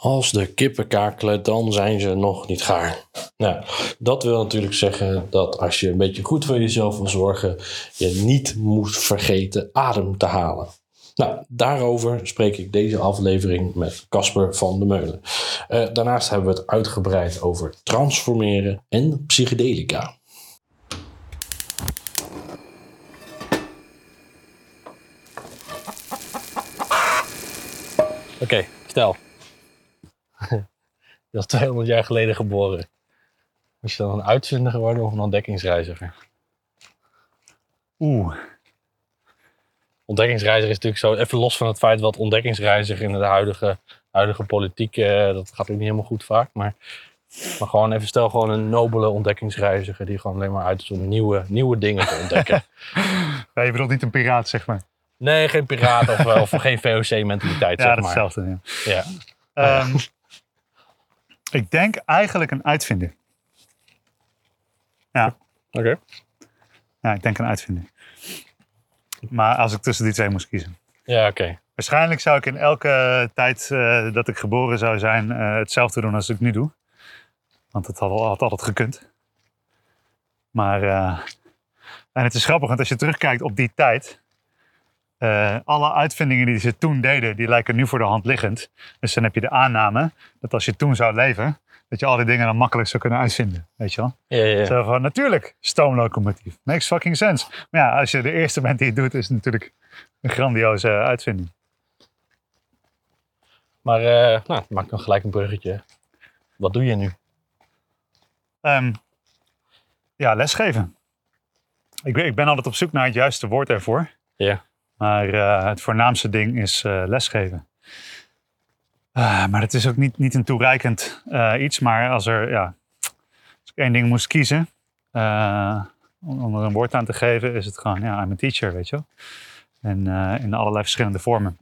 Als de kippen kakelen, dan zijn ze nog niet gaar. Nou, dat wil natuurlijk zeggen dat als je een beetje goed voor jezelf wil zorgen, je niet moet vergeten adem te halen. Nou, daarover spreek ik deze aflevering met Casper van de Meulen. Uh, daarnaast hebben we het uitgebreid over transformeren en psychedelica. Oké, stel. Je was 200 jaar geleden geboren. Was je dan een uitvinder geworden of een ontdekkingsreiziger? Oeh. Ontdekkingsreiziger is natuurlijk zo, even los van het feit wat ontdekkingsreiziger in de huidige, huidige politiek, eh, dat gaat ook niet helemaal goed vaak. Maar, maar gewoon even stel gewoon een nobele ontdekkingsreiziger die gewoon alleen maar uit is om nieuwe, nieuwe dingen te ontdekken. ja, je bedoelt niet een piraat, zeg maar. Nee, geen piraat of, of geen VOC-mentaliteit, ja, zeg maar. hetzelfde, ja. ja. Um, ik denk eigenlijk een uitvinder. Ja. Oké. Ja, ik denk een uitvinder. Maar als ik tussen die twee moest kiezen. Ja, oké. Waarschijnlijk zou ik in elke tijd uh, dat ik geboren zou zijn uh, hetzelfde doen als ik nu doe. Want het had, had altijd gekund. Maar, uh, en het is grappig, want als je terugkijkt op die tijd, uh, alle uitvindingen die ze toen deden, die lijken nu voor de hand liggend. Dus dan heb je de aanname dat als je toen zou leven, dat je al die dingen dan makkelijk zou kunnen uitvinden. Weet je wel? Ja, ja. Zo van, natuurlijk, stoomlocomotief. Makes fucking sense. Maar ja, als je de eerste bent die het doet, is het natuurlijk een grandioze uitvinding. Maar, uh, nou, maak dan gelijk een bruggetje. Wat doe je nu? Um, ja, lesgeven. Ik, ik ben altijd op zoek naar het juiste woord ervoor. Ja. Maar uh, het voornaamste ding is uh, lesgeven. Uh, maar het is ook niet, niet een toereikend iets. Maar als, er, ja, als ik één ding moest kiezen, om er een woord aan te geven, is het gewoon, ja, I'm a teacher, weet je wel. En in allerlei verschillende vormen.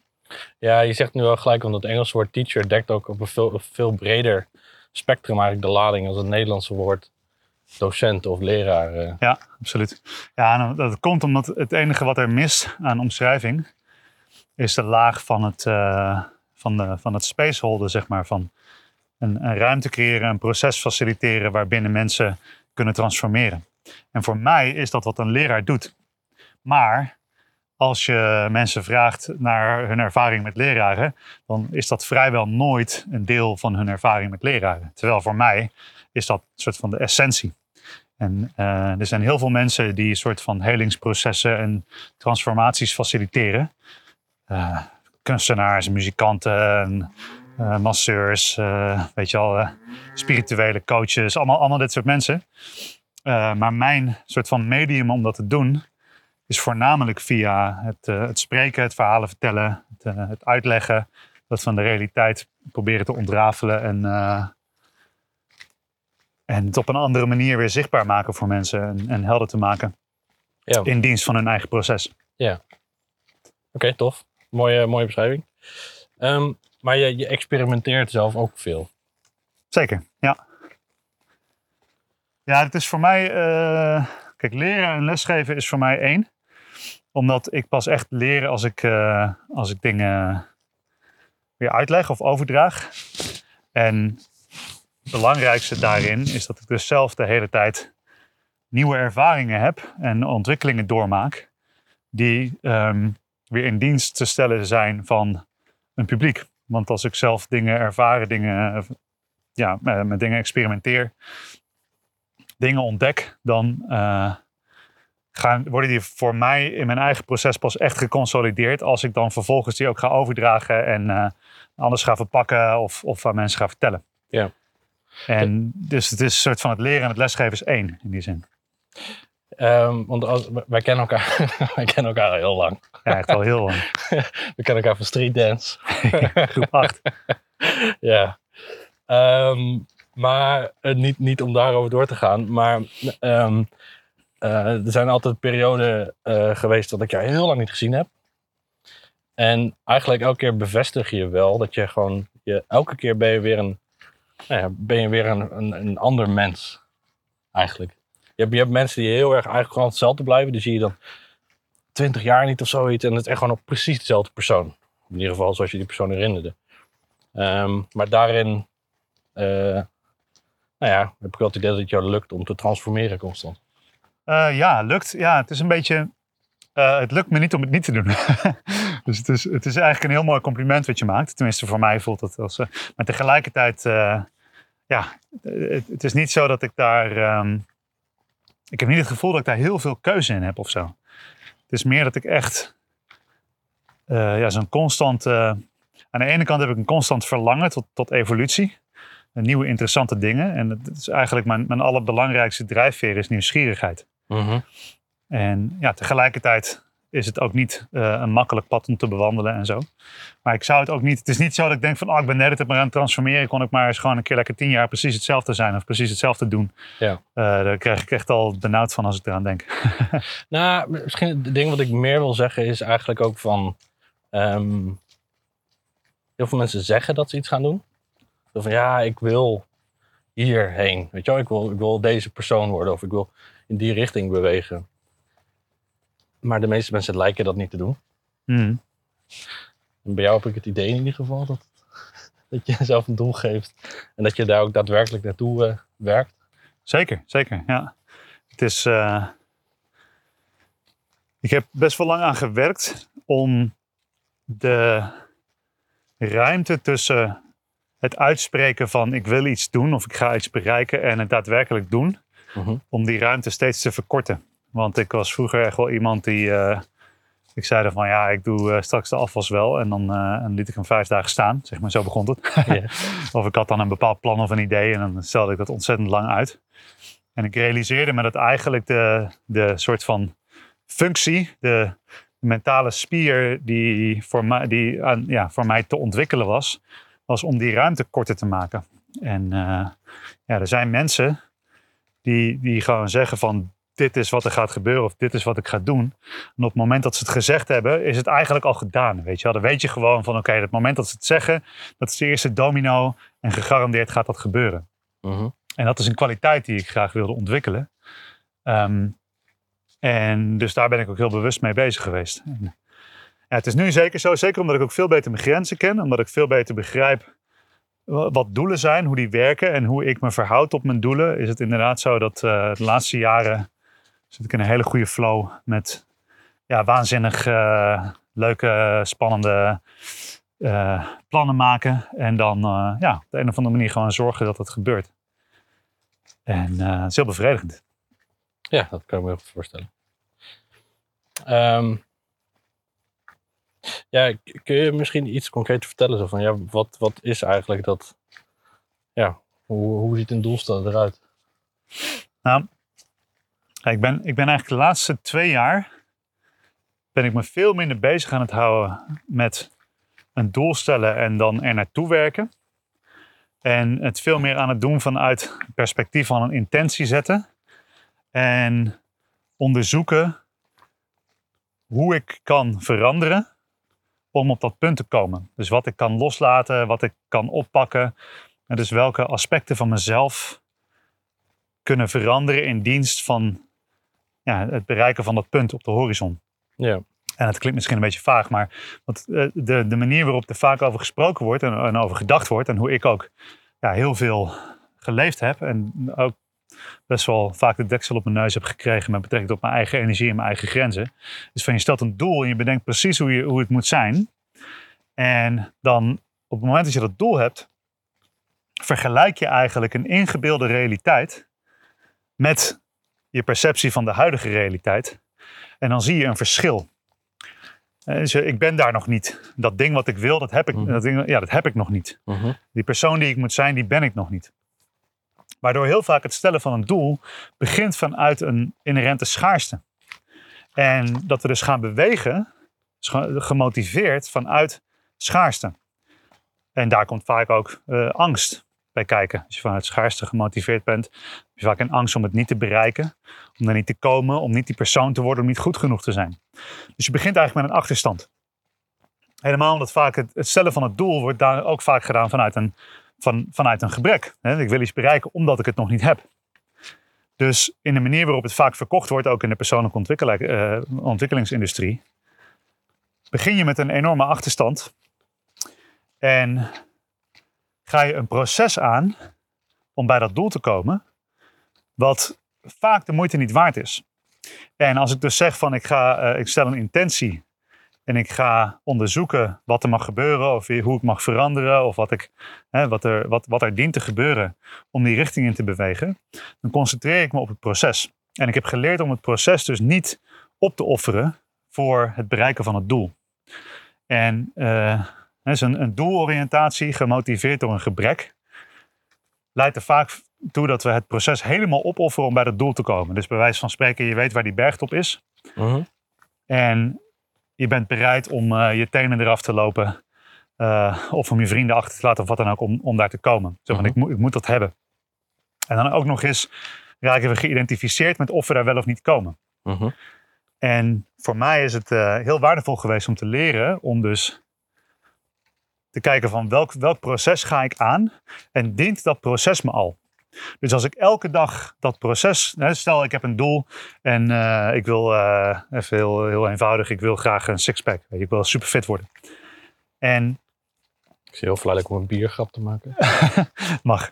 Ja, je zegt nu wel gelijk, want het Engelse woord teacher dekt ook op een veel, veel breder spectrum eigenlijk de lading als het Nederlandse woord docent of leraar. Uh. Ja, absoluut. Ja, dat komt omdat het enige wat er mist aan omschrijving is de laag van het, uh, van de, van het spaceholder, zeg maar. Van een, een, ruimte creëren, een proces faciliteren waarbinnen mensen kunnen transformeren. En voor mij is dat wat een leraar doet. Maar als je mensen vraagt naar hun ervaring met leraren, dan is dat vrijwel nooit een deel van hun ervaring met leraren. Terwijl voor mij is dat soort van de essentie. En uh, er zijn heel veel mensen die soort van helingsprocessen en transformaties faciliteren. Uh, kunstenaars, muzikanten, uh, masseurs, weet je al, spirituele coaches, allemaal, allemaal dit soort mensen. maar mijn soort van medium om dat te doen is voornamelijk via het, het spreken, het verhalen vertellen, het, het, uitleggen, dat van de realiteit proberen te ontrafelen en en het op een andere manier weer zichtbaar maken voor mensen en, en helder te maken. Ja. In dienst van hun eigen proces. Ja. Oké, tof. Mooie, mooie beschrijving. Um, maar je, je experimenteert zelf ook veel. Zeker, ja. Ja, het is voor mij. Uh, kijk, leren en lesgeven is voor mij één. Omdat ik pas echt leren als ik, uh, als ik dingen weer uitleg of overdraag. En belangrijkste daarin is dat ik dus zelf de hele tijd nieuwe ervaringen heb en ontwikkelingen doormaak, die um, weer in dienst te stellen zijn van een publiek. Want als ik zelf dingen ervaren, dingen, ja, met dingen experimenteer, dingen ontdek, dan uh, gaan, worden die voor mij in mijn eigen proces pas echt geconsolideerd als ik dan vervolgens die ook ga overdragen en anders ga verpakken of, of aan mensen ga vertellen. Ja. En dus het is een soort van het leren en het lesgeven is één in die zin. Um, want als, wij, kennen elkaar, wij kennen elkaar al heel lang. Ja, echt al heel lang. we kennen elkaar van street dance. Groep 8. ja. Um, maar uh, niet, niet om daarover door te gaan. Maar um, uh, er zijn altijd perioden uh, geweest dat ik jou heel lang niet gezien heb. En eigenlijk elke keer bevestig je wel dat je gewoon... Je, elke keer ben je weer een nou ben je weer een, een, een, ander mens. Eigenlijk. Je hebt, je hebt mensen die heel erg eigenlijk gewoon hetzelfde blijven. Die zie je dan twintig jaar niet of zoiets. En het is echt gewoon op precies dezelfde persoon. In ieder geval zoals je die persoon herinnerde. Ehm, maar daarin, eh, nou ja, heb ik wel het idee dat het jou lukt om te transformeren constant. Eh, ja, lukt. Ja, het is een beetje. eh, het lukt me niet om het niet te doen. dus het is, het is eigenlijk een heel mooi compliment wat je maakt. Tenminste, voor mij voelt het als. eh, maar tegelijkertijd, eh, ja, het, het is niet zo dat ik daar. ehm, ik heb niet het gevoel dat ik daar heel veel keuze in heb of zo. Het is meer dat ik echt. eh, ja, zo'n constant. aan de ene kant heb ik een constant verlangen tot, tot evolutie. Nieuwe interessante dingen. En het is eigenlijk mijn, mijn allerbelangrijkste drijfveer is nieuwsgierigheid. En ja, tegelijkertijd is het ook niet eh, een makkelijk pad om te bewandelen en zo. Maar ik zou het ook niet. Het is niet zo dat ik denk van, oh, ik ben net het maar aan het transformeren. Kon ik maar eens gewoon een keer lekker tien jaar precies hetzelfde zijn of precies hetzelfde doen. Ja. Eh, daar krijg ik echt al benauwd van als ik eraan denk. Nou, misschien het ding wat ik meer wil zeggen is eigenlijk ook van... ehm, heel veel mensen zeggen dat ze iets gaan doen. Zo van, ja, ik wil hierheen. Weet je wel, ik wil, ik wil deze persoon worden of ik wil in die richting bewegen. Maar de meeste mensen lijken dat niet te doen. Hmm. En bij jou heb ik het idee in ieder geval dat, dat je jezelf een doel geeft. En dat je daar ook daadwerkelijk naartoe eh, werkt. Zeker, zeker. Ja. Het is. eh, ik heb best wel lang aan gewerkt om de ruimte tussen het uitspreken van ik wil iets doen of ik ga iets bereiken en het daadwerkelijk doen, Mhm. om die ruimte steeds te verkorten. Want ik was vroeger echt wel iemand die. eh, ik zei er van ja, ik doe eh, straks de afwas wel. En dan eh, en liet ik hem vijf dagen staan. Zeg maar, zo begon het. Of ik had dan een bepaald plan of een idee en dan stelde ik dat ontzettend lang uit. En ik realiseerde me dat eigenlijk de, de soort van functie, de mentale spier die voor mij, die aan, ja, voor mij te ontwikkelen was, was om die ruimte korter te maken. En ja, er zijn mensen die, die gewoon zeggen van dit is wat er gaat gebeuren of dit is wat ik ga doen. En op het moment dat ze het gezegd hebben, is het eigenlijk al gedaan. Weet je wel? Dan weet je gewoon van oké, op het moment dat ze het zeggen, dat is de eerste domino en gegarandeerd gaat dat gebeuren. Mhm. En dat is een kwaliteit die ik graag wilde ontwikkelen. Ehm, en dus daar ben ik ook heel bewust mee bezig geweest. En, ja, het is nu zeker zo, zeker omdat ik ook veel beter mijn grenzen ken, omdat ik veel beter begrijp wa- wat doelen zijn, hoe die werken en hoe ik me verhoud op mijn doelen, is het inderdaad zo dat eh, de laatste jaren zit ik in een hele goede flow met ja, waanzinnig eh, leuke, spannende eh, plannen maken. En dan eh, ja, op de een of andere manier gewoon zorgen dat het gebeurt. En het is heel bevredigend. Ja, dat kan ik me heel goed voorstellen. Ehm, ja, kun je misschien iets concreets vertellen? Zo van, ja, wat, wat is eigenlijk dat? Ja, hoe, hoe ziet een doelstelling eruit? Nou, ik ben, ik ben eigenlijk de laatste twee jaar ben ik me veel minder bezig aan het houden met een doel stellen en dan er naartoe werken. En het veel meer aan het doen vanuit het perspectief van een intentie zetten. En onderzoeken hoe ik kan veranderen om op dat punt te komen. Dus wat ik kan loslaten, wat ik kan oppakken. En dus welke aspecten van mezelf kunnen veranderen in dienst van ja, het bereiken van dat punt op de horizon. Ja, En het klinkt misschien een beetje vaag, maar want, eh, de, de manier waarop er vaak over gesproken wordt en, en over gedacht wordt, en hoe ik ook ja, heel veel geleefd heb en ook best wel vaak de deksel op mijn neus heb gekregen met betrekking tot mijn eigen energie en mijn eigen grenzen. Dus van je stelt een doel en je bedenkt precies hoe, je, hoe het moet zijn. En dan op het moment dat je dat doel hebt, vergelijk je eigenlijk een ingebeelde realiteit met je perceptie van de huidige realiteit. En dan zie je een verschil. Eh, Dus eh, ik ben daar nog niet. Dat ding wat ik wil, dat heb ik, Mhm. dat ding, ja, dat heb ik nog niet. Mhm. Die persoon die ik moet zijn, die ben ik nog niet. Waardoor heel vaak het stellen van een doel begint vanuit een inherente schaarste. En dat we dus gaan bewegen, gemotiveerd vanuit schaarste. En daar komt vaak ook eh, angst bij kijken. Als je vanuit schaarste gemotiveerd bent, heb je vaak een angst om het niet te bereiken, om er niet te komen, om niet die persoon te worden, om niet goed genoeg te zijn. Dus je begint eigenlijk met een achterstand. Helemaal omdat vaak het, stellen van het doel wordt daar ook vaak gedaan vanuit een, van, vanuit een gebrek. Ik wil iets bereiken omdat ik het nog niet heb. Dus in de manier waarop het vaak verkocht wordt, ook in de persoonlijke eh, ontwikkelingsindustrie, begin je met een enorme achterstand. En ga je een proces aan om bij dat doel te komen, wat vaak de moeite niet waard is. En als ik dus zeg van ik, ga, eh, ik stel een intentie en ik ga onderzoeken wat er mag gebeuren of hoe ik mag veranderen of wat, ik, hè, wat, er, wat, wat er dient te gebeuren om die richting in te bewegen, dan concentreer ik me op het proces. En ik heb geleerd om het proces dus niet op te offeren voor het bereiken van het doel. En uh, dus een, een doeloriëntatie gemotiveerd door een gebrek leidt er vaak toe dat we het proces helemaal opofferen om bij dat doel te komen. Dus bij wijze van spreken, je weet waar die bergtop is. Mhm. En je bent bereid om uh, je tenen eraf te lopen. Uh, of om je vrienden achter te laten of wat dan ook om, om daar te komen. Zo van, Mhm. ik, moet, ik moet dat hebben. En dan ook nog eens raken we geïdentificeerd met of we daar wel of niet komen. Mhm. En voor mij is het eh, heel waardevol geweest om te leren om dus te kijken van welk, welk proces ga ik aan en dient dat proces me al. Dus als ik elke dag dat proces, stel ik heb een doel en eh, ik wil, eh, even heel, heel eenvoudig, ik wil graag een sixpack. Ik wil super fit worden. En Ik zie heel verleidelijk om een biergrap te maken. mag.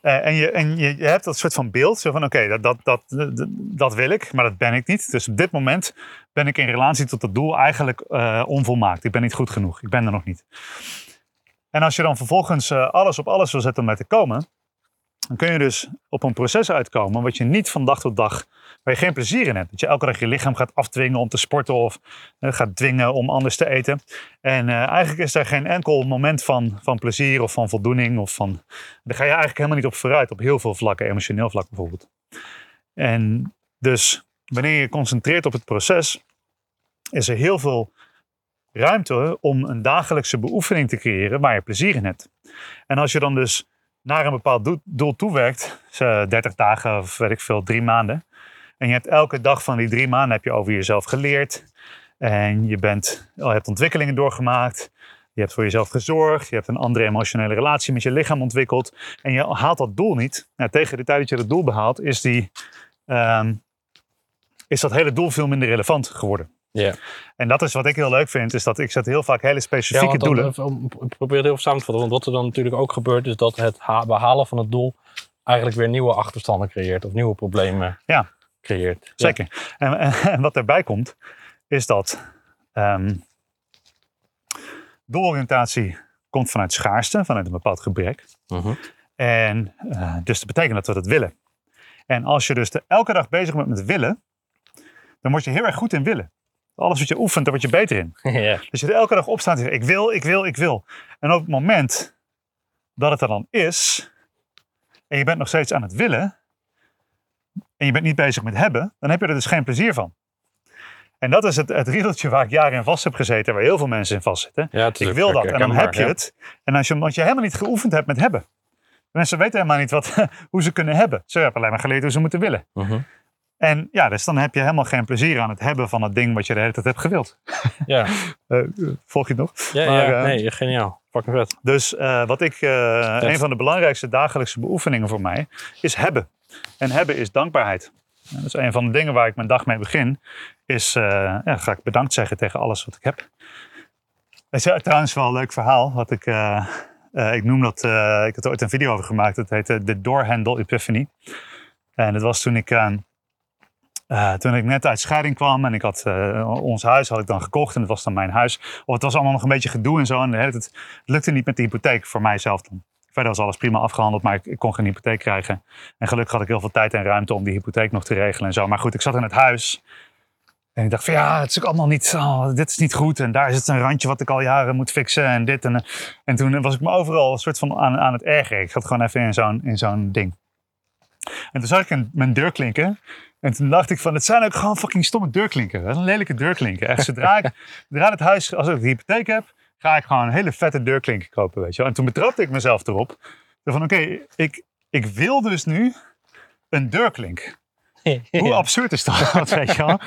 Eh, en je, en je, je hebt dat soort van beeld, zo van oké, dat, dat, dat, dat, dat wil ik, maar dat ben ik niet. Dus op dit moment ben ik in relatie tot dat doel eigenlijk onvolmaakt. Ik ben niet goed genoeg, ik ben er nog niet. En als je dan vervolgens eh, alles op alles wil zetten om daar te komen, dan kun je dus op een proces uitkomen wat je niet van dag tot dag, waar je geen plezier in hebt. Dat je elke dag je lichaam gaat afdwingen om te sporten of eh, gaat dwingen om anders te eten. En eh, eigenlijk is daar geen enkel moment van, van plezier of van voldoening of van daar ga je eigenlijk helemaal niet op vooruit, op heel veel vlakken, emotioneel vlak bijvoorbeeld. En dus wanneer je je concentreert op het proces, is er heel veel ruimte om een dagelijkse beoefening te creëren waar je plezier in hebt. En als je dan dus naar een bepaald doel, toewerkt, eh, 30 dagen of weet ik veel, drie maanden, en je hebt elke dag van die drie maanden heb je over jezelf geleerd, en je, bent, je hebt ontwikkelingen doorgemaakt, je hebt voor jezelf gezorgd. Je hebt een andere emotionele relatie met je lichaam ontwikkeld. En je haalt dat doel niet. Nou, tegen de tijd dat je dat doel behaalt, is, die, ehm, is dat hele doel veel minder relevant geworden. Ja. En dat is wat ik heel leuk vind, is dat ik zet heel vaak hele Ja, specifieke doelen. ik probeer het heel samen te vatten. Want wat er dan natuurlijk ook gebeurt, is dat het ha- behalen van het doel eigenlijk weer nieuwe achterstanden creëert. Of nieuwe problemen Ja. creëert. Ja. Zeker. En, en, en wat daarbij komt, is dat ehm, doeloriëntatie komt vanuit schaarste, vanuit een bepaald gebrek. Mhm. En eh, dus dat betekent dat we dat willen. En als je dus de, elke dag bezig bent met willen, dan word je heel erg goed in willen. Alles wat je oefent, daar word je beter in. ja. Dus je er elke dag opstaat en zegt, ik wil, ik wil, ik wil. En op het moment dat het er dan is, en je bent nog steeds aan het willen, en je bent niet bezig met hebben, dan heb je er dus geen plezier van. En dat is het, het riedeltje waar ik jaren in vast heb gezeten, waar heel veel mensen in vastzitten. Ja, Ik wil dat. En dan heb je het. En als je, want je helemaal niet geoefend hebt met hebben. Mensen weten helemaal niet wat, hoe ze kunnen hebben. Ze hebben alleen maar geleerd hoe ze moeten willen. Mhm. En ja, dus dan heb je helemaal geen plezier aan het hebben van het ding wat je de hele tijd hebt gewild. Ja, Eh, volg je het nog? ja, Maar, ja eh, nee, geniaal. Fucking vet. Dus eh, wat ik, een van de belangrijkste dagelijkse beoefeningen voor mij is hebben. En hebben is dankbaarheid. En dat is een van de dingen waar ik mijn dag mee begin. Is, ja, ga ik bedankt zeggen tegen alles wat ik heb. Dat is trouwens wel een leuk verhaal. Wat ik, ik noem dat, ik had er ooit een video over gemaakt. Het heette de Door Handle Epiphany. En dat was toen ik, eh, eh, toen ik net uit scheiding kwam en ik had eh, ons huis had ik dan gekocht en het was dan mijn huis. Of het was allemaal nog een beetje gedoe en zo. En tijd- het lukte niet met de hypotheek voor mijzelf dan. Verder was alles prima afgehandeld, maar ik, kon geen hypotheek krijgen. En gelukkig had ik heel veel tijd en ruimte om die hypotheek nog te regelen en zo. Maar goed, ik zat in het huis. En ik dacht van ja, het is ook allemaal niet, oh, dit is niet goed. En daar het een randje wat ik al jaren moet fixen en dit. En, eh, en toen was ik me overal een soort van aan, aan het ergeren. Ik zat gewoon even in zo'n, in zo'n ding. En toen zag ik mijn deur klinken. En toen dacht ik van, het zijn ook gewoon fucking stomme deurklinken. Dat is een lelijke deurklinken. Echt, zodra ik, zodra het huis, als ik de hypotheek heb, ga ik gewoon een hele vette deurklinken kopen, weet je wel. En toen betrapte ik mezelf erop. Van oké, ik, ik wil dus nu een deurklink. Hoe absurd is dat, weet je wel?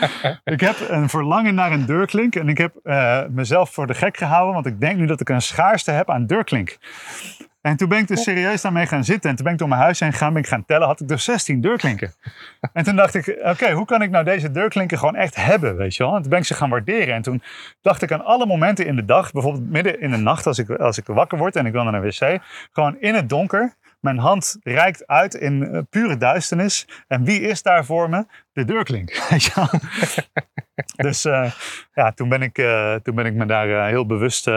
Ik heb een verlangen naar een deurklink en ik heb eh, mezelf voor de gek gehouden, want ik denk nu dat ik een schaarste heb aan deurklink. En toen ben ik dus serieus daarmee gaan zitten. En toen ben ik door mijn huis heen gegaan, ben ik gaan tellen. Had ik dus 16 deurklinken. en toen dacht ik, oké, hoe kan ik nou deze deurklinken gewoon echt hebben, weet je wel? En toen ben ik ze gaan waarderen. En toen dacht ik aan alle momenten in de dag. Bijvoorbeeld midden in de nacht, als ik, als ik wakker word en ik wil naar een wc. Gewoon in het donker. Mijn hand reikt uit in eh, pure duisternis. En wie is daar voor me? De deurklink. Weet je wel? dus uh, ja, toen ben, ik, uh, toen ben ik me daar uh, heel bewust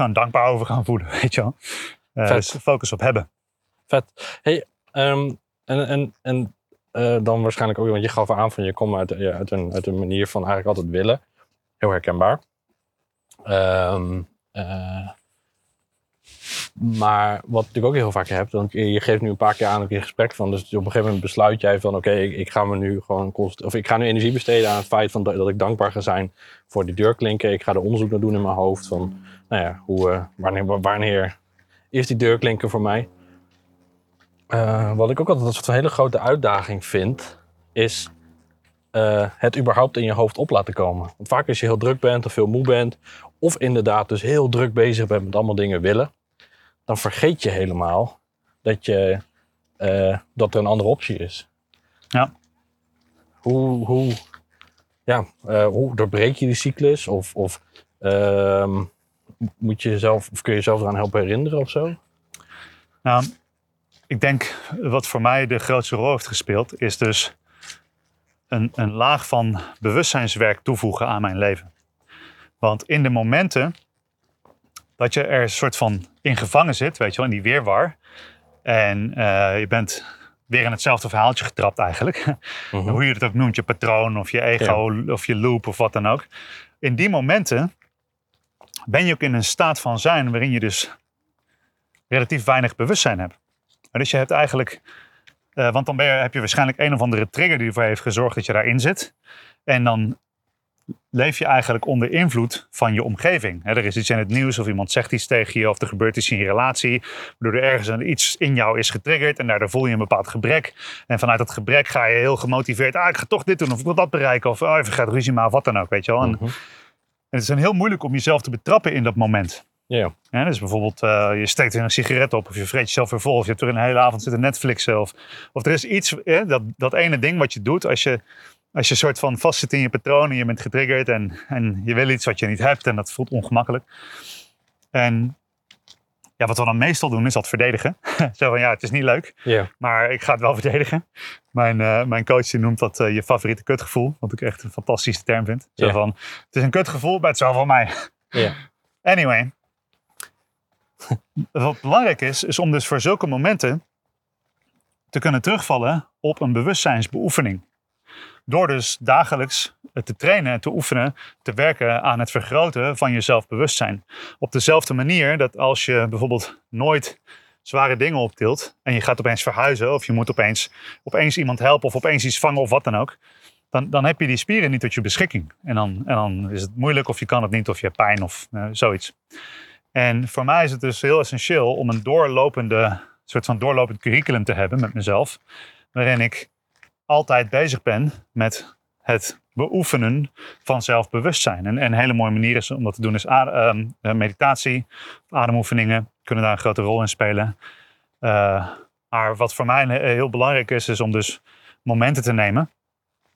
gewoon dankbaar over gaan voelen, weet je wel. dus focus op hebben. Vet. Hey, um, en, en, en dan waarschijnlijk ook, want je gaf aan van je komt uit, ja, uit, een, uit een manier van eigenlijk altijd willen. Heel herkenbaar. Um, maar wat ik ook heel vaak heb, want je geeft nu een paar keer aan ook in gesprek van, dus op een gegeven moment besluit jij van oké, ik, ik, ga me nu gewoon kost, of ik ga nu energie besteden aan het feit van dat, dat, ik dankbaar ga zijn voor die deurklinken. Ik ga er onderzoek naar doen in mijn hoofd van, nou ja, hoe, uh, wanneer, wanneer is die deurklinken voor mij? Uh, wat ik ook altijd een hele grote uitdaging vind, is uh, het überhaupt in je hoofd op laten komen. Want vaak als je heel druk bent of veel moe bent, of inderdaad dus heel druk bezig bent met allemaal dingen willen, dan vergeet je helemaal dat, je, uh, dat er een andere optie is. Ja. Hoe, hoe, ja, hoe doorbreek je die cyclus? Of, of, uh, moet je jezelf, of kun je jezelf eraan helpen herinneren of zo? Nou, ik denk wat voor mij de grootste rol heeft gespeeld, is dus een, een laag van bewustzijnswerk toevoegen aan mijn leven. Want in de momenten dat je er een soort van in gevangen zit, weet je wel, in die weerwar. En uh, je bent weer in hetzelfde verhaaltje getrapt eigenlijk. Mm-hmm. Hoe je het ook noemt, je patroon of je ego ja. of je loop of wat dan ook. In die momenten ben je ook in een staat van zijn waarin je dus relatief weinig bewustzijn hebt. Dus je hebt eigenlijk, uh, want dan ben je, heb je waarschijnlijk een of andere trigger die ervoor heeft gezorgd dat je daarin zit. En dan leef je eigenlijk onder invloed van je omgeving. er is iets in het nieuws of iemand zegt iets tegen je of er gebeurt iets in je relatie, waardoor er ergens iets in jou is getriggerd en daardoor voel je een bepaald gebrek. En vanuit dat gebrek ga je heel gemotiveerd, ah, ik ga toch dit doen of ik wil dat bereiken of oh, even gaat ruzie maar of wat dan ook, weet je wel. En, Mhm. En het is dan heel moeilijk om jezelf te betrappen in dat moment. Ja. Ja, dus bijvoorbeeld, uh, je steekt weer een sigaret op, of je vreet jezelf weer vol, of je hebt er een hele avond zitten Netflixen. Of, of er is iets, eh, dat, dat ene ding wat je doet als je, als je soort van vastzit in je patroon en je bent getriggerd en, en je wil iets wat je niet hebt en dat voelt ongemakkelijk. En ja, wat we dan meestal doen is dat verdedigen. Zo van ja, het is niet leuk, maar ik ga het wel verdedigen. Mijn, uh, mijn coach die noemt dat uh, je favoriete kutgevoel, wat ik echt een fantastische term vind. Zo van, het is een kutgevoel, maar het is wel van mij. Anyway. Wat belangrijk is, is om dus voor zulke momenten te kunnen terugvallen op een bewustzijnsbeoefening. Door dus dagelijks te trainen en te oefenen, te werken aan het vergroten van je zelfbewustzijn. Op dezelfde manier dat als je bijvoorbeeld nooit zware dingen optilt en je gaat opeens verhuizen of je moet opeens, opeens iemand helpen of opeens iets vangen of wat dan ook. Dan, dan heb je die spieren niet tot je beschikking. En dan, en dan is het moeilijk of je kan het niet of je hebt pijn of uh, zoiets. En voor mij is het dus heel essentieel om een doorlopende, soort van doorlopend curriculum te hebben met mezelf. Waarin ik altijd bezig ben met het beoefenen van zelfbewustzijn. En, en een hele mooie manier is om dat te doen is adem, uh, meditatie, ademoefeningen kunnen daar een grote rol in spelen. Uh, maar wat voor mij heel belangrijk is, is om dus momenten te nemen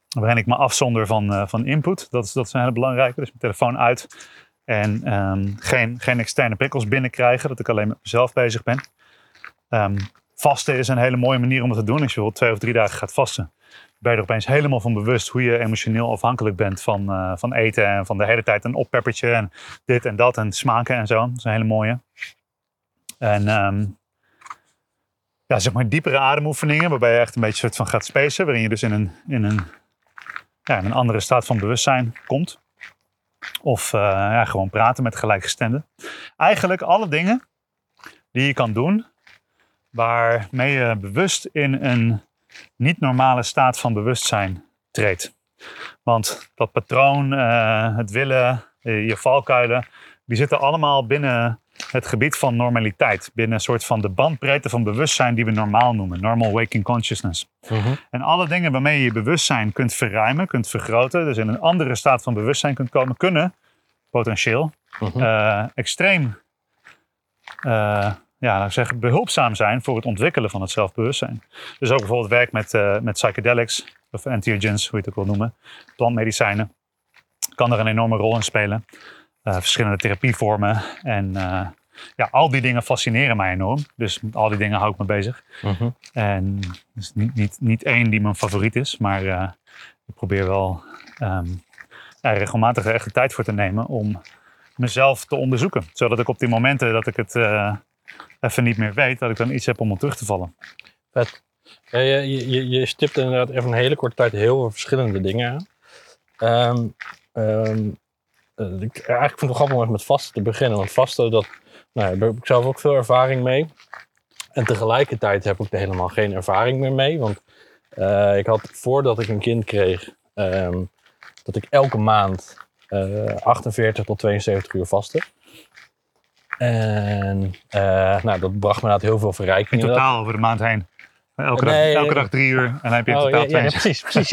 waarin ik me afzonder van, van input. Dat is, dat is een hele belangrijke. Dus mijn telefoon uit en um, geen, geen externe prikkels binnenkrijgen. Dat ik alleen met mezelf bezig ben. Um, vasten is een hele mooie manier om het te doen. Als je bijvoorbeeld twee of drie dagen gaat vasten, ben je er opeens helemaal van bewust hoe je emotioneel afhankelijk bent van, uh, van eten en van de hele tijd een oppeppertje en dit en dat en smaken en zo. Dat is een hele mooie. En um, ja, zeg maar diepere ademoefeningen, waarbij je echt een beetje soort van gaat spacen, waarin je dus in een, in een, ja, in een andere staat van bewustzijn komt. Of uh, ja, gewoon praten met gelijkgestemden. Eigenlijk alle dingen die je kan doen waarmee je bewust in een niet normale staat van bewustzijn treedt. Want dat patroon, uh, het willen, je valkuilen, die zitten allemaal binnen het gebied van normaliteit. Binnen een soort van de bandbreedte van bewustzijn die we normaal noemen. Normal waking consciousness. Mm-hmm. En alle dingen waarmee je je bewustzijn kunt verruimen, kunt vergroten, dus in een andere staat van bewustzijn kunt komen, kunnen potentieel Mm-hmm. uh, extreem eh, ja, ik zeggen, behulpzaam zijn voor het ontwikkelen van het zelfbewustzijn. Dus ook bijvoorbeeld werk met, eh, met psychedelics, of entheogens, hoe je het ook wil noemen, plantmedicijnen, kan er een enorme rol in spelen. Eh, verschillende therapievormen en eh, ja, al die dingen fascineren mij enorm. Dus met al die dingen hou ik me bezig. Mhm. En dus niet, niet, niet één die mijn favoriet is, maar ik probeer wel ja, regelmatig er echt de tijd voor te nemen om mezelf te onderzoeken. Zodat ik op die momenten dat ik het even niet meer weet, dat ik dan iets heb om op terug te vallen. Vet. Ja, je, je, stipt inderdaad even een hele korte tijd heel veel verschillende dingen aan. Ehm, ehm, eh, eigenlijk vind ik het grappig om even met vasten te beginnen. Want vasten, dat, nou, daar heb ik zelf ook veel ervaring mee. En tegelijkertijd heb ik er helemaal geen ervaring meer mee. Want eh, ik had voordat ik een kind kreeg, ehm, dat ik elke maand eh 48 tot 72 uur vastte. En eh, nou, dat bracht me inderdaad heel veel In verrijking. totaal over de maand heen. Elke, Nee, dag, elke dag drie uur en dan heb je in Oh, totaal ja, ja, ja, 72. precies, precies.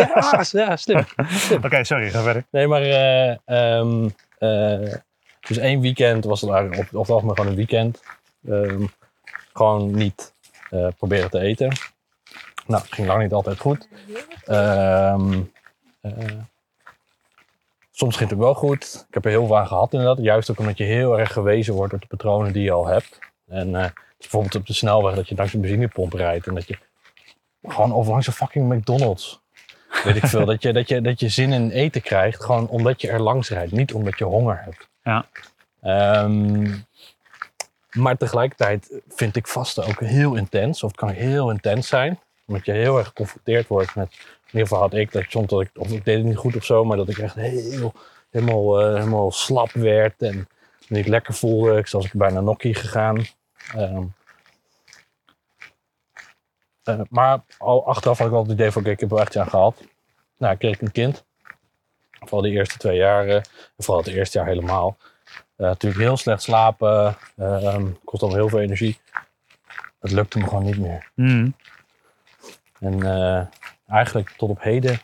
Ja, ja slim. Oké, sorry, ga verder. Nee, maar eh, dus één weekend was het eigenlijk op, op het algemeen gewoon een weekend. Ehm, gewoon niet proberen te eten. Nou, ging lang niet altijd goed. Ehm, eh, soms ging het ook wel goed. Ik heb er heel aan gehad inderdaad. Juist ook omdat je heel erg gewezen wordt op de patronen die je al hebt. En eh, dus bijvoorbeeld op de snelweg dat je langs een benzinepomp rijdt. En dat je gewoon of langs een fucking McDonald's weet ik veel, dat je, dat, je, dat je zin in eten krijgt, gewoon omdat je er langs rijdt, niet omdat je honger hebt. Ja. Ehm, maar tegelijkertijd vind ik vasten ook heel intens, of het kan heel intens zijn, omdat je heel erg geconfronteerd wordt met, in ieder geval had ik dat soms dat ik, of ik deed het niet goed of zo, maar dat ik echt heel, helemaal, eh, helemaal slap werd en niet lekker voelde. Ik was bijna nokkie gegaan. Ehm, eh, maar al achteraf had ik wel het idee van, oké, ik heb er echt aan gehad. Nou, ik kreeg een kind. Vooral de eerste twee jaren. En vooral het eerste jaar helemaal. Eh, natuurlijk heel slecht slapen. ehm kost allemaal heel veel energie. Het lukte me gewoon niet meer. Mm. En eh, eigenlijk tot op heden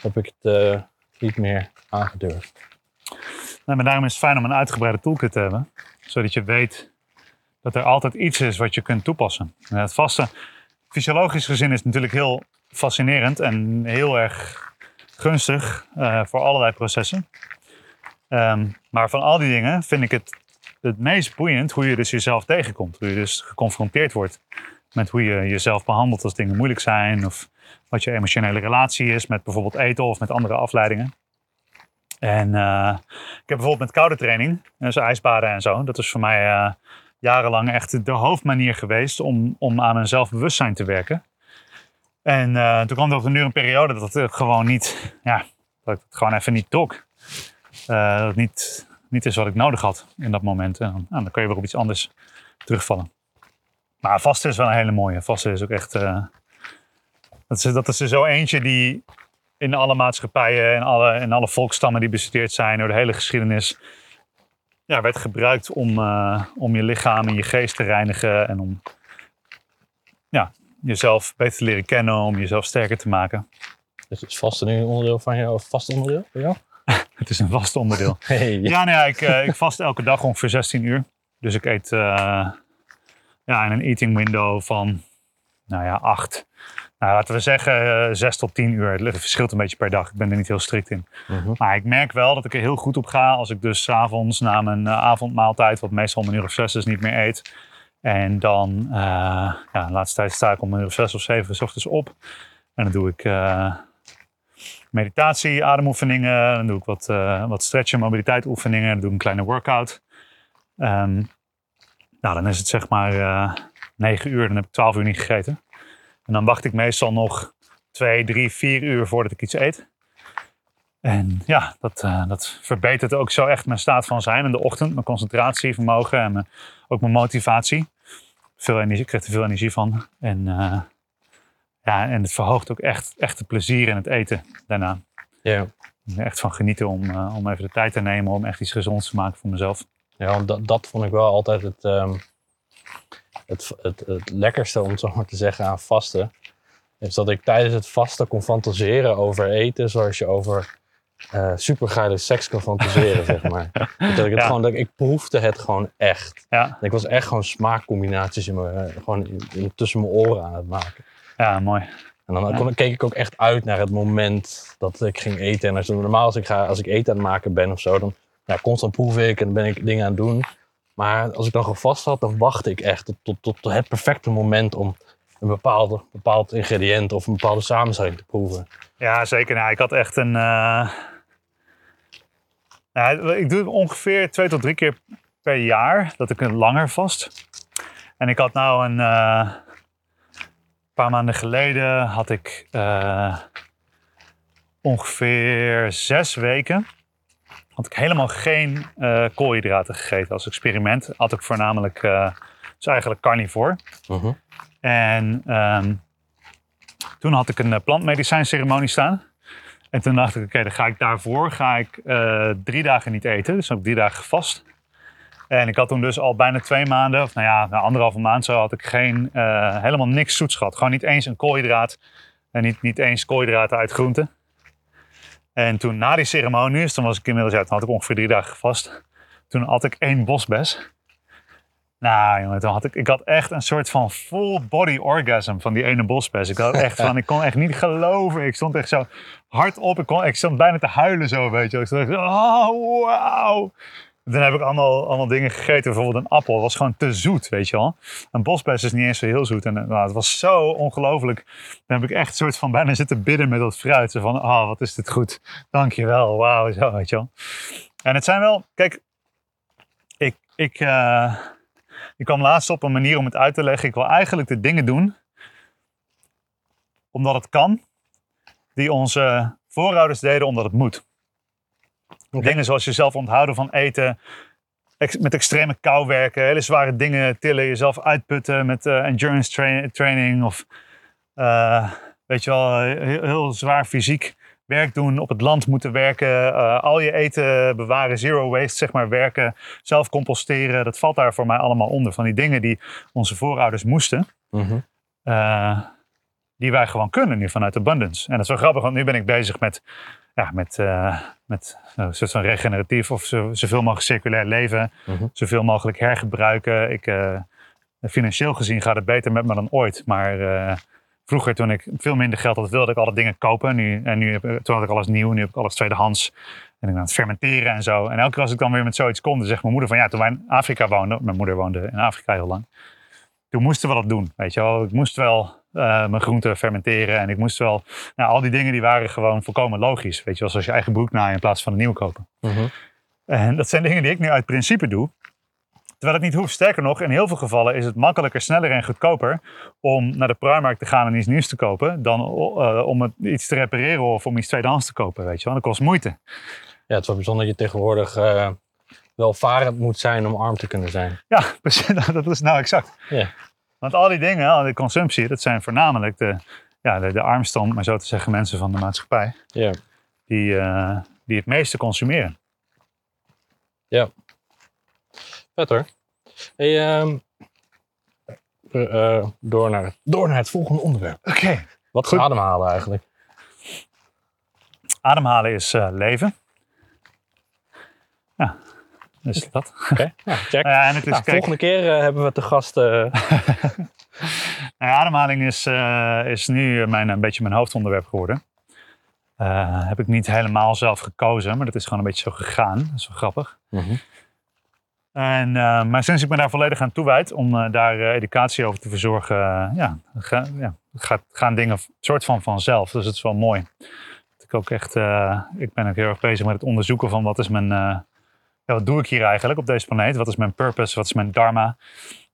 heb ik het eh, niet meer aangedurfd. Maar daarom is het fijn om een uitgebreide toolkit te hebben. Zodat je weet dat er altijd iets is wat je kunt toepassen. En het vaste, fysiologisch gezien is natuurlijk heel fascinerend en heel erg gunstig eh, voor allerlei processen. Ehm, maar van al die dingen vind ik het het meest boeiend hoe je dus jezelf tegenkomt. Hoe je dus geconfronteerd wordt met hoe je jezelf behandelt als dingen moeilijk zijn. Of wat je emotionele relatie is met bijvoorbeeld eten of met andere afleidingen. En eh, ik heb bijvoorbeeld met koude training, dus ijsbaden en zo. Dat is voor mij eh, jarenlang echt de hoofdmanier geweest om, om aan mijn zelfbewustzijn te werken. En toen kwam er op een een periode dat het gewoon niet, ja, dat ik het gewoon even niet trok. Dat het niet, niet is wat ik nodig had in dat moment. En dan, nou, dan kun je weer op iets anders terugvallen. Maar vasten is wel een hele mooie. Vasten is ook echt, dat, is, dat is er zo eentje die in alle maatschappijen en alle, en alle volkstammen die bestudeerd zijn door de hele geschiedenis. Ja, werd gebruikt om, eh, om je lichaam en je geest te reinigen en om ja, jezelf beter te leren kennen, om jezelf sterker te maken. Dus is vasten nu een onderdeel van jou, of vast onderdeel van jou? Het is een vast onderdeel. Hey, Ja, ja, ik, eh, ik vast elke dag ongeveer 16 uur. Dus ik eet eh, ja, in een eating window van, nou ja, 8. Nou, laten we zeggen eh 6 tot 10 uur. Het verschilt een beetje per dag. Ik ben er niet heel strikt in. Mhm. Maar ik merk wel dat ik er heel goed op ga als ik dus 's avonds na mijn eh, avondmaaltijd, wat meestal om een uur of zes is, niet meer eet. En dan, eh, ja, de laatste tijd sta ik om een uur of zes of zeven 's ochtends op. En dan doe ik meditatie, ademoefeningen. Dan doe ik wat, wat stretch- en mobiliteitsoefeningen. Dan doe ik een kleine workout. Ehm, nou, dan is het zeg maar 9 uur. Dan heb ik 12 uur niet gegeten. En dan wacht ik meestal nog 2, 3, 4 uur voordat ik iets eet. En ja, dat, eh, dat verbetert ook zo echt mijn staat van zijn in de ochtend. Mijn concentratievermogen en mijn, ook mijn motivatie. Veel energie, ik krijg er veel energie van. En, eh, ja, en het verhoogt ook echt, echt het plezier in het eten daarna. Ja. Echt van genieten om, eh, om even de tijd te nemen om echt iets gezonds te maken voor mezelf. Ja, dat, dat vond ik wel altijd het, ehm, het, het, het lekkerste, om het zo maar te zeggen, aan vasten. Is dat ik tijdens het vasten kon fantaseren over eten zoals je over eh super geile seks kan fantaseren, zeg maar. Dat ik, het Ja. gewoon, dat ik, ik proefde het gewoon echt. Ja, ik was echt gewoon smaakcombinaties in mijn, eh, gewoon in- in- tussen mijn oren aan het maken. ja mooi. En dan kon, keek ik ook echt uit naar het moment dat ik ging eten. En als, normaal als ik, ga, als ik eten aan het maken ben of zo, dan ja, constant proef ik en dan ben ik dingen aan het doen. Maar als ik dan gewoon vast had, dan wachtte ik echt tot, tot, het perfecte moment om een bepaald, bepaald ingrediënt of een bepaalde samenstelling te proeven. Ja, zeker. Nou, ik had echt een. eh, nou, ik doe het ongeveer twee tot drie keer per jaar dat ik een langer vast. En ik had nou een eh, paar maanden geleden had ik eh, ongeveer zes weken had ik helemaal geen eh, koolhydraten gegeten als experiment. Had ik voornamelijk, eh dus eigenlijk carnivore. Mhm. En ehm, toen had ik een eh, plantmedicijnceremonie staan. En toen dacht ik, oké, dan ga ik daarvoor ga ik, drie dagen niet eten. Dus heb ik drie dagen gevast. En ik had toen dus al bijna twee maanden, of nou ja, na anderhalve maand zo, had ik geen, helemaal niks zoets gehad. Gewoon niet eens een koolhydraat. En niet, niet eens koolhydraten uit groenten. En toen na die ceremonie, dus toen was ik inmiddels uit, toen had ik ongeveer drie dagen gevast. Toen had ik één bosbes. Nou jongen, toen had ik, ik had echt een soort van full body orgasm van die ene bosbes. Ik had echt van, ik kon echt niet geloven. Ik stond echt zo hard op. Ik, kon, ik stond bijna te huilen zo, weet je. Ik stond echt zo, oh wauw. Toen heb ik allemaal, allemaal dingen gegeten. Bijvoorbeeld een appel. Was gewoon te zoet, weet je wel. Een bosbes is niet eens zo heel zoet. En eh, nou, het was zo ongelooflijk. Dan heb ik echt een soort van bijna zitten bidden met dat fruit. Van, oh, wat is dit goed. Dankjewel, wauw, zo, weet je wel. En het zijn wel, kijk, ik, ik, eh, ik kwam laatst op een manier om het uit te leggen. Ik wil eigenlijk de dingen doen, omdat het kan, die onze voorouders deden omdat het moet. Dingen zoals jezelf onthouden van eten, ex- met extreme kou werken, hele zware dingen tillen, jezelf uitputten met eh, endurance tra- training of eh, weet je wel, heel, heel zwaar fysiek werk doen, op het land moeten werken, eh, al je eten bewaren, zero waste zeg maar, werken, zelf composteren. Dat valt daar voor mij allemaal onder. Van die dingen die onze voorouders moesten, Mhm. die wij gewoon kunnen nu vanuit abundance. En dat is wel grappig, want nu ben ik bezig met, ja, met, eh, met een soort van regeneratief of zo, zoveel mogelijk circulair leven, Mhm. zoveel mogelijk hergebruiken. Ik, eh, financieel gezien gaat het beter met me dan ooit, maar eh, vroeger toen ik veel minder geld had, wilde ik alle dingen kopen. Nu, en nu heb, ik- toen had ik alles nieuw, nu heb ik alles tweedehands. En ik ben aan het fermenteren en zo. En elke keer als ik dan weer met zoiets kom, dan zegt mijn moeder van ja, toen wij in Afrika woonden, mijn moeder woonde in Afrika heel lang. Toen moesten we dat doen, weet je wel. Ik moest wel eh, mijn groenten fermenteren en ik moest wel, nou al die dingen die waren gewoon volkomen logisch. Weet je wel, zoals je eigen broek naaien in plaats van een nieuw kopen. Mhm. En dat zijn dingen die ik nu uit principe doe. Terwijl het niet hoeft. Sterker nog, in heel veel gevallen is het makkelijker, sneller en goedkoper om naar de Primark te gaan en iets nieuws te kopen. Dan eh, om het, iets te repareren of om iets tweedehands te kopen. Weet je wel. Dat kost moeite. Ja, het is wel bijzonder dat je tegenwoordig eh, welvarend moet zijn om arm te kunnen zijn. Ja, precies. Dat is nou exact. Ja. Want al die dingen, al die consumptie, dat zijn voornamelijk de, ja, de, de armste, maar zo te zeggen, mensen van de maatschappij. Ja. Die, eh, die het meeste consumeren. Vet hoor. Hey, ehm, eh, door, naar, door naar het volgende onderwerp. Oké. Wat is ademhalen eigenlijk? Ademhalen is eh, leven. Dus dat. Oké, check. Nou ja, en het is, Nou, kijk, volgende keer eh, hebben we te gast. eh, Nou ademhaling is, eh, is nu mijn, een beetje mijn hoofdonderwerp geworden. Heb ik niet helemaal zelf gekozen, maar dat is gewoon een beetje zo gegaan. Dat is wel grappig. mhm. En, maar sinds ik me daar volledig aan toewijd om daar educatie over te verzorgen, ja, ga, ja, gaat, gaan dingen soort van vanzelf. Dus het is wel mooi. Dat ik ook echt, ik ben ook heel erg bezig met het onderzoeken van wat is mijn, wat doe ik hier eigenlijk op deze planeet? Wat is mijn purpose? Wat is mijn dharma?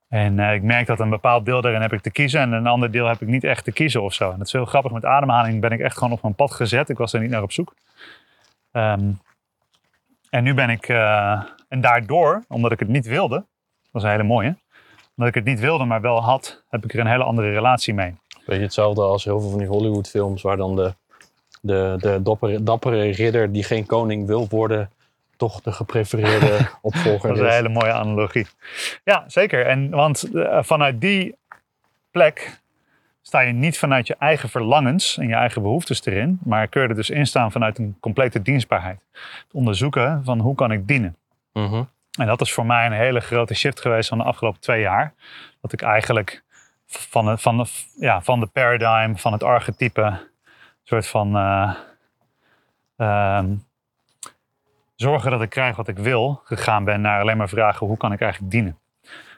En eh, ik merk dat een bepaald deel daarin heb ik te kiezen en een ander deel heb ik niet echt te kiezen of zo. En dat is heel grappig. Met ademhaling ben ik echt gewoon op mijn pad gezet. Ik was er niet naar op zoek. Ehm, en nu ben ik, eh, en daardoor, omdat ik het niet wilde, dat was een hele mooie. Omdat ik het niet wilde, maar wel had, heb ik er een hele andere relatie mee. Weet je, hetzelfde als heel veel van die Hollywood films waar dan de, de, de dappere, dappere ridder die geen koning wil worden, toch de geprefereerde opvolger Dat is is. een hele mooie analogie. Ja, zeker. En want eh, vanuit die plek sta je niet vanuit je eigen verlangens en je eigen behoeftes erin, maar kun je er dus in staan vanuit een complete dienstbaarheid. Het onderzoeken van hoe kan ik dienen. Mhm. En dat is voor mij een hele grote shift geweest van de afgelopen twee jaar. Dat ik eigenlijk van de, van de, ja, van de paradigm, van het archetype, soort van eh, ehm, zorgen dat ik krijg wat ik wil, gegaan ben naar alleen maar vragen hoe kan ik eigenlijk dienen.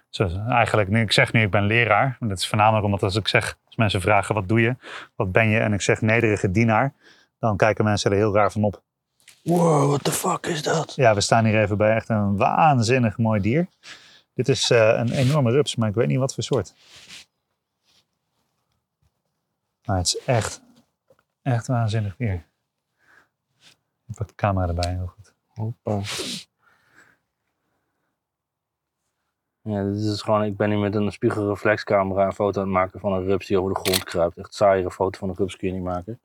Dus eigenlijk, nu, ik zeg nu ik ben leraar. Dat is voornamelijk omdat als ik zeg, als mensen vragen wat doe je, wat ben je, en ik zeg nederige dienaar, dan kijken mensen er heel raar van op. Wow, what the fuck is dat? Ja, we staan hier even bij echt een waanzinnig mooi dier. Dit is eh, een enorme rups, maar ik weet niet wat voor soort. Maar het is echt, echt waanzinnig dier. Ik pak de camera erbij. Hoppa. Ja, dit is gewoon, ik ben hier met een spiegelreflexcamera een foto aan het maken van een rups die over de grond kruipt. Echt saaiere foto van een rups kun je niet maken.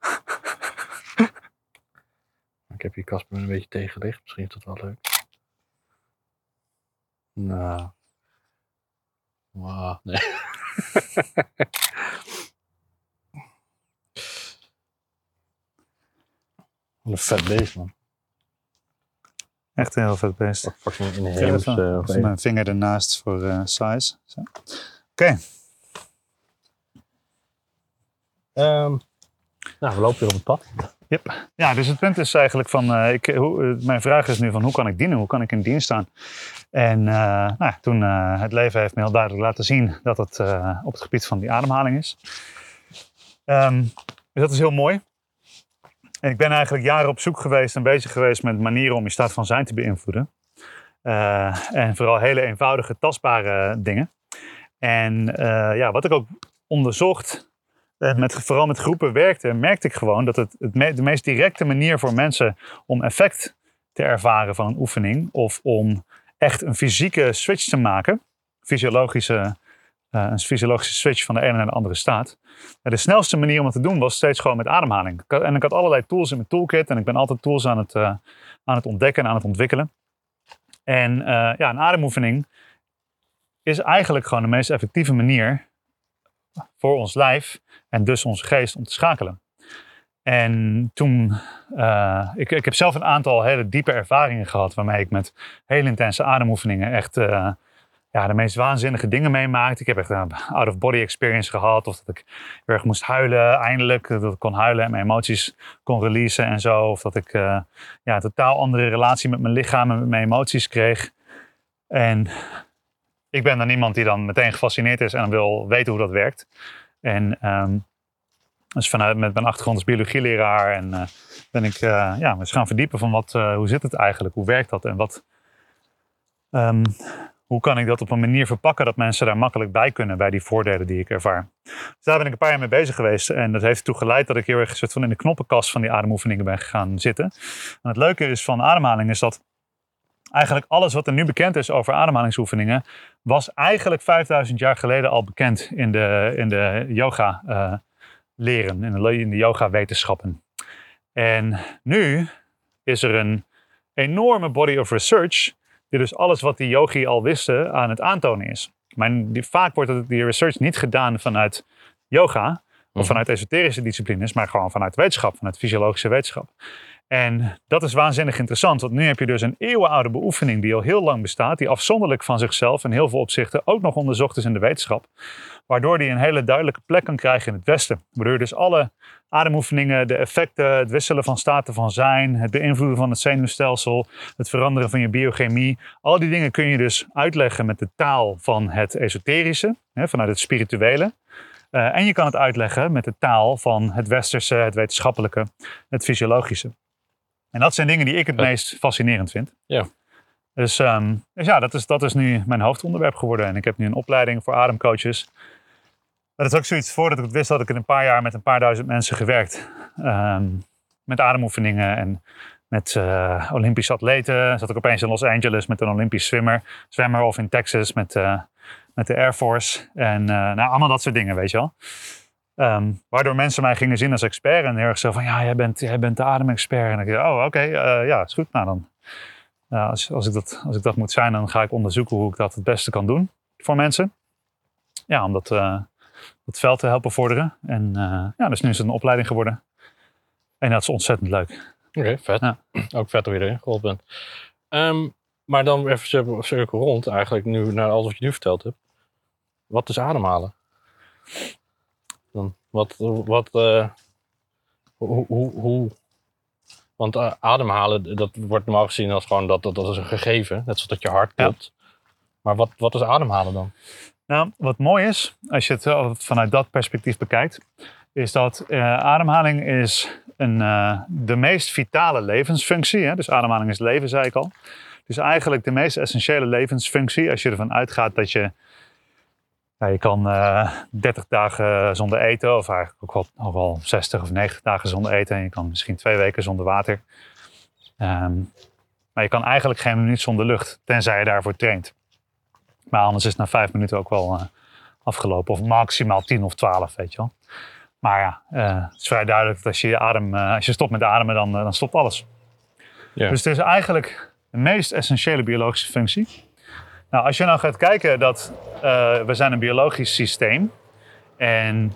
ik heb hier Casper een beetje tegenlicht, misschien is dat wel leuk. Nou. Wauw, nee. Wat een vet beest, man. Echt een heel vet beest. Ik inheems. of even een- mijn vinger ernaast voor eh, size. Oké, Ehm, nou, we lopen weer op het pad. Ja, dus het punt is eigenlijk van, eh, ik, hoe, mijn vraag is nu van hoe kan ik dienen, hoe kan ik in dienst staan? En nou, toen het leven heeft me heel duidelijk laten zien dat het op het gebied van die ademhaling is. Ehm, dus dat is heel mooi. En ik ben eigenlijk jaren op zoek geweest en bezig geweest met manieren om je staat van zijn te beïnvloeden. Eh, en vooral hele eenvoudige, tastbare dingen. En eh, ja, wat ik ook onderzocht en met, vooral met groepen werkte, merkte ik gewoon dat het, het de meest directe manier voor mensen om effect te ervaren van een oefening of om echt een fysieke switch te maken, fysiologische, eh, een fysiologische switch van de ene naar de andere staat. De snelste manier om dat te doen was steeds gewoon met ademhaling. En ik had allerlei tools in mijn toolkit en ik ben altijd tools aan het, eh, aan het ontdekken en aan het ontwikkelen. En eh, ja, een ademoefening is eigenlijk gewoon de meest effectieve manier voor ons lijf en dus onze geest om te schakelen. En toen, eh, ik, ik heb zelf een aantal hele diepe ervaringen gehad waarmee ik met hele intense ademoefeningen echt eh, ja, de meest waanzinnige dingen meemaakte. Ik heb echt een out-of-body experience gehad of dat ik erg moest huilen eindelijk, dat ik kon huilen en mijn emoties kon releasen en zo. Of dat ik eh, ja, een totaal andere relatie met mijn lichaam en met mijn emoties kreeg. En ik ben dan iemand die dan meteen gefascineerd is en wil weten hoe dat werkt. En ehm, dus vanuit met mijn achtergrond als biologieleraar en eh, ben ik eh, ja, eens gaan verdiepen van wat, hoe zit het eigenlijk, hoe werkt dat en wat, ehm, hoe kan ik dat op een manier verpakken dat mensen daar makkelijk bij kunnen bij die voordelen die ik ervaar. Dus daar ben ik een paar jaar mee bezig geweest en dat heeft ertoe geleid dat ik heel erg soort van in de knoppenkast van die ademoefeningen ben gaan zitten. En het leuke is van ademhaling is dat eigenlijk alles wat er nu bekend is over ademhalingsoefeningen was eigenlijk 5000 jaar geleden al bekend in de, in de yoga eh, leren, in de, in de yoga wetenschappen. En nu is er een enorme body of research die dus alles wat die yogi al wisten aan het aantonen is. Maar die, vaak wordt het- die research niet gedaan vanuit yoga of Mhm. vanuit esoterische disciplines, maar gewoon vanuit wetenschap, vanuit fysiologische wetenschap. En dat is waanzinnig interessant, want nu heb je dus een eeuwenoude beoefening die al heel lang bestaat, die afzonderlijk van zichzelf in heel veel opzichten ook nog onderzocht is in de wetenschap, waardoor die een hele duidelijke plek kan krijgen in het Westen. Waardoor dus alle ademoefeningen, de effecten, het wisselen van staten van zijn, het beïnvloeden van het zenuwstelsel, het veranderen van je biochemie, al die dingen kun je dus uitleggen met de taal van het esoterische, vanuit het spirituele. Eh, en je kan het uitleggen met de taal van het westerse, het wetenschappelijke, het fysiologische. En dat zijn dingen die ik het meest fascinerend vind. Ja. Dus, ehm, dus ja, dat is, dat is nu mijn hoofdonderwerp geworden. En ik heb nu een opleiding voor ademcoaches. Maar dat is ook zoiets, voordat ik het wist, had ik in een paar jaar met een paar duizend mensen gewerkt. Ehm, met ademoefeningen en met eh, Olympische atleten. Zat ik opeens in Los Angeles met een Olympisch zwemmer. Zwemmer of in Texas met, eh, met de Air Force. En eh, nou, allemaal dat soort dingen, weet je wel. Ehm, waardoor mensen mij gingen zien als expert. En heel erg zo van, ja, jij bent, jij bent de ademexpert. En ik dacht, oh, oké, eh, ja, is goed. Nou, dan, als, als, ik dat, als ik dat moet zijn, dan ga ik onderzoeken hoe ik dat het beste kan doen voor mensen. Ja, omdat, eh, het veld te helpen vorderen. En eh, ja, dus nu is het een opleiding geworden. En dat is ontzettend leuk. Oké, vet. Ja. Ook vet hoe je erin gerold bent. Ehm, maar dan even cirkel rond, eigenlijk nu naar alles wat je nu verteld hebt. Wat is ademhalen? Dan, wat, wat, eh, hoe, hoe, hoe, want eh, ademhalen, dat wordt normaal gezien als gewoon dat, dat, dat is een gegeven, net zoals dat je hart Ja. klopt. Maar wat, wat is ademhalen dan? Nou, wat mooi is, als je het eh, vanuit dat perspectief bekijkt, is dat ademhaling is een, de meest vitale levensfunctie. Hè? Dus ademhaling is leven, zei ik al. Dus eigenlijk de meest essentiële levensfunctie als je ervan uitgaat dat je, ja, je kan eh 30 dagen zonder eten, of eigenlijk ook wel, ook wel 60 of 90 dagen zonder eten. En je kan misschien twee weken zonder water. Ehm, maar je kan eigenlijk geen minuut zonder lucht, tenzij je daarvoor traint. Maar anders is het na vijf minuten ook wel eh, afgelopen. Of maximaal tien of twaalf, weet je wel. Maar ja, eh, het is vrij duidelijk dat als je, je adem, eh, als je stopt met ademen, dan, eh, dan stopt alles. Ja. Dus het is eigenlijk de meest essentiële biologische functie. Nou, als je nou gaat kijken dat eh, we zijn een biologisch systeem. En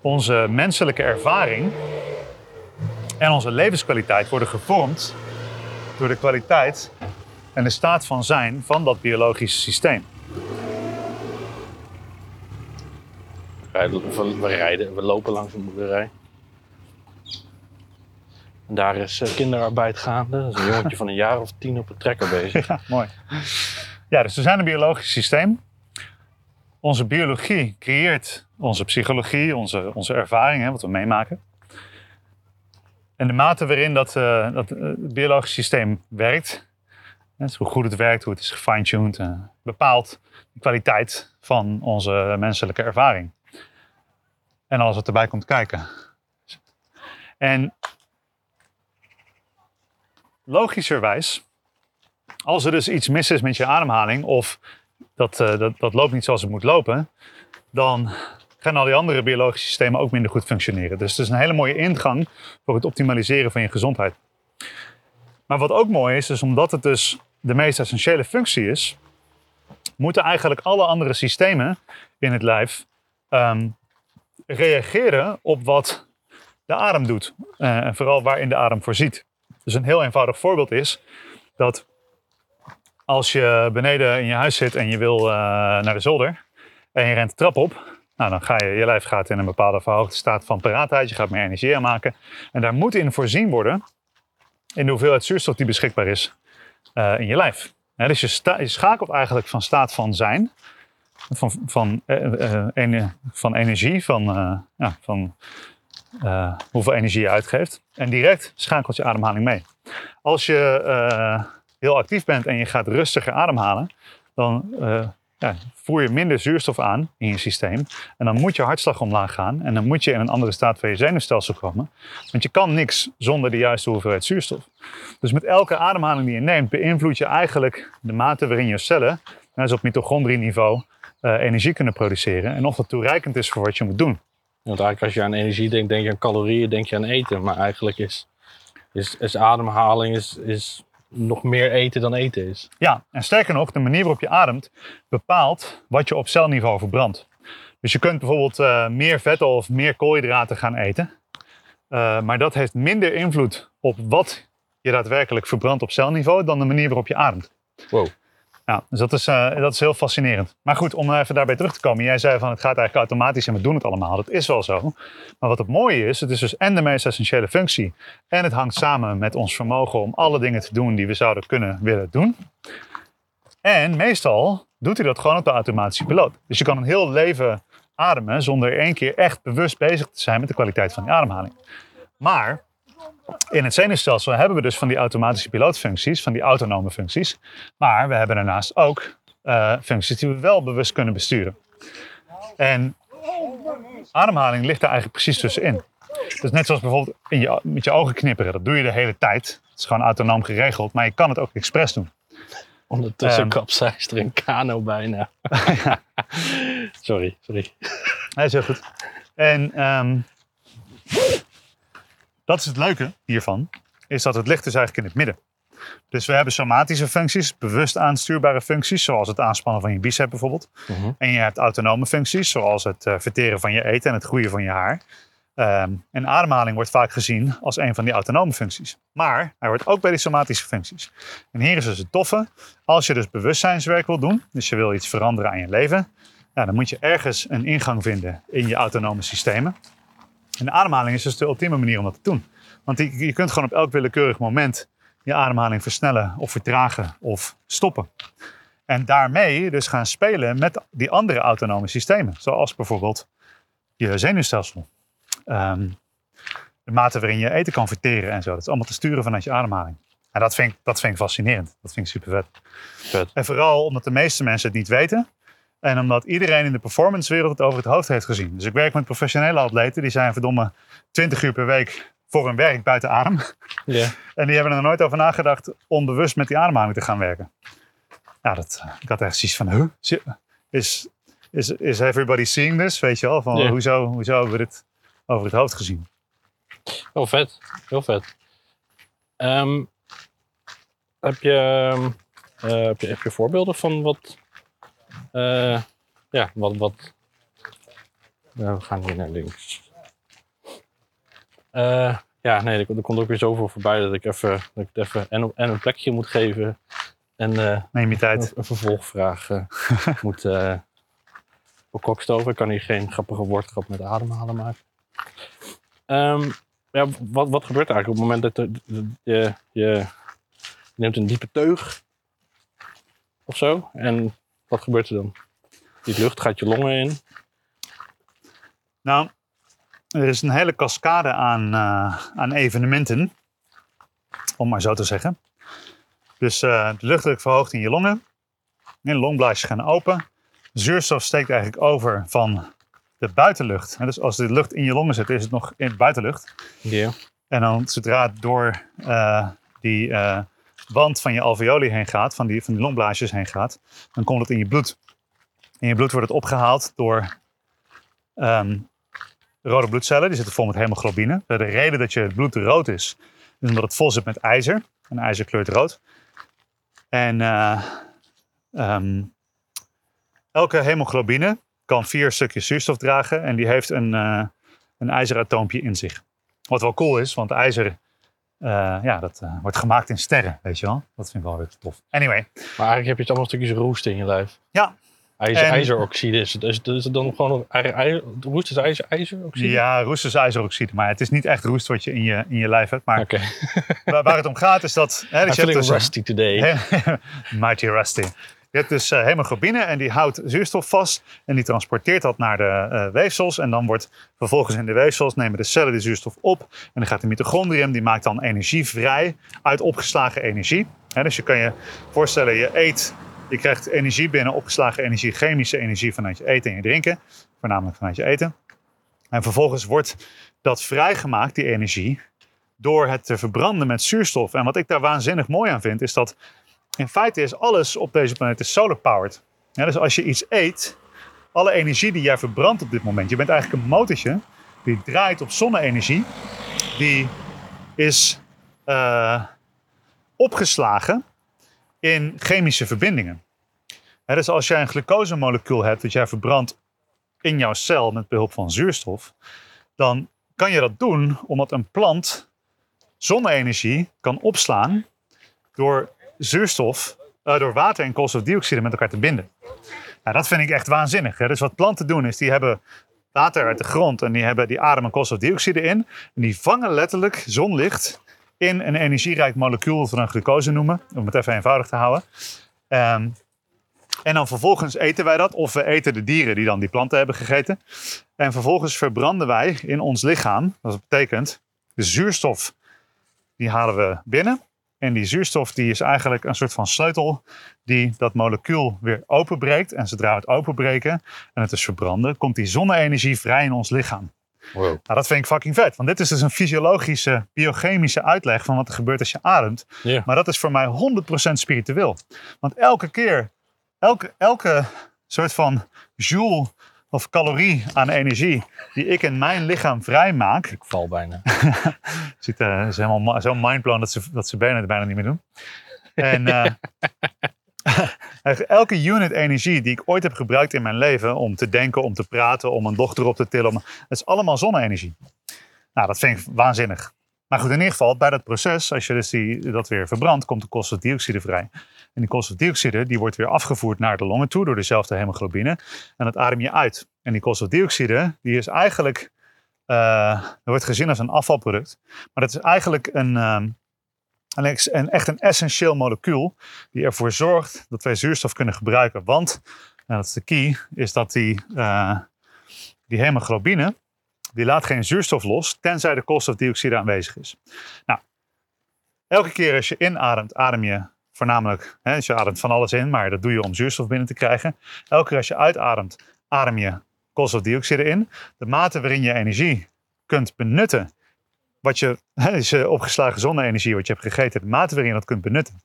onze menselijke ervaring en onze levenskwaliteit worden gevormd door de kwaliteit en de staat van zijn van dat biologische systeem. We rijden, we lopen langs een boerderij. En daar is eh, kinderarbeid gaande. Dat is een jongetje van een jaar of tien op een trekker bezig. Ja, mooi. Ja, dus we zijn een biologisch systeem. Onze biologie creëert onze psychologie, onze, onze ervaring, wat we meemaken. En de mate waarin dat, eh, dat eh, het biologisch systeem werkt, hè, dus hoe goed het werkt, hoe het is gefine-tuned, eh, bepaalt de kwaliteit van onze menselijke ervaring. En alles wat erbij komt kijken. En logischerwijs als er dus iets mis is met je ademhaling of dat, eh, dat, dat loopt niet zoals het moet lopen, dan gaan al die andere biologische systemen ook minder goed functioneren. Dus het is een hele mooie ingang voor het optimaliseren van je gezondheid. Maar wat ook mooi is, is omdat het dus de meest essentiële functie is, moeten eigenlijk alle andere systemen in het lijf ehm, reageren op wat de adem doet. Eh, en vooral waarin de adem voorziet. Dus een heel eenvoudig voorbeeld is dat als je beneden in je huis zit en je wil eh, naar de zolder en je rent de trap op, nou, dan ga je, je lijf gaat in een bepaalde verhoogde staat van paraatheid. Je gaat meer energie aanmaken. En daar moet in voorzien worden in de hoeveelheid zuurstof die beschikbaar is eh, in je lijf. Dus je, sta- schakelt eigenlijk van staat van zijn, van, van, eh, van energie, van, ja, van hoeveel energie je uitgeeft. En direct schakelt je ademhaling mee. Als je heel actief bent en je gaat rustiger ademhalen, dan eh, ja, voer je minder zuurstof aan in je systeem. En dan moet je hartslag omlaag gaan. En dan moet je in een andere staat van je zenuwstelsel komen. Want je kan niks zonder de juiste hoeveelheid zuurstof. Dus met elke ademhaling die je neemt, beïnvloed je eigenlijk de mate waarin je cellen, dus op mitochondrieniveau, eh energie kunnen produceren. En of dat toereikend is voor wat je moet doen. Want eigenlijk als je aan energie denkt, denk je aan calorieën, denk je aan eten. Maar eigenlijk is, is, is ademhaling is, is nog meer eten dan eten is. Ja, en sterker nog, de manier waarop je ademt bepaalt wat je op celniveau verbrandt. Dus je kunt bijvoorbeeld eh, meer vetten of meer koolhydraten gaan eten. Eh, maar dat heeft minder invloed op wat je daadwerkelijk verbrandt op celniveau dan de manier waarop je ademt. Wow. Ja, dus dat is, eh, dat is heel fascinerend. Maar goed, om even daarbij terug te komen. Jij zei van het gaat eigenlijk automatisch en we doen het allemaal. Dat is wel zo. Maar wat het mooie is, het is dus en de meest essentiële functie. En het hangt samen met ons vermogen om alle dingen te doen die we zouden kunnen willen doen. En meestal doet hij dat gewoon op de automatische piloot. Dus je kan een heel leven ademen zonder één keer echt bewust bezig te zijn met de kwaliteit van die ademhaling. Maar in het zenuwstelsel hebben we dus van die automatische pilootfuncties, van die autonome functies. Maar we hebben daarnaast ook eh, functies die we wel bewust kunnen besturen. En ademhaling ligt daar eigenlijk precies tussenin. Dus net zoals bijvoorbeeld in je, met je ogen knipperen, dat doe je de hele tijd. Het is gewoon autonoom geregeld, maar je kan het ook expres doen. Ondertussen kapseist er een kano bijna. sorry, sorry. Dat is heel goed. En ehm, dat is het leuke hiervan, is dat het ligt dus eigenlijk in het midden. Dus we hebben somatische functies, bewust aanstuurbare functies, zoals het aanspannen van je bicep bijvoorbeeld. Mhm. En je hebt autonome functies, zoals het eh, verteren van je eten en het groeien van je haar. Ehm, en ademhaling wordt vaak gezien als een van die autonome functies. Maar hij hoort ook bij die somatische functies. En hier is dus het toffe. Als je dus bewustzijnswerk wil doen, dus je wil iets veranderen aan je leven, ja, dan moet je ergens een ingang vinden in je autonome systemen. En de ademhaling is dus de ultieme manier om dat te doen. Want die- je kunt gewoon op elk willekeurig moment je ademhaling versnellen of vertragen of stoppen. En daarmee dus gaan spelen met die andere autonome systemen. Zoals bijvoorbeeld je zenuwstelsel. Ehm, de mate waarin je eten kan verteren en zo. Dat is allemaal te sturen vanuit je ademhaling. En dat vind ik, dat vind ik fascinerend. Dat vind ik super vet. Vet. En vooral omdat de meeste mensen het niet weten. En omdat iedereen in de performancewereld het over het hoofd heeft gezien. Dus ik werk met professionele atleten. Die zijn verdomme 20 uur per week voor hun werk buiten adem. Ja. En die hebben er nooit over nagedacht om bewust met die ademhaling te gaan werken. Ja, dat, ik had echt zoiets van, huh? Is, is, is everybody seeing this? Weet je wel? Van, Ja. hoezo, hoezo hebben we dit over het hoofd gezien? Oh, vet. Heel vet. Ehm, heb, je, ehm, eh, heb, je, heb je voorbeelden van wat... eh, ja, wat... wat we gaan hier naar links. Eh, ja, nee, er, er komt ook weer zoveel voorbij dat ik even, dat ik het even en, en een plekje moet geven. En eh, Neem je tijd. een, vervolgvraag moet uh, bekokstoven. Ik kan hier geen grappige woordgrap met ademhalen maken. Ehm, ja, wat, wat gebeurt er eigenlijk op het moment dat je, je, je neemt een diepe teug of zo? En wat gebeurt er dan? Die lucht gaat je longen in. Nou, er is een hele cascade aan, eh, aan evenementen. Om maar zo te zeggen. Dus eh, de luchtdruk verhoogt in je longen. En de longblaasjes gaan open. Zuurstof steekt eigenlijk over van de buitenlucht. En dus als de lucht in je longen zit, is het nog in buitenlucht. Ja. En dan zodra het door eh, die wand van je alveoli heen gaat, van die, van die longblaasjes heen gaat, dan komt het in je bloed. In je bloed wordt het opgehaald door ehm, rode bloedcellen. Die zitten vol met hemoglobine. De reden dat je bloed rood is, is omdat het vol zit met ijzer. En ijzer kleurt rood. En eh, ehm, elke hemoglobine kan vier stukjes zuurstof dragen. En die heeft een, eh, een ijzeratoompje in zich. Wat wel cool is, want ijzer eh, ja, dat, eh, wordt gemaakt in sterren, weet je wel. Dat vind ik wel weer tof. Anyway, Maar eigenlijk heb je het allemaal stukjes roest in je lijf. ja, IJzer, En- IJzeroxide is het. Is het, is het dan gewoon ij- ij- roest is ijzer, ijzeroxide? ja, roest is ijzeroxide. Maar het is niet echt roest wat je in je, in je lijf hebt. Maar Oké. waar, waar het om gaat is dat... Hè, je feeling dus, rusty today. Mighty Rusty. Je hebt dus eh, hemoglobine en die houdt zuurstof vast. En die transporteert dat naar de eh, weefsels. En dan wordt vervolgens in de weefsels nemen de cellen de zuurstof op. En dan gaat de mitochondrium, die maakt dan energie vrij uit opgeslagen energie. Dus je kan je voorstellen, je eet, je krijgt energie binnen, opgeslagen energie, chemische energie vanuit je eten en je drinken. Voornamelijk vanuit je eten. En vervolgens wordt dat vrijgemaakt, die energie, door het te verbranden met zuurstof. En wat ik daar waanzinnig mooi aan vind, is dat in feite is alles op deze planeet is solar powered. Dus als je iets eet, alle energie die jij verbrandt op dit moment, je bent eigenlijk een motortje die draait op zonne-energie, die is eh, opgeslagen in chemische verbindingen. Dus als jij een glucosemolecuul hebt dat jij verbrandt in jouw cel met behulp van zuurstof, dan kan je dat doen omdat een plant zonne-energie kan opslaan door zuurstof, eh, door water en koolstofdioxide met elkaar te binden. Nou, dat vind ik echt waanzinnig. Hè? Dus wat planten doen is, die hebben water uit de grond en die, hebben, die ademen koolstofdioxide in. En die vangen letterlijk zonlicht in een energierijk molecuul, we dan glucose noemen, om het even eenvoudig te houden. Ehm, en dan vervolgens eten wij dat, of we eten de dieren die dan die planten hebben gegeten. En vervolgens verbranden wij in ons lichaam, dat betekent de zuurstof, die halen we binnen. En die zuurstof die is eigenlijk een soort van sleutel die dat molecuul weer openbreekt. En zodra we het openbreken en het is verbranden, komt die zonne-energie vrij in ons lichaam. Wow. Nou, dat vind ik fucking vet. Want dit is dus een fysiologische, biochemische uitleg van wat er gebeurt als je ademt. Maar dat is voor mij 100% spiritueel. Want elke keer, elke, elke soort van joule of calorie aan energie die ik in mijn lichaam vrijmaak. Ik val bijna. Ziet, eh, is helemaal ma- zo mindblown dat ze, dat ze benen het bijna niet meer doen. En eh, elke unit energie die ik ooit heb gebruikt in mijn leven om te denken, om te praten, om een dochter op te tillen, om, dat is allemaal zonne-energie. Nou, dat vind ik waanzinnig. Maar goed, in ieder geval, bij dat proces, als je dus die, dat weer verbrandt, komt de koolstofdioxide vrij. En die koolstofdioxide die wordt weer afgevoerd naar de longen toe door dezelfde hemoglobine. En dat adem je uit. En die koolstofdioxide, die is eigenlijk, eh, wordt gezien als een afvalproduct. Maar dat is eigenlijk een, ehm, een, een- echt een essentieel molecuul die ervoor zorgt dat wij zuurstof kunnen gebruiken. Want, en dat is de key, is dat die, eh, die hemoglobine, die laat geen zuurstof los, tenzij de koolstofdioxide aanwezig is. Nou, elke keer als je inademt, adem je voornamelijk, hè, dus je ademt van alles in, maar dat doe je om zuurstof binnen te krijgen. Elke keer als je uitademt, adem je koolstofdioxide in. De mate waarin je energie kunt benutten, wat je, hè, is eh, opgeslagen zonne-energie wat je hebt gegeten, de mate waarin je dat kunt benutten,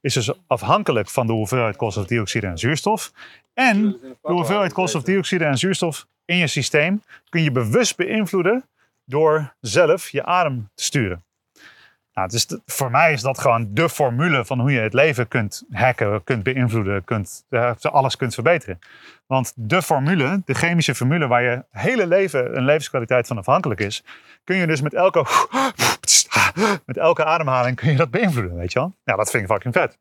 is dus afhankelijk van de hoeveelheid koolstofdioxide en zuurstof. En de hoeveelheid koolstofdioxide en zuurstof in je systeem kun je bewust beïnvloeden door zelf je adem te sturen. Nou, dus voor mij is dat gewoon de formule van hoe je het leven kunt hacken, kunt beïnvloeden, kunt, eh, alles kunt verbeteren. Want de formule, de chemische formule waar je hele leven een levenskwaliteit van afhankelijk is, kun je dus met elke, met elke ademhaling kun je dat beïnvloeden, weet je wel? Ja, dat vind ik fucking vet.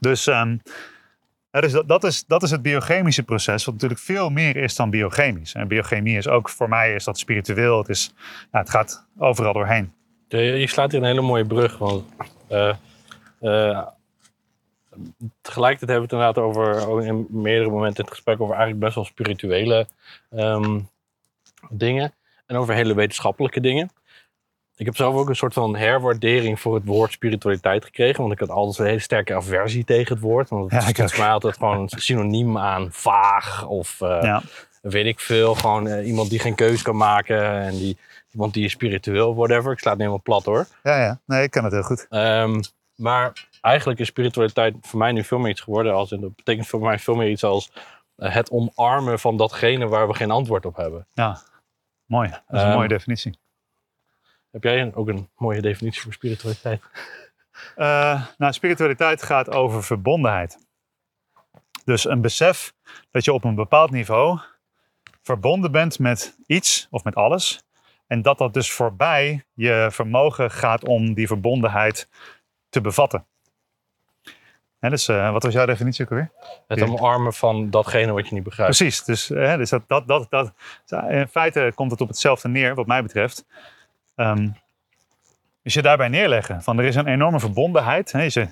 Dus, ja, dus dat, dat, is, dat is het biochemische proces, wat natuurlijk veel meer is dan biochemisch. En biochemie is ook, voor mij is dat spiritueel, het, is, ja, het gaat overal doorheen. Je, slaat hier een hele mooie brug. Want eh, eh, tegelijkertijd hebben we het inderdaad over, ook in meerdere momenten in het gesprek, over eigenlijk best wel spirituele ehm, dingen. En over hele wetenschappelijke dingen. Ik heb zelf ook een soort van herwaardering voor het woord spiritualiteit gekregen. Want ik had altijd een hele sterke aversie tegen het woord. Want het Ja, is volgens mij altijd gewoon een synoniem aan vaag of eh, Ja. weet ik veel. Gewoon iemand die geen keus kan maken. En die, iemand die is spiritueel, whatever. Ik sla het helemaal plat hoor. Ja, ja. Nee, ik kan het heel goed. Ehm, maar eigenlijk is spiritualiteit voor mij nu veel meer iets geworden. Als, en dat betekent voor mij veel meer iets als eh, het omarmen van datgene waar we geen antwoord op hebben. Ja, mooi. Dat is een Ehm, mooie definitie. Heb jij een- ook een mooie definitie voor spiritualiteit? Eh, nou, spiritualiteit gaat over verbondenheid. Dus een besef dat je op een bepaald niveau verbonden bent met iets of met alles. En dat dat dus voorbij je vermogen gaat om die verbondenheid te bevatten. Dus eh, wat was jouw definitie ook alweer? Het omarmen van datgene wat je niet begrijpt. Precies, dus, hè, dus dat, dat, dat, dat, in feite komt het op hetzelfde neer, wat mij betreft. Ehm als je daarbij neerleggen, van er is een enorme verbondenheid. Je,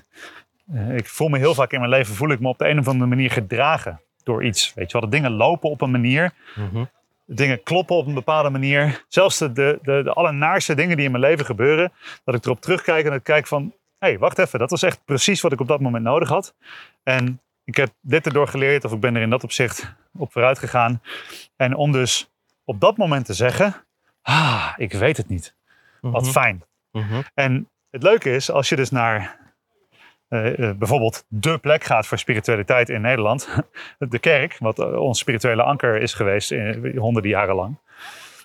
eh, ik voel me heel vaak in mijn leven, voel ik me op de een of andere manier gedragen door iets. Weet je wel, de dingen lopen op een manier, Mhm. Dingen kloppen op een bepaalde manier. Zelfs de, de, de, de allernaarste dingen die in mijn leven gebeuren, dat ik erop terugkijk en dat ik kijk van, hé, hey, wacht even, dat was echt precies wat ik op dat moment nodig had. En ik heb dit erdoor geleerd, of ik ben er in dat opzicht op vooruit gegaan. En om dus op dat moment te zeggen, ah, ik weet het niet. Wat Mhm. fijn. Mhm. En het leuke is, als je dus naar eh, eh, bijvoorbeeld de plek gaat voor spiritualiteit in Nederland, de kerk, wat eh, ons spirituele anker is geweest in honderden jaren lang,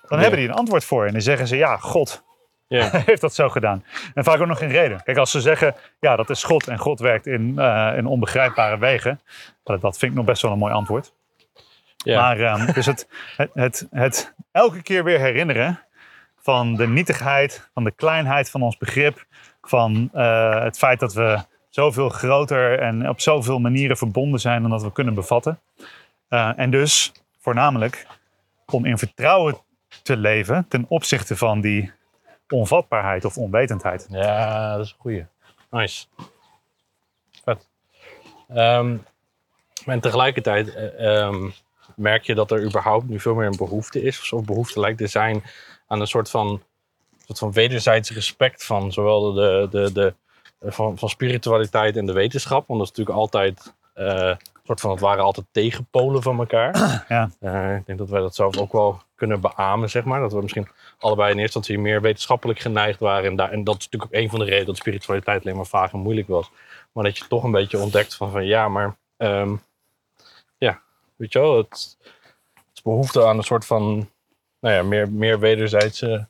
dan Ja. hebben die een antwoord voor. En dan zeggen ze, ja, God Ja. heeft dat zo gedaan. En vaak ook nog geen reden. Kijk, als ze zeggen, ja, dat is God en God werkt in, eh, in onbegrijpbare wegen, dat, dat vind ik nog best wel een mooi antwoord. Ja. Maar ehm, dus het, het, het, het elke keer weer herinneren van de nietigheid, van de kleinheid van ons begrip, van het feit dat we zoveel groter en op zoveel manieren verbonden zijn dan dat we kunnen bevatten. Eh, en dus voornamelijk om in vertrouwen te leven ten opzichte van die onvatbaarheid of onwetendheid. Ja, dat is een goeie. Nice. Vet. Ehm, en tegelijkertijd eh, ehm, merk je dat er überhaupt nu veel meer een behoefte is. Of behoefte lijkt te zijn aan een soort van, soort van wederzijds respect van zowel de, de, de, van, van spiritualiteit en de wetenschap. Want dat is natuurlijk altijd eh, soort van, het waren altijd tegenpolen van elkaar. Ja. Eh, ik denk dat wij dat zelf ook wel kunnen beamen, zeg maar. Dat we misschien allebei in eerste instantie meer wetenschappelijk geneigd waren. En, daar, en dat is natuurlijk ook een van de redenen dat spiritualiteit alleen maar vaag en moeilijk was. Maar dat je toch een beetje ontdekt van, van ja, maar ehm, ja, weet je wel, het, behoefte aan een soort van, nou ja, meer, meer wederzijdse,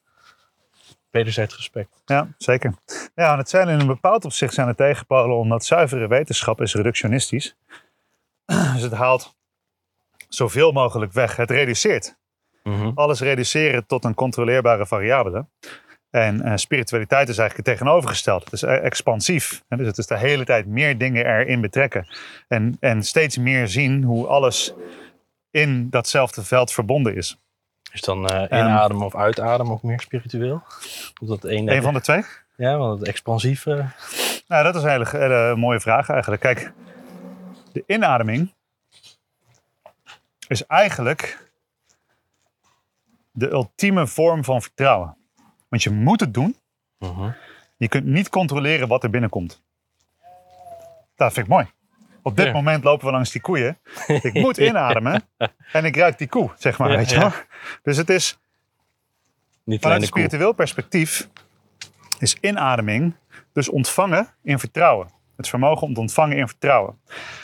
wederzijds respect. Ja, zeker. Ja, en het zijn in een bepaald opzicht zijn de tegenpolen, omdat zuivere wetenschap is reductionistisch. Dus het haalt zoveel mogelijk weg. Het reduceert. Mhm. Alles reduceren tot een controleerbare variabele. En eh, spiritualiteit is eigenlijk het tegenovergestelde. Het is eh, expansief. Hè? Dus het is de hele tijd meer dingen erin betrekken. En, en steeds meer zien hoe alles in datzelfde veld verbonden is. Is dan eh, inademen of uitademen ook meer spiritueel? Of dat een, Een van de twee? Ja, want het expansief. eh, Nou, dat is een hele, hele mooie vraag eigenlijk. Kijk, de inademing is eigenlijk de ultieme vorm van vertrouwen. Want je moet het doen. mhm. Je kunt niet controleren wat er binnenkomt. Dat vind ik mooi. Op dit Ja. moment lopen we langs die koeien. Ik moet inademen en ik ruik die koe, zeg maar. Ja, weet je wel? Dus het is Niet Vanuit een koe. spiritueel perspectief is inademing dus ontvangen in vertrouwen. Het vermogen om te ontvangen in vertrouwen.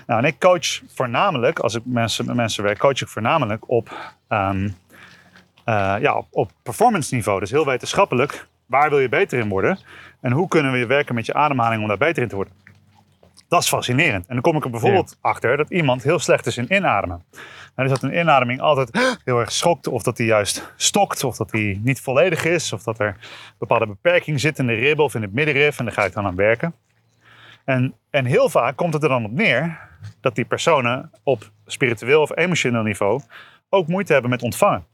Nou, en ik coach voornamelijk, als ik mensen, met mensen werk, coach ik voornamelijk op, ehm, eh, ja, op, op performance niveau. Dus heel wetenschappelijk, waar wil je beter in worden? En hoe kunnen we werken met je ademhaling om daar beter in te worden? Dat is fascinerend. En dan kom ik er bijvoorbeeld achter dat iemand heel slecht is in inademen. En dus dat een inademing altijd heel erg schokt, of dat die juist stokt, of dat die niet volledig is, of dat er een bepaalde beperking zit in de ribben of in het middenrif. En daar ga ik dan aan werken. En, en heel vaak komt het er dan op neer dat die personen op spiritueel of emotioneel niveau ook moeite hebben met ontvangen.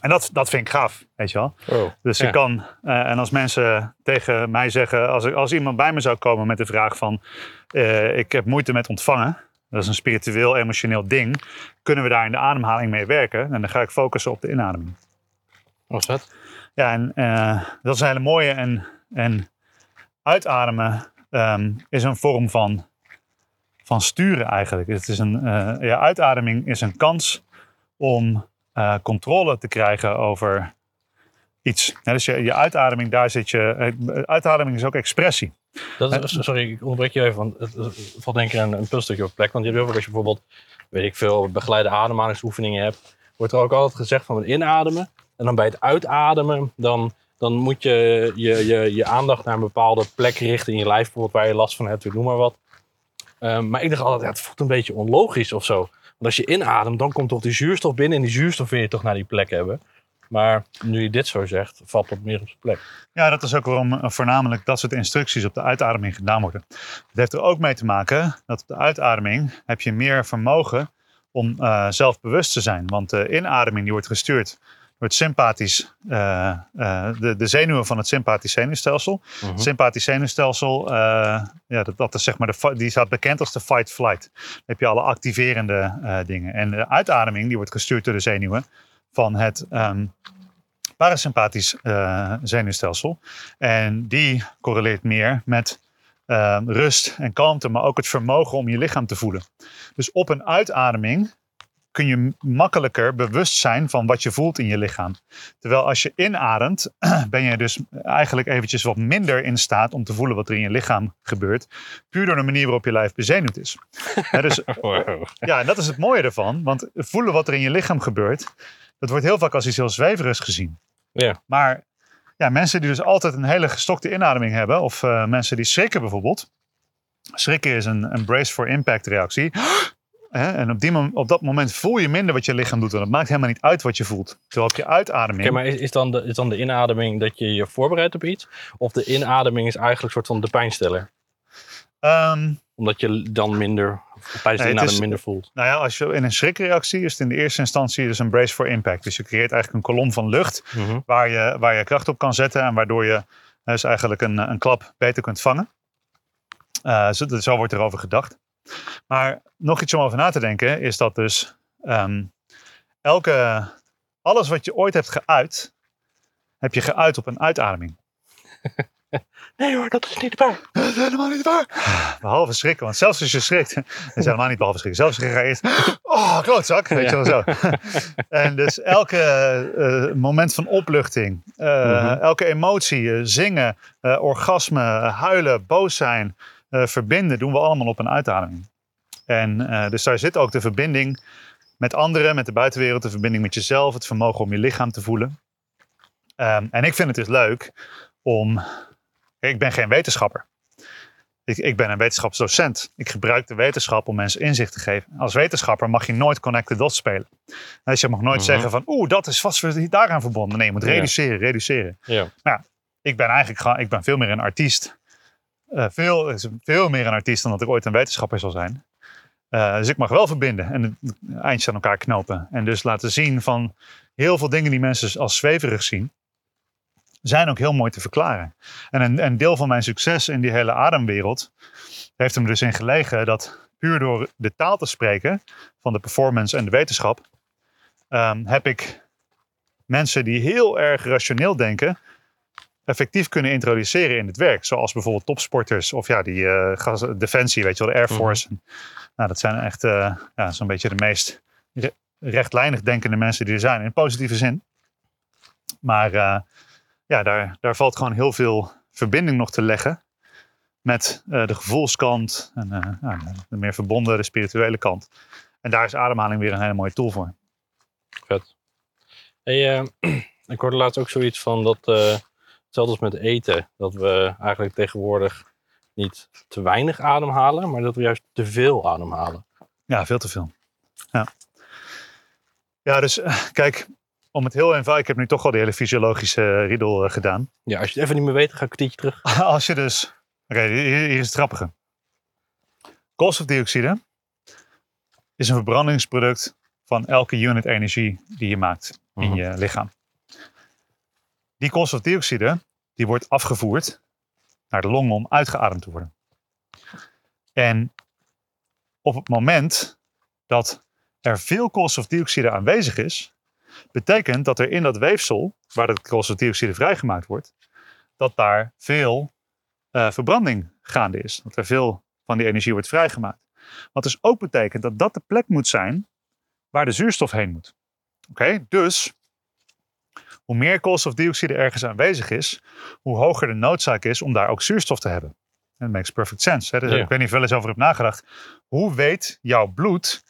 En dat, dat vind ik gaaf, weet je wel. Oh, Dus ja. ik kan, eh, en als mensen tegen mij zeggen, als, er- als iemand bij me zou komen met de vraag van, eh, ik heb moeite met ontvangen, dat is een spiritueel, emotioneel ding, kunnen we daar in de ademhaling mee werken? En dan ga ik focussen op de inademing. Wat is dat? Ja, en eh, dat is een hele mooie. En, en uitademen ehm, is een vorm van, van sturen eigenlijk. Het is een, ja, uitademing is een kans om eh, controle te krijgen over iets. Ja, dus je, je uitademing, daar zit je. eh, Uitademing is ook expressie. Dat is, sorry, ik onderbreek je even, want het, valt denk ik een, een puzzelstukje op plek. Want je hebt vaak als je bijvoorbeeld, weet ik veel, begeleide ademhalingsoefeningen hebt, wordt er ook altijd gezegd van het inademen. En dan bij het uitademen, dan, dan moet je je, je je aandacht naar een bepaalde plek richten in je lijf, bijvoorbeeld waar je last van hebt, noem maar wat. Ehm, maar ik dacht altijd, ja, het voelt een beetje onlogisch of zo. Als je inademt, dan komt toch die zuurstof binnen en die zuurstof wil je toch naar die plek hebben. Maar nu je dit zo zegt, valt dat meer op zijn plek. Ja, dat is ook waarom eh, voornamelijk dat soort instructies op de uitademing gedaan worden. Het heeft er ook mee te maken dat op de uitademing heb je meer vermogen om eh, zelfbewust te zijn. Want de inademing die wordt gestuurd het sympathisch, eh, eh, de, de zenuwen van het sympathisch zenuwstelsel. Mhm. Het sympathisch zenuwstelsel, eh, ja, dat, dat is zeg maar de, die staat bekend als de fight-flight. Dan heb je alle activerende dingen. En de uitademing die wordt gestuurd door de zenuwen van het ehm, parasympathisch zenuwstelsel. En die correleert meer met ehm, rust en kalmte, maar ook het vermogen om je lichaam te voelen. Dus op een uitademing kun je makkelijker bewust zijn van wat je voelt in je lichaam. Terwijl als je inademt, ben je dus eigenlijk eventjes wat minder in staat om te voelen wat er in je lichaam gebeurt. Puur door de manier waarop je lijf bezenuwd is. Dus Wow. ja, en dat is het mooie ervan. Want voelen wat er in je lichaam gebeurt, dat wordt heel vaak als iets heel zweverigs gezien. Ja. Maar ja, mensen die dus altijd een hele gestokte inademing hebben, of eh, mensen die schrikken bijvoorbeeld. Schrikken is een, een brace for impact reactie. Hè, En op, die op dat moment voel je minder wat je lichaam doet. En het maakt helemaal niet uit wat je voelt. Terwijl je uitademing. Oké, maar is, is, dan de, is dan de inademing dat je je voorbereidt op iets? Of de inademing is eigenlijk een soort van de pijnstiller? ehm, Omdat je dan minder, tijdens de Nee, is- minder voelt. nou ja, als je in een schrikreactie is het in de eerste instantie dus een brace for impact. Dus je creëert eigenlijk een kolom van lucht Mhm. waar je, waar je kracht op kan zetten en waardoor je dus eigenlijk een, een klap beter kunt vangen. Eh, zo, zo wordt erover gedacht. Maar nog iets om over na te denken is dat dus ehm, elke, alles wat je ooit hebt geuit, heb je geuit op een uitademing. Nee hoor, dat is niet waar. Dat is helemaal niet waar. Behalve schrikken, want zelfs als je schrikt, dat is helemaal niet behalve schrikken. Zelfs als je eerst, oh, klootzak, weet je wel zo. en dus elke eh, moment van opluchting, eh, Mhm. elke emotie, eh, zingen, orgasme, huilen, boos zijn, verbinden, doen we allemaal op een uitademing. En eh, dus daar zit ook de verbinding met anderen, met de buitenwereld, de verbinding met jezelf, het vermogen om je lichaam te voelen. Ehm, en ik vind het dus leuk om. Ik ben geen wetenschapper. Ik, ik ben een wetenschapsdocent. Ik gebruik de wetenschap om mensen inzicht te geven. Als wetenschapper mag je nooit connect the dots spelen. Dus je mag nooit Mhm. zeggen van, oeh, dat is vast daaraan verbonden. Nee, je moet Ja. reduceren, reduceren. Ja. Ik ben eigenlijk gewoon, ik ben veel meer een artiest. Eh, veel, veel meer een artiest dan dat ik ooit een wetenschapper zal zijn. Eh, dus ik mag wel verbinden en het eindjes aan elkaar knopen. En dus laten zien van heel veel dingen die mensen als zweverig zien, zijn ook heel mooi te verklaren. En een, een deel van mijn succes in die hele ademwereld heeft hem dus in gelegen dat puur door de taal te spreken van de performance en de wetenschap, ehm, heb ik mensen die heel erg rationeel denken, effectief kunnen introduceren in het werk. Zoals bijvoorbeeld topsporters of ja, die eh, defensie, weet je wel, de Air Mhm. Force. Nou, dat zijn echt eh, ja, zo'n beetje de meest re- rechtlijnig denkende mensen die er zijn, in positieve zin. Maar eh, ja, daar, daar valt gewoon heel veel verbinding nog te leggen met de gevoelskant en ja, de meer verbonden, de spirituele kant. En daar is ademhaling weer een hele mooie tool voor. Vet. Hey, ik hoorde laatst ook zoiets van dat, hetzelfde als met eten, dat we eigenlijk tegenwoordig niet te weinig ademhalen, maar dat we juist te veel ademhalen. Ja, veel te veel. Ja, ja dus eh, kijk, om het heel eenvoudig, ik heb nu toch al die hele fysiologische riedel eh, gedaan. Ja, als je het even niet meer weet, ga ik een terug. Als je dus, oké, hier, hier is het grappige. Koolstofdioxide is een verbrandingsproduct van elke unit energie die je maakt in Mhm. je lichaam. Die koolstofdioxide, die wordt afgevoerd naar de longen om uitgeademd te worden. En op het moment dat er veel koolstofdioxide aanwezig is, betekent dat er in dat weefsel, waar dat koolstofdioxide vrijgemaakt wordt, dat daar veel eh, verbranding gaande is. Dat er veel van die energie wordt vrijgemaakt. Wat dus ook betekent dat dat de plek moet zijn waar de zuurstof heen moet. Oké, dus hoe meer koolstofdioxide ergens aanwezig is, hoe hoger de noodzaak is om daar ook zuurstof te hebben. Dat makes perfect sense. Hè? Dus Ja. Ik weet niet of wel eens over hebt nagedacht. Hoe weet jouw bloed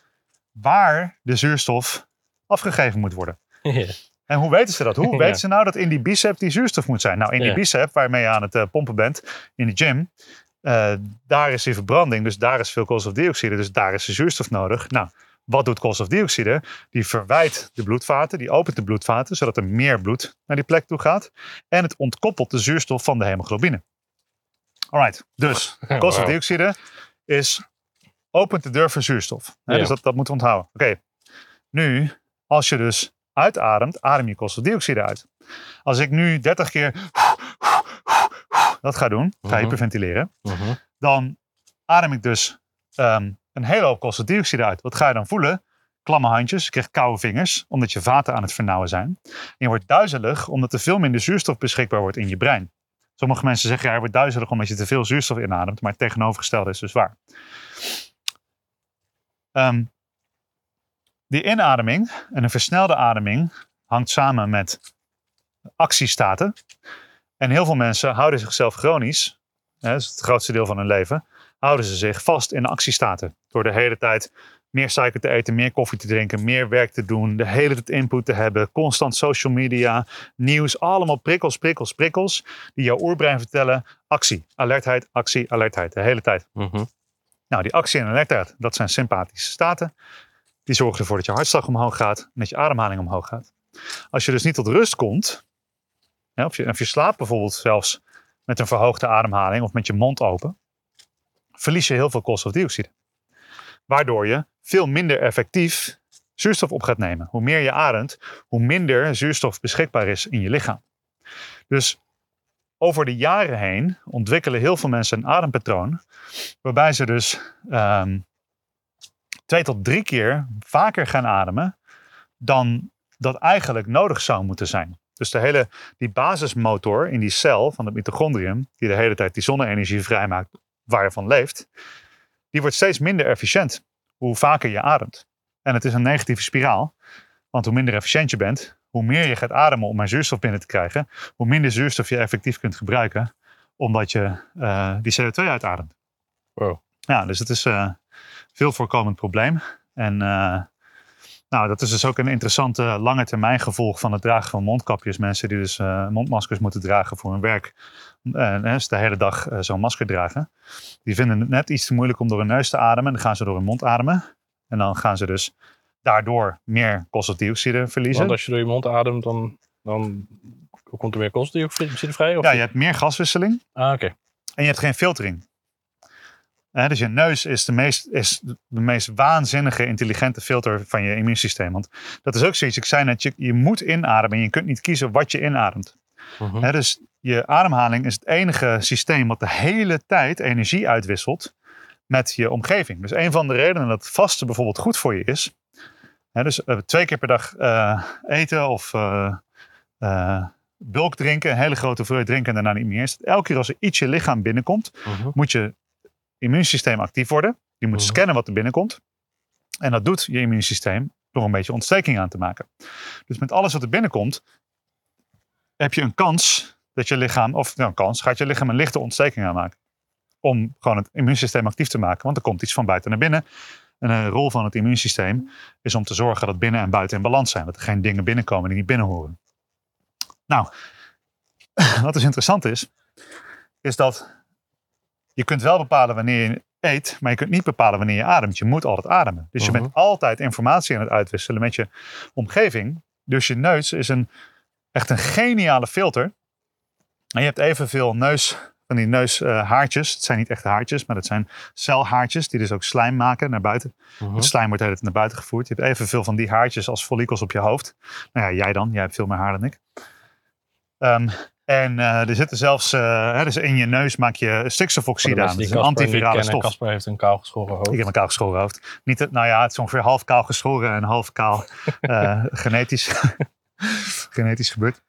waar de zuurstof afgegeven moet worden? En hoe weten ze dat? Hoe Ja. weten ze nou dat in die bicep die zuurstof moet zijn? Nou, in die bicep waarmee je aan het eh, pompen bent in de gym, eh, daar is die verbranding, dus daar is veel koolstofdioxide, dus daar is de zuurstof nodig. Nou, wat doet koolstofdioxide? Die verwijt de bloedvaten, die opent de bloedvaten, zodat er meer bloed naar die plek toe gaat. En het ontkoppelt de zuurstof van de hemoglobine. Alright, dus koolstofdioxide is opent de deur voor zuurstof. Hè, Ja. Dus dat, dat moeten we onthouden. Oké, nu als je dus uitademt, adem je koolstofdioxide uit. Als ik nu 30 keer dat ga doen, ga Mhm. hyperventileren, Mhm. dan adem ik dus ehm, een hele hoop koolstofdioxide uit. Wat ga je dan voelen? Klamme handjes, je krijgt koude vingers, omdat je vaten aan het vernauwen zijn. En je wordt duizelig, omdat er veel minder zuurstof beschikbaar wordt in je brein. Sommige mensen zeggen, ja, je wordt duizelig omdat je te veel zuurstof inademt, maar het tegenovergestelde is dus waar. Ehm, die inademing en een versnelde ademing hangt samen met actiestaten. En heel veel mensen houden zichzelf chronisch, dat is het grootste deel van hun leven, houden ze zich vast in actiestaten. Door de hele tijd meer suiker te eten, meer koffie te drinken, meer werk te doen, de hele tijd input te hebben, constant social media, nieuws, allemaal prikkels, prikkels, prikkels, die jouw oerbrein vertellen, actie, alertheid, actie, alertheid, de hele tijd. Mhm. Nou, die actie en alertheid, dat zijn sympathische staten. Die zorgen ervoor dat je hartslag omhoog gaat en dat je ademhaling omhoog gaat. Als je dus niet tot rust komt, of, je, of je slaapt bijvoorbeeld zelfs met een verhoogde ademhaling of met je mond open, verlies je heel veel koolstofdioxide. Waardoor je veel minder effectief zuurstof op gaat nemen. Hoe meer je ademt, hoe minder zuurstof beschikbaar is in je lichaam. Dus over de jaren heen ontwikkelen heel veel mensen een adempatroon waarbij ze dus ehm, twee tot drie keer vaker gaan ademen dan dat eigenlijk nodig zou moeten zijn. Dus de hele, die basismotor in die cel van het mitochondrium, die de hele tijd die zonne-energie vrijmaakt waar je van leeft, die wordt steeds minder efficiënt hoe vaker je ademt. En het is een negatieve spiraal, want hoe minder efficiënt je bent, hoe meer je gaat ademen om meer zuurstof binnen te krijgen, hoe minder zuurstof je effectief kunt gebruiken, omdat je eh, die CO2 uitademt. Wow. Ja, dus het is een veel voorkomend probleem. En eh, Nou, dat is dus ook een interessante lange termijn gevolg van het dragen van mondkapjes. Mensen die dus eh, mondmaskers moeten dragen voor hun werk. En uh, de hele dag eh, zo'n masker dragen. Die vinden het net iets te moeilijk om door hun neus te ademen. En dan gaan ze door hun mond ademen. En dan gaan ze dus daardoor meer koolstofdioxide verliezen. Want als je door je mond ademt, dan, dan komt er meer koolstofdioxide vrij? Of Ja, je hebt meer gaswisseling Ah, oké. en je hebt geen filtering. Dus je neus is de, meest, is de meest waanzinnige, intelligente filter van je immuunsysteem. Want dat is ook zoiets, ik zei net, je, je moet inademen en je kunt niet kiezen wat je inademt. Mhm. Hè, dus je ademhaling is het enige systeem wat de hele tijd energie uitwisselt met je omgeving. Dus een van de redenen dat vasten bijvoorbeeld goed voor je is. Hè, dus eh, twee keer per dag eh, eten of eh, bulk drinken, een hele grote hoeveelheid drinken en daarna niet meer. Is elke keer als er iets je lichaam binnenkomt, Mhm. moet je immuunsysteem actief worden. Je moet Mhm. scannen wat er binnenkomt. En dat doet je immuunsysteem door een beetje ontsteking aan te maken. Dus met alles wat er binnenkomt, heb je een kans dat je lichaam, of nou, kans, gaat je lichaam een lichte ontsteking aanmaken. Om gewoon het immuunsysteem actief te maken, want er komt iets van buiten naar binnen. En een rol van het immuunsysteem is om te zorgen dat binnen en buiten in balans zijn. Dat er geen dingen binnenkomen die niet binnen horen. Nou, wat dus interessant is, is dat je kunt wel bepalen wanneer je eet, maar je kunt niet bepalen wanneer je ademt. Je moet altijd ademen. Dus je Mhm. bent altijd informatie aan het uitwisselen met je omgeving. Dus je neus is een, echt een geniale filter. En je hebt evenveel neus, van die neushaartjes. het zijn niet echt haartjes, maar dat zijn celhaartjes die dus ook slijm maken naar buiten. Mhm. Het slijm wordt de hele tijd naar buiten gevoerd. Je hebt evenveel van die haartjes als follicels op je hoofd. Nou ja, jij dan. Jij hebt veel meer haar dan ik. Ehm, en eh, er zitten zelfs, eh, hè, dus in je neus maak je stikstofoxide aan. Dat die is een antivirale stof. Casper heeft een kaal geschoren hoofd. Ik heb een kaal geschoren hoofd. Niet, nou ja, het is ongeveer half kaal geschoren en half kaal eh, genetisch, genetisch gebeurd.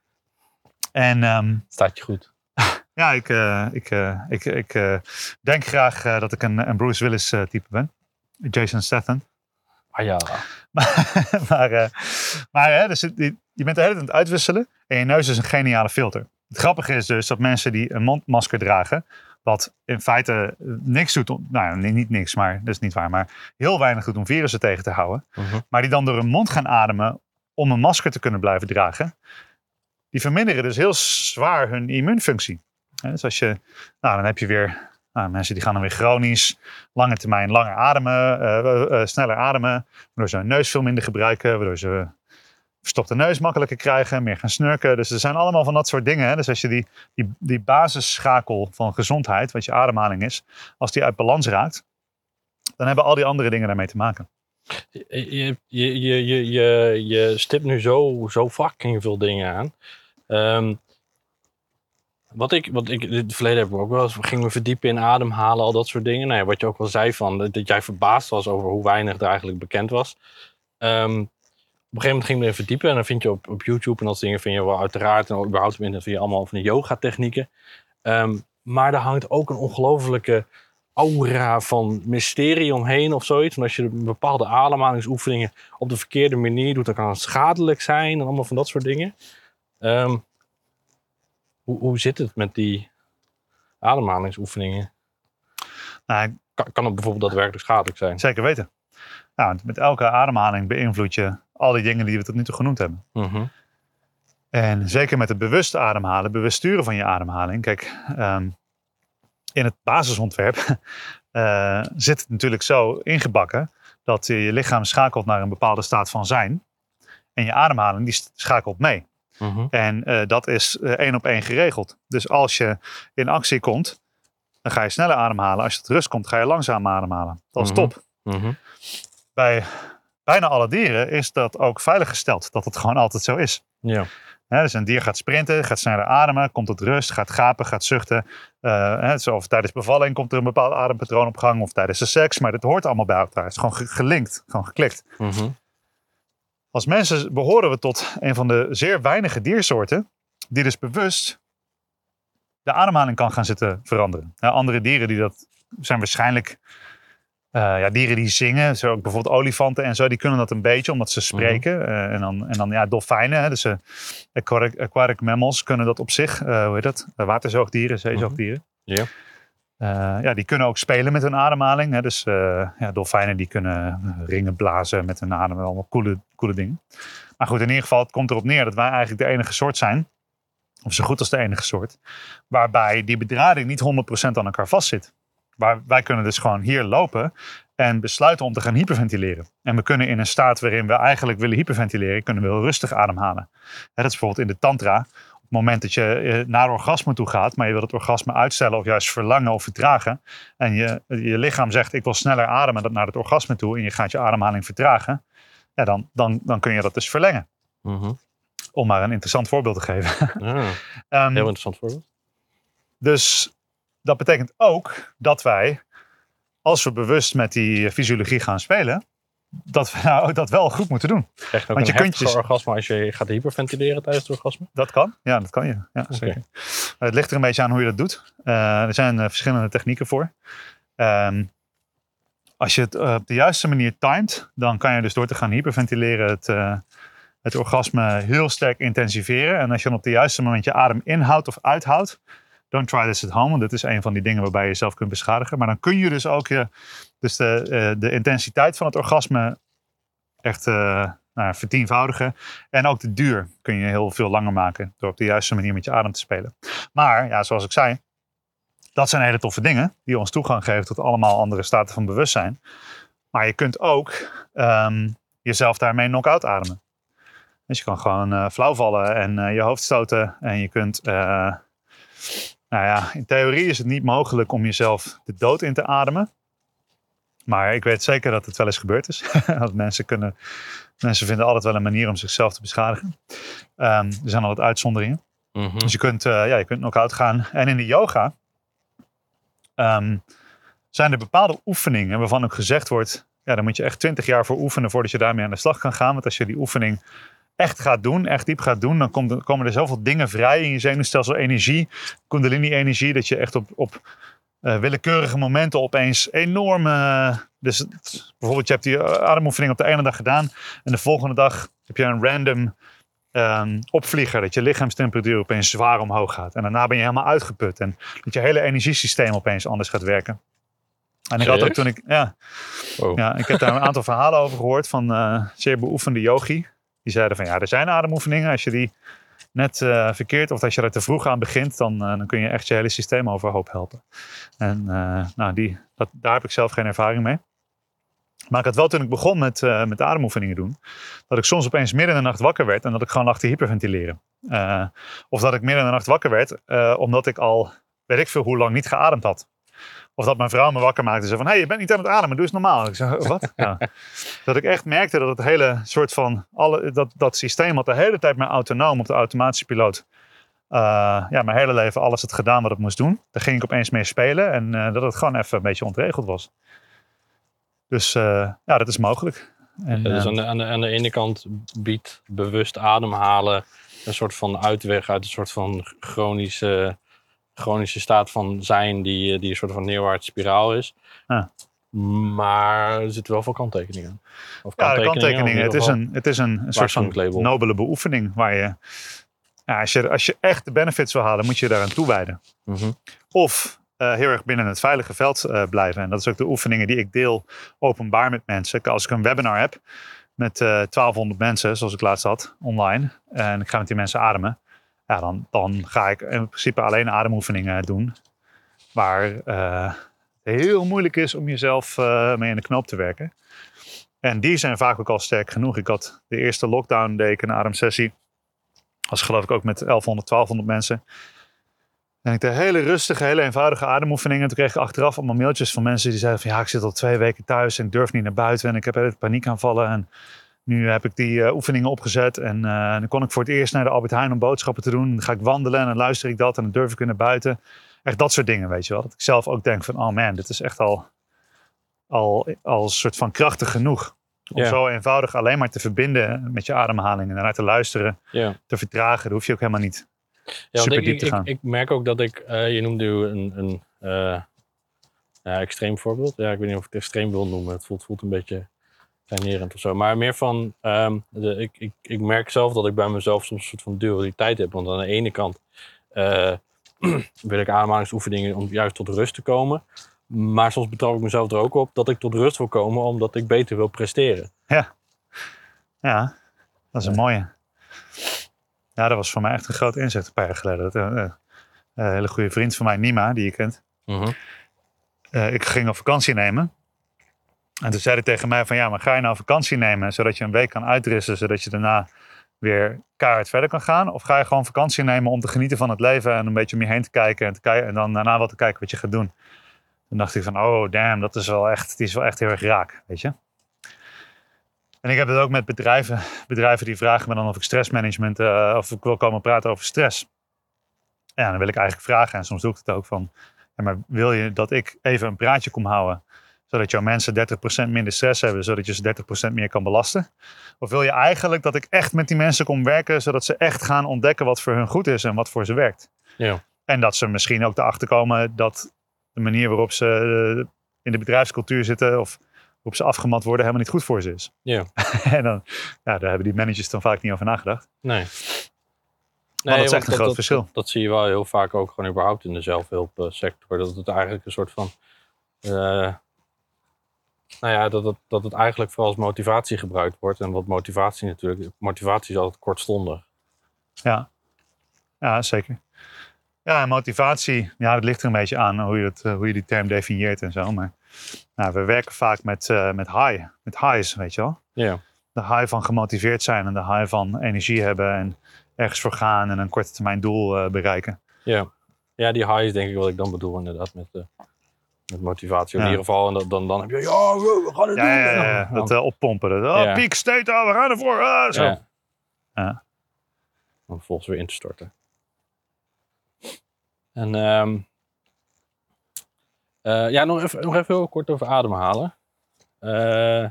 En ehm, Staat je goed. ja, ik, eh, ik, eh, ik, ik eh, denk graag dat ik een, een Bruce Willis type ben. Jason Statham. Ah ja. Maar, maar, maar hè, dus die- je bent de hele tijd aan het uitwisselen en je neus is een geniale filter. Het grappige is dus dat mensen die een mondmasker dragen, wat in feite niks doet, om, nou ja, niet niks, maar dat is niet waar, maar heel weinig doet om virussen tegen te houden, Mhm. maar die dan door hun mond gaan ademen om een masker te kunnen blijven dragen, die verminderen dus heel zwaar hun immuunfunctie. Dus als je, nou dan heb je weer nou, mensen die gaan dan weer chronisch, lange termijn langer ademen, eh, eh, eh, sneller ademen, waardoor ze hun neus veel minder gebruiken, waardoor ze verstopte neus makkelijker krijgen, meer gaan snurken. Dus er zijn allemaal van dat soort dingen. Hè? Dus als je die, die, die basisschakel van gezondheid, wat je ademhaling is, als die uit balans raakt, dan hebben al die andere dingen daarmee te maken. Je, je, je, je, je, je stipt nu zo, zo fucking veel dingen aan. Ehm, wat ik, wat ik, in het verleden heb ik ook wel eens, gingen we verdiepen in ademhalen, al dat soort dingen. Nou wat je ook wel zei van, dat, jij verbaasd was over hoe weinig er eigenlijk bekend was. Ehm, op een gegeven moment ging me even verdiepen en dan vind je op, op YouTube en dat soort dingen vind je wel uiteraard en überhaupt vind je allemaal van de yoga technieken. Ehm, maar daar hangt ook een ongelofelijke aura van mysterie omheen of zoiets. En als je bepaalde ademhalingsoefeningen op de verkeerde manier doet, dan kan het schadelijk zijn en allemaal van dat soort dingen. Ehm, hoe, hoe zit het met die ademhalingsoefeningen? Nou, Kan, kan het bijvoorbeeld daadwerkelijk schadelijk zijn? zeker weten. Nou, met elke ademhaling beïnvloed je al die dingen die we tot nu toe genoemd hebben. Mhm. En zeker met het bewust ademhalen, bewust sturen van je ademhaling. Kijk, ehm, in het basisontwerp eh, zit het natuurlijk zo ingebakken dat je je lichaam schakelt naar een bepaalde staat van zijn. En je ademhaling die schakelt mee. Mhm. En eh, dat is eh, één op één geregeld. Dus als je in actie komt, dan ga je sneller ademhalen. Als je tot rust komt, ga je langzaam ademhalen. Dat is Mhm. top. Mhm. Bij bijna alle dieren is dat ook veiliggesteld, dat het gewoon altijd zo is. Ja. Dus een dier gaat sprinten, gaat sneller ademen, komt tot rust, gaat gapen, gaat zuchten. Eh, hè, zo, of tijdens bevalling komt er een bepaald adempatroon op gang, of tijdens de seks. Maar dit hoort allemaal bij elkaar. Het is gewoon ge- gelinkt, gewoon geklikt. Als mensen behoren we tot een van de zeer weinige diersoorten die dus bewust de ademhaling kan gaan zitten veranderen. Ja, andere dieren die dat zijn waarschijnlijk eh, ja, dieren die zingen, zo ook bijvoorbeeld olifanten en zo, die kunnen dat een beetje omdat ze spreken. Eh, en, dan, en dan ja, dolfijnen, hè, dus eh, aquatic, aquatic mammals kunnen dat op zich. Hoe heet dat? Waterzoogdieren, zeezoogdieren. Ja. Ja, die kunnen ook spelen met hun ademhaling. Hè. Dus eh, ja, dolfijnen die kunnen ringen blazen met hun adem. Allemaal coole, coole dingen. Maar goed, in ieder geval, het komt erop neer dat wij eigenlijk de enige soort zijn. Of zo goed als de enige soort. Waarbij die bedrading niet 100% aan elkaar vastzit. Maar wij kunnen dus gewoon hier lopen en besluiten om te gaan hyperventileren. En we kunnen in een staat waarin we eigenlijk willen hyperventileren, kunnen we heel rustig ademhalen. dat is bijvoorbeeld in de tantra. Het moment dat je eh, naar orgasme toe gaat, maar je wil het orgasme uitstellen of juist verlangen of vertragen. En je, je lichaam zegt ik wil sneller ademen naar het orgasme toe en je gaat je ademhaling vertragen. Ja, dan, dan, dan kun je dat dus verlengen. Mhm. Om maar een interessant voorbeeld te geven. Ja, Ehm, heel interessant voorbeeld. Dus dat betekent ook dat wij, als we bewust met die fysiologie gaan spelen, dat we nou dat wel goed moeten doen. Je ook want een je kunt je- orgasme als je gaat hyperventileren tijdens het orgasme? Dat kan, ja, dat kan je. Ja, zeker. Het ligt er een beetje aan hoe je dat doet. Eh, er zijn eh, verschillende technieken voor. Ehm, als je het eh, op de juiste manier timed, dan kan je dus door te gaan hyperventileren het, het orgasme heel sterk intensiveren. En als je dan op de juiste moment je adem inhoudt of uithoudt, don't try this at home, want dit is een van die dingen waarbij je jezelf kunt beschadigen. Maar dan kun je dus ook je, dus de, eh, de intensiteit van het orgasme echt eh, nou, vertienvoudigen. En ook de duur kun je heel veel langer maken door op de juiste manier met je adem te spelen. Maar ja, zoals ik zei, dat zijn hele toffe dingen die ons toegang geven tot allemaal andere staten van bewustzijn. Maar je kunt ook ehm, jezelf daarmee knock-out ademen. Dus je kan gewoon eh, flauw vallen en je hoofd stoten. En je kunt, nou ja, in theorie is het niet mogelijk om jezelf de dood in te ademen. Maar ik weet zeker dat het wel eens gebeurd is. dat mensen kunnen, mensen vinden altijd wel een manier om zichzelf te beschadigen. Ehm, er zijn al wat uitzonderingen. Mhm. Dus je kunt, eh ja, je kunt knock-out gaan. En in de yoga ehm, zijn er bepaalde oefeningen waarvan ook gezegd wordt... Ja, daar moet je echt twintig jaar voor oefenen voordat je daarmee aan de slag kan gaan. Want als je die oefening echt gaat doen, echt diep gaat doen... dan komt komen er zoveel dingen vrij in je zenuwstelsel. Energie, kundalini-energie, dat je echt op, op eh, willekeurige momenten opeens enorm... eh, dus het- bijvoorbeeld je hebt die eh, ademoefening op de ene dag gedaan... en de volgende dag heb je een random ehm, opvlieger. Dat je lichaamstemperatuur opeens zwaar omhoog gaat. En daarna ben je helemaal uitgeput. En dat je hele energiesysteem opeens anders gaat werken. En ik had ook toen ik, ja, Wow. ja, ik heb daar een aantal verhalen over gehoord van zeer beoefende yogi. Die zeiden van ja, er zijn ademoefeningen. Als je die net eh, verkeerd of als je er te vroeg aan begint, dan, eh, dan kun je echt je hele systeem overhoop helpen. En eh, nou, die, dat, daar heb ik zelf geen ervaring mee. Maar ik had wel toen ik begon met, met ademoefeningen doen, dat ik soms opeens midden in de nacht wakker werd en dat ik gewoon lag te hyperventileren. Of dat ik midden in de nacht wakker werd, omdat ik al, weet ik veel hoe lang, niet geademd had. Of dat mijn vrouw me wakker maakte en zei van, hé, hey, je bent niet aan het ademen, doe eens normaal. Ik zei, wat? Ja. Dat ik echt merkte dat het hele soort van, alle, dat, dat systeem had de hele tijd maar autonoom op de automatische piloot. eh, ja, mijn hele leven alles had gedaan wat het moest doen. Daar ging ik opeens mee spelen en eh, dat het gewoon even een beetje ontregeld was. Dus eh, ja, dat is mogelijk. En, dus aan de, aan, de, aan de ene kant biedt bewust ademhalen een soort van uitweg uit een soort van chronische, chronische staat van zijn die, die een soort van neerwaartse spiraal is. Ja. Maar er zitten wel veel kanttekeningen. Of Ja, kanttekeningen. Het is een, het is een, een soort van nobele beoefening. Waar je, ja, als, je, als je echt de benefits wil halen, moet je daaraan toewijden. Mhm. Of eh, heel erg binnen het veilige veld eh, blijven. En dat is ook de oefeningen die ik deel openbaar met mensen. Als ik een webinar heb met eh 1200 mensen, zoals ik laatst had, online. En ik ga met die mensen ademen. Dan, dan ga ik in principe alleen ademoefeningen doen. Waar eh, het heel moeilijk is om jezelf eh, mee in de knoop te werken. En die zijn vaak ook al sterk genoeg. Ik had de eerste lockdown deed een ademsessie. Was geloof ik ook met 1100, 1200 mensen. En ik deed hele rustige, hele eenvoudige ademoefeningen. Toen kreeg ik achteraf allemaal mailtjes van mensen die zeiden van ja, ik zit al twee weken thuis en ik durf niet naar buiten en ik heb hele paniekaanvallen. En nu heb ik die eh, oefeningen opgezet en eh, dan kon ik voor het eerst naar de Albert Heijn om boodschappen te doen. Dan ga ik wandelen en dan luister ik dat en dan durf ik weer naar buiten. Echt dat soort dingen, weet je wel. Dat ik zelf ook denk van oh man, dit is echt al, al, al soort van krachtig genoeg. Om Ja. zo eenvoudig alleen maar te verbinden met je ademhaling en daarnaar te luisteren, Ja. te vertragen. Dat hoef je ook helemaal niet Ja, super ik, diep te gaan. ik merk ook dat ik, eh, je noemde een, een ja, extreem voorbeeld. Ja, ik weet niet of ik het extreem wil noemen. Het voelt, voelt een beetje kleinerend of zo. Maar meer van, ehm, de, ik, ik, ik merk zelf dat ik bij mezelf soms een soort van dualiteit heb. Want aan de ene kant eh, wil ik ademhalingsoefeningen om juist tot rust te komen. Maar soms betrap ik mezelf er ook op dat ik tot rust wil komen omdat ik beter wil presteren. Ja, dat is een mooie. Ja, dat was voor mij echt een groot inzicht een paar jaar geleden. Dat, eh, eh, een hele goede vriend van mij, Nima, die je kent. Mhm. Ik ging op vakantie nemen. En toen zei hij tegen mij van ja, maar ga je nou vakantie nemen zodat je een week kan uitrusten, zodat je daarna weer keihard verder kan gaan? Of ga je gewoon vakantie nemen om te genieten van het leven en een beetje om je heen te kijken en, te kijken, en dan daarna wat te kijken wat je gaat doen? Toen dacht ik van oh damn, dat is wel echt, die is wel echt heel erg raak, weet je? En ik heb het ook met bedrijven. Bedrijven die vragen me dan of ik stressmanagement, eh, of ik wil komen praten over stress. Ja, dan wil ik eigenlijk vragen, en soms doe ik het ook van, ja, maar wil je dat ik even een praatje kom houden, zodat jouw mensen 30% minder stress hebben, zodat je ze 30% meer kan belasten? Of wil je eigenlijk dat ik echt met die mensen kom werken, zodat ze echt gaan ontdekken wat voor hun goed is en wat voor ze werkt? Ja. En dat ze misschien ook erachter komen dat de manier waarop ze eh, in de bedrijfscultuur zitten, of waarop ze afgemat worden, helemaal niet goed voor ze is. Ja. en dan, ja, daar hebben die managers dan vaak niet over nagedacht. Nee. dat is echt een groot dat, verschil. Dat, zie je wel heel vaak ook gewoon überhaupt in de zelfhulpsector. Dat het eigenlijk een soort van... eh, nou ja, dat het, dat het eigenlijk vooral als motivatie gebruikt wordt. En wat motivatie natuurlijk... Motivatie is altijd kortstondig. Ja, ja zeker. Ja, motivatie, ja, dat ligt er een beetje aan hoe je, het, eh, hoe je die term definieert en zo. Maar nou, we werken vaak met, eh, met high, met highs, weet je wel. Ja. De high van gemotiveerd zijn en de high van energie hebben en ergens voor gaan en een korte termijn doel eh, bereiken. Ja. ja, die high is denk ik wat ik dan bedoel inderdaad met, met motivatie. In Ja. ieder geval, en dat, dan, dan heb je... Ja, we gaan het doen. ja, ja, ja. En dat eh, oppompen. Dat, oh, peak state, oh, we gaan ervoor. ah, zo. Ja. Om vervolgens weer in te storten. En ehm, eh, ja, nog even, nog even heel kort over ademhalen. Eh,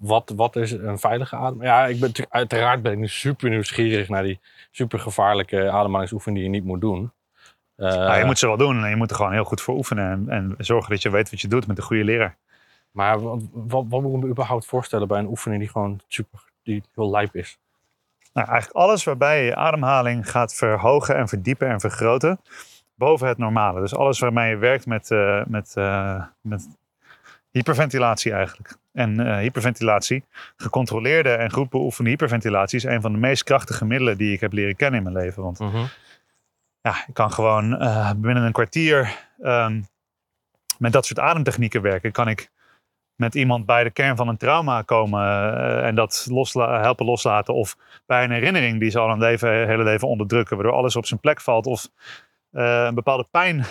wat, wat is een veilige adem? Ja, ik ben, uiteraard ben ik nu super nieuwsgierig naar die super gevaarlijke ademhalingsoefening die je niet moet doen. Ja, je moet ze wel doen en je moet er gewoon heel goed voor oefenen. En, en zorgen dat je weet wat je doet met een goede leraar. Maar wat, wat, wat moet ik me überhaupt voorstellen bij een oefening die gewoon super, die heel lijp is? Nou, eigenlijk alles waarbij je je ademhaling gaat verhogen en verdiepen en vergroten. Boven het normale. Dus alles waarmee je werkt met, eh, met, eh, met hyperventilatie eigenlijk. En eh, hyperventilatie, gecontroleerde en goed beoefende hyperventilatie is een van de meest krachtige middelen die ik heb leren kennen in mijn leven. Want ja, ik kan gewoon eh, binnen een kwartier ehm, met dat soort ademtechnieken werken. Kan ik met iemand bij de kern van een trauma komen eh, en dat losla- helpen loslaten. Of bij een herinnering die ze al een leven, hele leven onderdrukken, waardoor alles op zijn plek valt. Of eh, een bepaalde pijn,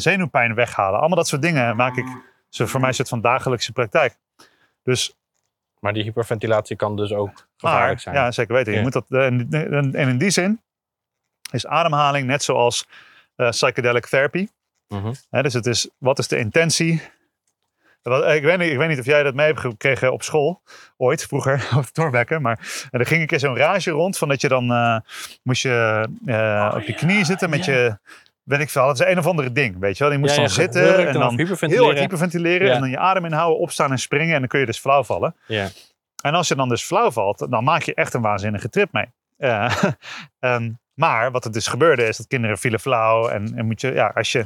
zenuwpijn weghalen. Allemaal dat soort dingen maak ik ze voor mij een soort van dagelijkse praktijk. Dus Maar die hyperventilatie kan dus ook gevaarlijk maar, zijn. Ja, zeker weten. Je Ja. moet dat, en, en in die zin is ademhaling net zoals eh, psychedelic therapy. Mhm. Dus het is, wat is de intentie? Wat- Ik weet, niet, ik weet niet of jij dat mee hebt gekregen op school, ooit, vroeger, op Torbekken. Maar en er ging een keer zo'n rage rond van dat je dan eh, moest je eh, op je knieën zitten met ja. je, weet ik veel, dat is een of andere ding, weet je wel. Je moest Ja, dan ja, zitten en dan of heel hard hyperventileren Ja. en dan je adem inhouden, opstaan en springen en dan kun je dus flauw vallen. Ja. En als je dan dus flauw valt, dan maak je echt een waanzinnige trip mee. Eh, ehm, maar wat er dus gebeurde is dat kinderen vielen flauw. En, en moet je, ja, als je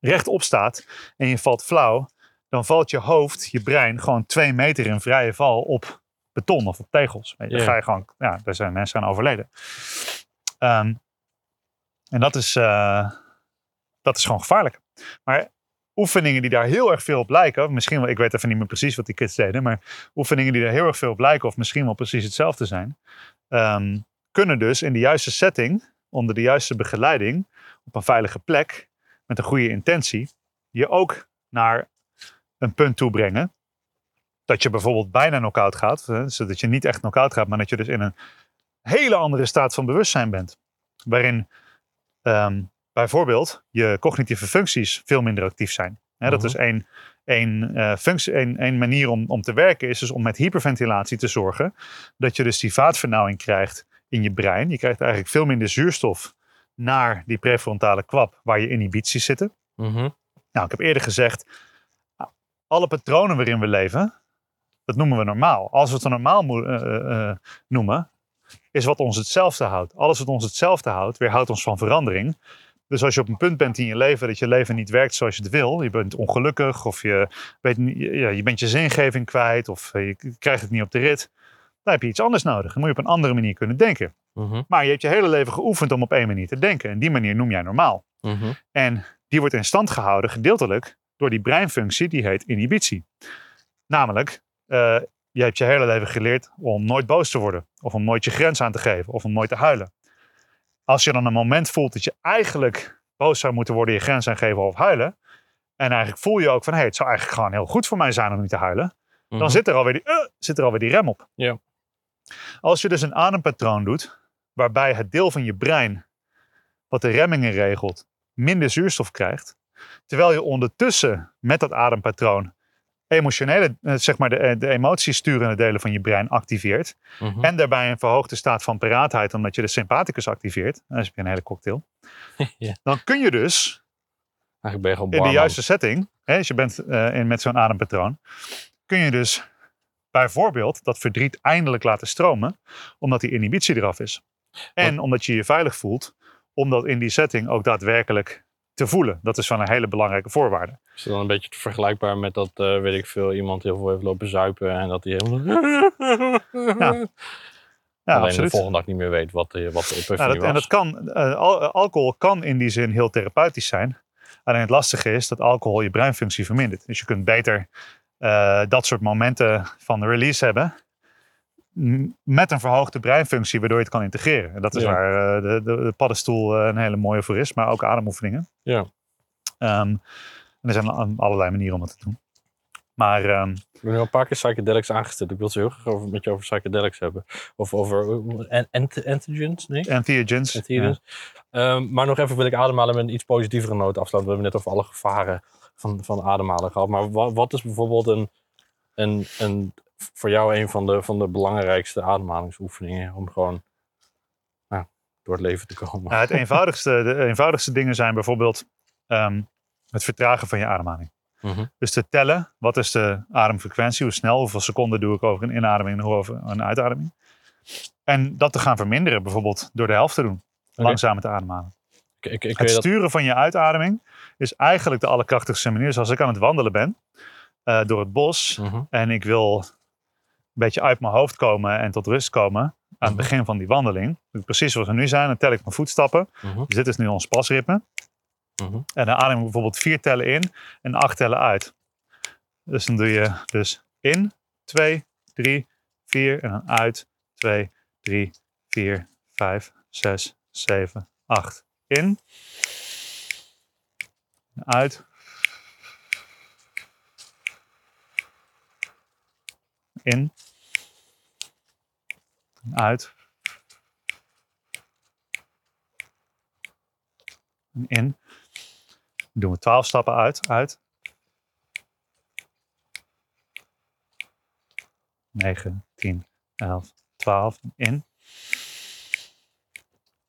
rechtop staat en je valt flauw, dan valt je hoofd, je brein, gewoon twee meter in vrije val op beton of op tegels. Dan ga je gewoon, ja, daar zijn mensen aan overleden. Ehm, en dat is, eh, dat is gewoon gevaarlijk. Maar oefeningen die daar heel erg veel op lijken, misschien wel, ik weet even niet meer precies wat die kids deden, maar oefeningen die er heel erg veel op lijken, of misschien wel precies hetzelfde zijn, ehm, kunnen dus in de juiste setting, onder de juiste begeleiding, op een veilige plek, met een goede intentie, je ook naar een punt toe brengen. Dat je bijvoorbeeld bijna knock-out gaat, zodat je niet echt knock-out gaat, maar dat je dus in een hele andere staat van bewustzijn bent. Waarin ehm, bijvoorbeeld je cognitieve functies veel minder actief zijn. Dat Mhm. is één, één, eh, functie, één, één manier om, om te werken, is dus om met hyperventilatie te zorgen dat je dus die vaatvernauwing krijgt in je brein. Je krijgt eigenlijk veel minder zuurstof naar die prefrontale kwap waar je inhibities zitten. Mhm. Nou, ik heb eerder gezegd, alle patronen waarin we leven, dat noemen we normaal. Als we het normaal eh, eh, eh, noemen, is wat ons hetzelfde houdt. Alles wat ons hetzelfde houdt, weerhoudt ons van verandering. Dus als je op een punt bent in je leven dat je leven niet werkt zoals je het wil, je bent ongelukkig of je, weet, ja, je bent je zingeving kwijt of je krijgt het niet op de rit, dan heb je iets anders nodig. Dan moet je op een andere manier kunnen denken. Mhm, Maar je hebt je hele leven geoefend om op één manier te denken. En die manier noem jij normaal. mhm. En die wordt in stand gehouden gedeeltelijk door die breinfunctie die heet inhibitie. Namelijk, eh, je hebt je hele leven geleerd om nooit boos te worden. Of om nooit je grens aan te geven. Of om nooit te huilen. Als je dan een moment voelt dat je eigenlijk boos zou moeten worden, je grens aangeven of huilen. En eigenlijk voel je ook van, hé, hey, het zou eigenlijk gewoon heel goed voor mij zijn om niet te huilen. Dan Mhm. zit er, alweer die, eh, zit er alweer die rem op. Ja. Als je dus een adempatroon doet, waarbij het deel van je brein, wat de remmingen regelt, minder zuurstof krijgt, terwijl je ondertussen met dat adempatroon emotionele, eh, zeg maar de, eh, de emotiesturende delen van je brein activeert, Mhm. en daarbij een verhoogde staat van paraatheid, omdat je de sympathicus activeert, dan heb je een hele cocktail, Ja. dan kun je dus ben je in de juiste setting, hè, als je bent eh, in, met zo'n adempatroon, kun je dus bijvoorbeeld dat verdriet eindelijk laten stromen, omdat die inhibitie eraf is. En omdat je je veilig voelt, om dat in die setting ook daadwerkelijk te voelen. Dat is van een hele belangrijke voorwaarde. Is het dan een beetje vergelijkbaar met dat, eh, weet ik veel, iemand heel veel heeft lopen zuipen en dat hij helemaal... Ja, Alleen de volgende dag niet meer weet wat, de- wat de Nou, dat, was. en dat kan, eh, eh, alcohol kan in die zin heel therapeutisch zijn. Alleen het lastige is dat alcohol je breinfunctie vermindert. Dus je kunt beter eh, dat soort momenten van release hebben. Met een verhoogde breinfunctie, waardoor je het kan integreren. En dat is Ja. waar eh, de, de, de paddenstoel eh, een hele mooie voor is, maar ook ademoefeningen. Ja. Ehm, en er zijn al- allerlei manieren om het te doen. Maar ehm, Ik ben nu al een paar keer psychedelics aangesteld. Ik wil ze heel graag over, met je over psychedelics hebben. Of over entheogens, nee? entheogens. Entheogens. Ehm, maar nog even wil ik ademhalen met een iets positievere noot afsluiten. We hebben net over alle gevaren van, van ademhalen gehad. Maar wat, wat is bijvoorbeeld een, een, een, voor jou een van de, van de belangrijkste ademhalingsoefeningen? Om gewoon nou, door het leven te komen. Nou, het eenvoudigste, de eenvoudigste dingen zijn bijvoorbeeld ehm, het vertragen van je ademhaling. Mhm. Dus te tellen, wat is de ademfrequentie, hoe snel, hoeveel seconden doe ik over een inademing en hoe over een uitademing. En dat te gaan verminderen, bijvoorbeeld door de helft te doen. Langzamer te ademhalen. Ik, ik, ik Het dat, sturen van je uitademing is eigenlijk de allerkrachtigste manier. Dus als ik aan het wandelen ben eh, door het bos Mhm. en ik wil een beetje uit mijn hoofd komen en tot rust komen aan het Mhm. begin van die wandeling. Precies zoals we nu zijn, dan tel ik mijn voetstappen. Mhm. Dus dit is nu ons pasritme. En dan adem ik bijvoorbeeld vier tellen in en acht tellen uit. Dus dan doe je dus in, twee, drie, vier en dan uit, twee, drie, vier, vijf, zes, zeven, acht. In. Uit. In. Uit. En in. Dan doen we 12 stappen uit. Uit. 9, 10, 11, 12. In.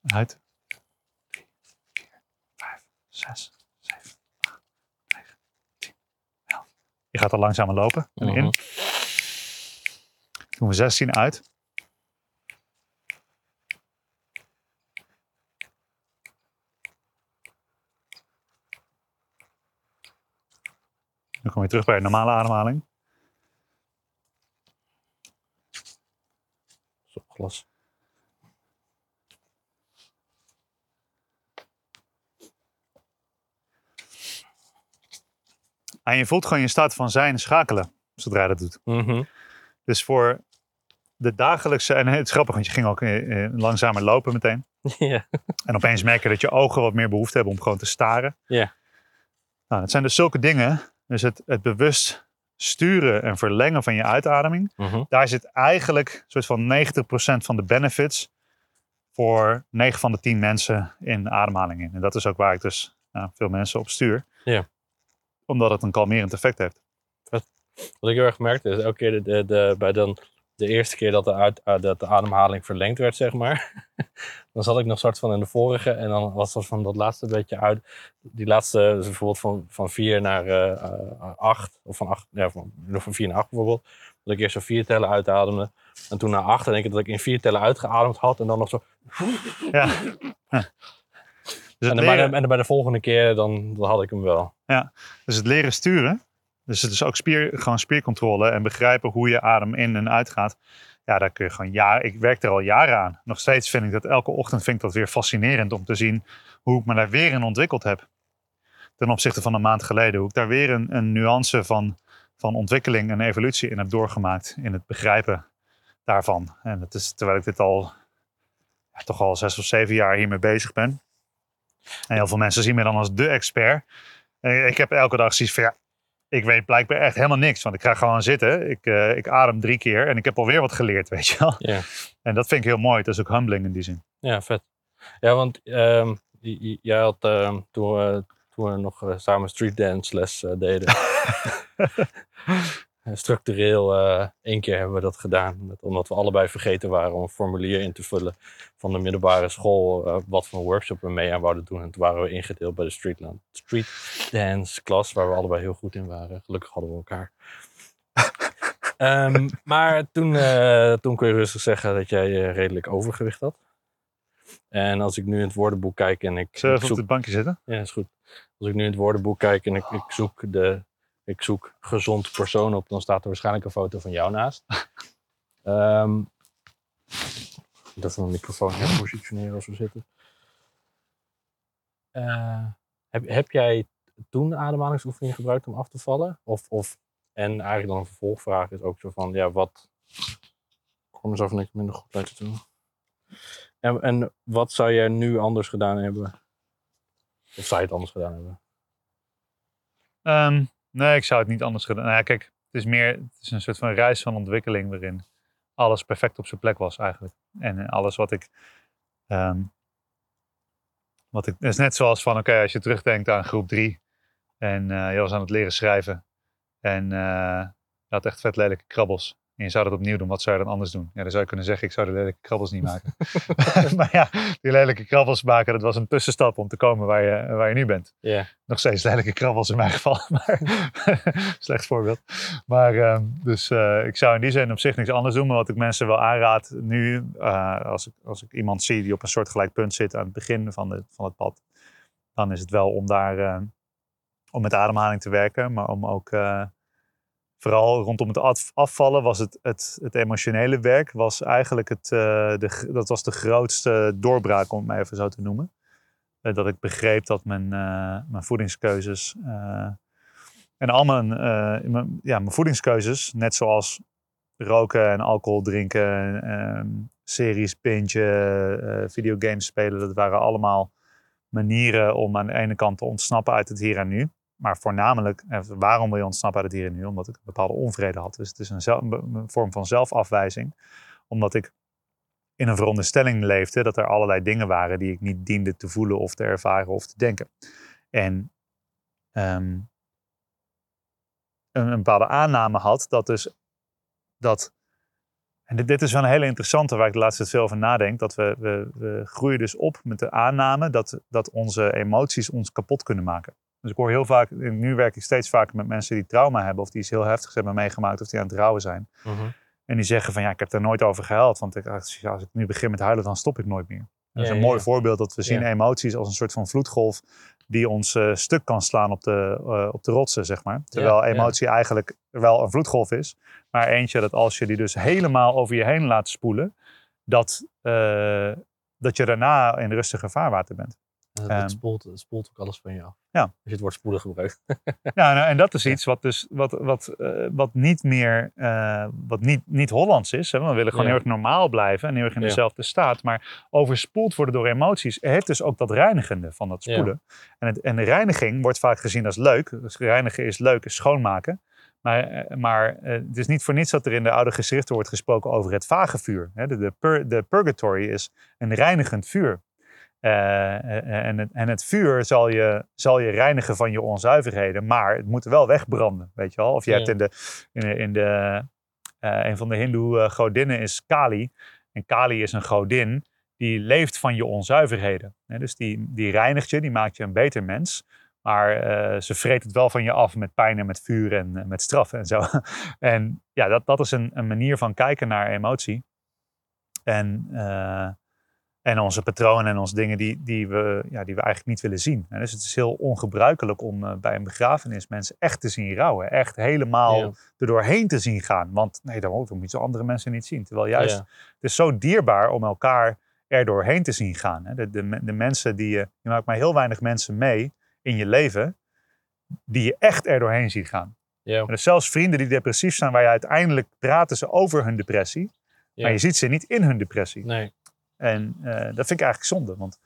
Uit. 3, 4, 5, 6, 7, 8, 9, 10, 11. Je gaat al langzamer lopen. En in. Mhm. Doen we 16 uit. Dan kom je terug bij een normale ademhaling. Zo, glas. En je voelt gewoon je staat van zijn schakelen zodra je dat doet. Mhm. Dus voor de dagelijkse, en het is grappig, want je ging ook eh, eh, langzamer lopen meteen. ja. En opeens merk je dat je ogen wat meer behoefte hebben om gewoon te staren. Ja. Nou, het zijn dus zulke dingen. Dus het, het bewust sturen en verlengen van je uitademing. Mhm. Daar zit eigenlijk een soort van 90% van de benefits voor 9 van de 10 mensen in ademhaling in. En dat is ook waar ik dus nou, veel mensen op stuur. Ja. Omdat het een kalmerend effect heeft. Wat ik heel erg merkte is elke keer de, de, de- bij dan de eerste keer dat de, uit, eh, dat de ademhaling verlengd werd, zeg maar. dan zat ik nog soort van in de vorige en dan was dat van dat laatste beetje uit. Die laatste, dus bijvoorbeeld van, van vier naar eh, eh, acht, of van acht, ja, van, van vier naar acht bijvoorbeeld. Dat ik eerst zo vier tellen uitademde. En toen naar acht. En denk ik dat ik in vier tellen uitgeademd had. En dan nog zo. Ja. Dus, En dan bij, de, en bij de volgende keer, dan, dan had ik hem wel. dus het leren sturen, dus het is ook spier, gewoon spiercontrole en begrijpen hoe je adem in en uit gaat. Ja, daar kun je gewoon ja, ik werk er al jaren aan. Nog steeds vind ik dat elke ochtend vind ik dat weer fascinerend om te zien hoe ik me daar weer in ontwikkeld heb. Ten opzichte van een maand geleden. Hoe ik daar weer een, een nuance van, van ontwikkeling en evolutie in heb doorgemaakt. In het begrijpen daarvan. En dat is terwijl ik dit al ja, toch al zes of zeven jaar hiermee bezig ben. En heel veel mensen zien me dan als de expert. En ik heb elke dag zoiets van ja, ik weet blijkbaar echt helemaal niks. Want ik ga gewoon zitten. Ik, eh, ik adem drie keer en ik heb alweer wat geleerd, weet je wel. Ja, En dat vind ik heel mooi. Dat is ook humbling in die zin. ja vet. Ja, want ehm, jij had ehm, toen, we, toen we nog eh, samen street dance les eh, deden. eh, structureel eh, één keer hebben we dat gedaan. Omdat we allebei vergeten waren om een formulier in te vullen van de middelbare school. eh, wat voor workshop we mee aan wouden doen. En toen waren we ingedeeld bij de street, street dance klas. Waar we allebei heel goed in waren. Gelukkig hadden we elkaar. Ehm, maar toen, eh, toen kon je rustig zeggen dat jij redelijk overgewicht had. En als ik nu in het woordenboek kijk en ik, Zullen we op het bankje zitten? ja, is goed. Als ik nu in het woordenboek kijk en ik, ik, zoek de, ik zoek gezond persoon op, dan staat er waarschijnlijk een foto van jou naast. Ehm ik moet even mijn microfoon hier positioneren als we zitten. Eh, heb, heb jij toen ademhalingsoefeningen gebruikt om af te vallen? Of, of, en eigenlijk dan een vervolgvraag is ook zo van, ja, wat... Ik kom mezelf niks minder goed uit te doen. En, en wat zou jij nu anders gedaan hebben? Of zou je het anders gedaan hebben? Ehm, nee, ik zou het niet anders gedaan. Nou ja, kijk, het is meer het is een soort van reis van ontwikkeling waarin alles perfect op zijn plek was eigenlijk. En eh, alles wat ik. ehm, wat ik het is net zoals van, oké, als je terugdenkt aan groep drie en eh, je was aan het leren schrijven en eh, je had echt vet lelijke krabbels. En je zou dat opnieuw doen, wat zou je dan anders doen? Ja, dan zou je kunnen zeggen, ik zou de lelijke krabbels niet maken. maar ja, die lelijke krabbels maken, dat was een tussenstap om te komen waar je, waar je nu bent Ja. nog steeds lelijke krabbels in mijn geval. Maar slecht voorbeeld. Maar ehm, dus eh, ik zou in die zin op zich niks anders doen. Maar wat ik mensen wel aanraad nu, eh, als, ik, als ik iemand zie die op een soortgelijk punt zit aan het begin van, de, van het pad, dan is het wel om daar eh, om met ademhaling te werken, maar om ook vooral rondom het af- afvallen was het, het, het emotionele werk was eigenlijk het, eh, de, dat was de grootste doorbraak om het maar even zo te noemen. Eh, dat ik begreep dat mijn, eh, mijn voedingskeuzes en al mijn, ja, mijn voedingskeuzes, net zoals roken en alcohol drinken, ehm, series eh, videogames spelen, dat waren allemaal manieren om aan de ene kant te ontsnappen uit het hier en nu. Maar voornamelijk, eh, waarom wil je ontsnappen uit het hier en nu? Omdat ik een bepaalde onvrede had. Dus het is een, vorm van zelfafwijzing. Omdat ik in een veronderstelling leefde dat er allerlei dingen waren die ik niet diende te voelen of te ervaren of te denken. En ehm, een, bepaalde aanname had dat dus dat. En dit, dit is wel een hele interessante waar ik de laatste tijd veel over nadenk. Dat we, we, we groeien dus op met de aanname dat, dat onze emoties ons kapot kunnen maken. Dus ik hoor heel vaak, nu werk ik steeds vaker met mensen die trauma hebben of die iets heel heftigs hebben meegemaakt of die aan het rouwen zijn. En die zeggen van ja, ik heb er nooit over gehuild. Want ik, als ik nu begin met huilen, dan stop ik nooit meer. Dat is een ja, mooi ja. voorbeeld dat we zien Ja. emoties als een soort van vloedgolf die ons eh, stuk kan slaan op de, eh, op de rotsen, zeg maar. Terwijl emotie eigenlijk wel een vloedgolf is. Maar eentje dat als je die dus helemaal over je heen laat spoelen, dat, eh, dat je daarna in rustige vaarwater bent. Het, Ehm. spoelt, spoelt ook alles van af. Ja. Als je het woord spoelen gebruikt. Ja, nou, en dat is iets wat, dus, wat, wat, eh, wat niet meer, eh, wat niet, niet Hollands is. Hè? We willen gewoon Ja. heel erg normaal blijven en heel erg in Ja. dezelfde staat. Maar overspoeld worden door emoties heeft dus ook dat reinigende van dat Ja. spoelen. En, het, en de reiniging wordt vaak gezien als leuk. Dus reinigen is leuk, is schoonmaken. Maar, eh, maar het is niet voor niets dat er in de oude geschriften wordt gesproken over het vage vuur. De, de, pur- de purgatory is een reinigend vuur. Eh, eh, en, het, en het vuur zal je, zal je reinigen van je onzuiverheden, maar het moet wel wegbranden, weet je wel. Of je Ja. hebt in de, in de, in de eh, een van de hindoe eh, godinnen is Kali. En Kali is een godin die leeft van je onzuiverheden. Dus die, die reinigt je, die maakt je een beter mens. Maar eh, ze vreet het wel van je af met pijn en met vuur en eh, met straf en zo. en ja, dat, dat is een, een manier van kijken naar emotie. En, eh, en onze patronen en onze dingen die, die, we, ja, die we eigenlijk niet willen zien. En dus het is heel ongebruikelijk om bij een begrafenis mensen echt te zien rouwen. Echt helemaal Ja. er doorheen te zien gaan. Want nee, dan moet je andere mensen niet zien. Terwijl juist, Ja. het is zo dierbaar om elkaar er doorheen te zien gaan. Hè. De, de, de mensen die je, je maakt maar heel weinig mensen mee in je leven, die je echt er doorheen ziet gaan. Ja. En dus zelfs vrienden die depressief zijn, waar je uiteindelijk praten ze over hun depressie, maar je ziet ze niet in hun depressie. Nee. En eh, dat vind ik eigenlijk zonde, want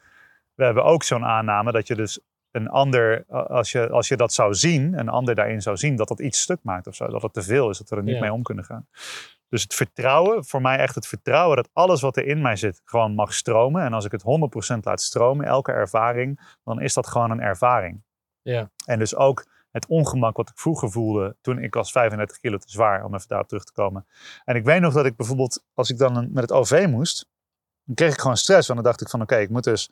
we hebben ook zo'n aanname dat je dus een ander, als je, als je dat zou zien, een ander daarin zou zien, dat dat iets stuk maakt of zo. Dat het te veel is, dat we er niet Ja. mee om kunnen gaan. Dus het vertrouwen, voor mij echt het vertrouwen dat alles wat er in mij zit gewoon mag stromen. En als ik het 100% laat stromen, elke ervaring, dan is dat gewoon een ervaring. Ja. En dus ook het ongemak wat ik vroeger voelde toen ik was 35 kilo te zwaar, om even daarop terug te komen. En ik weet nog dat ik bijvoorbeeld, als ik dan met het OV moest, dan kreeg ik gewoon stress. Want dan dacht ik van oké, ik moet dus,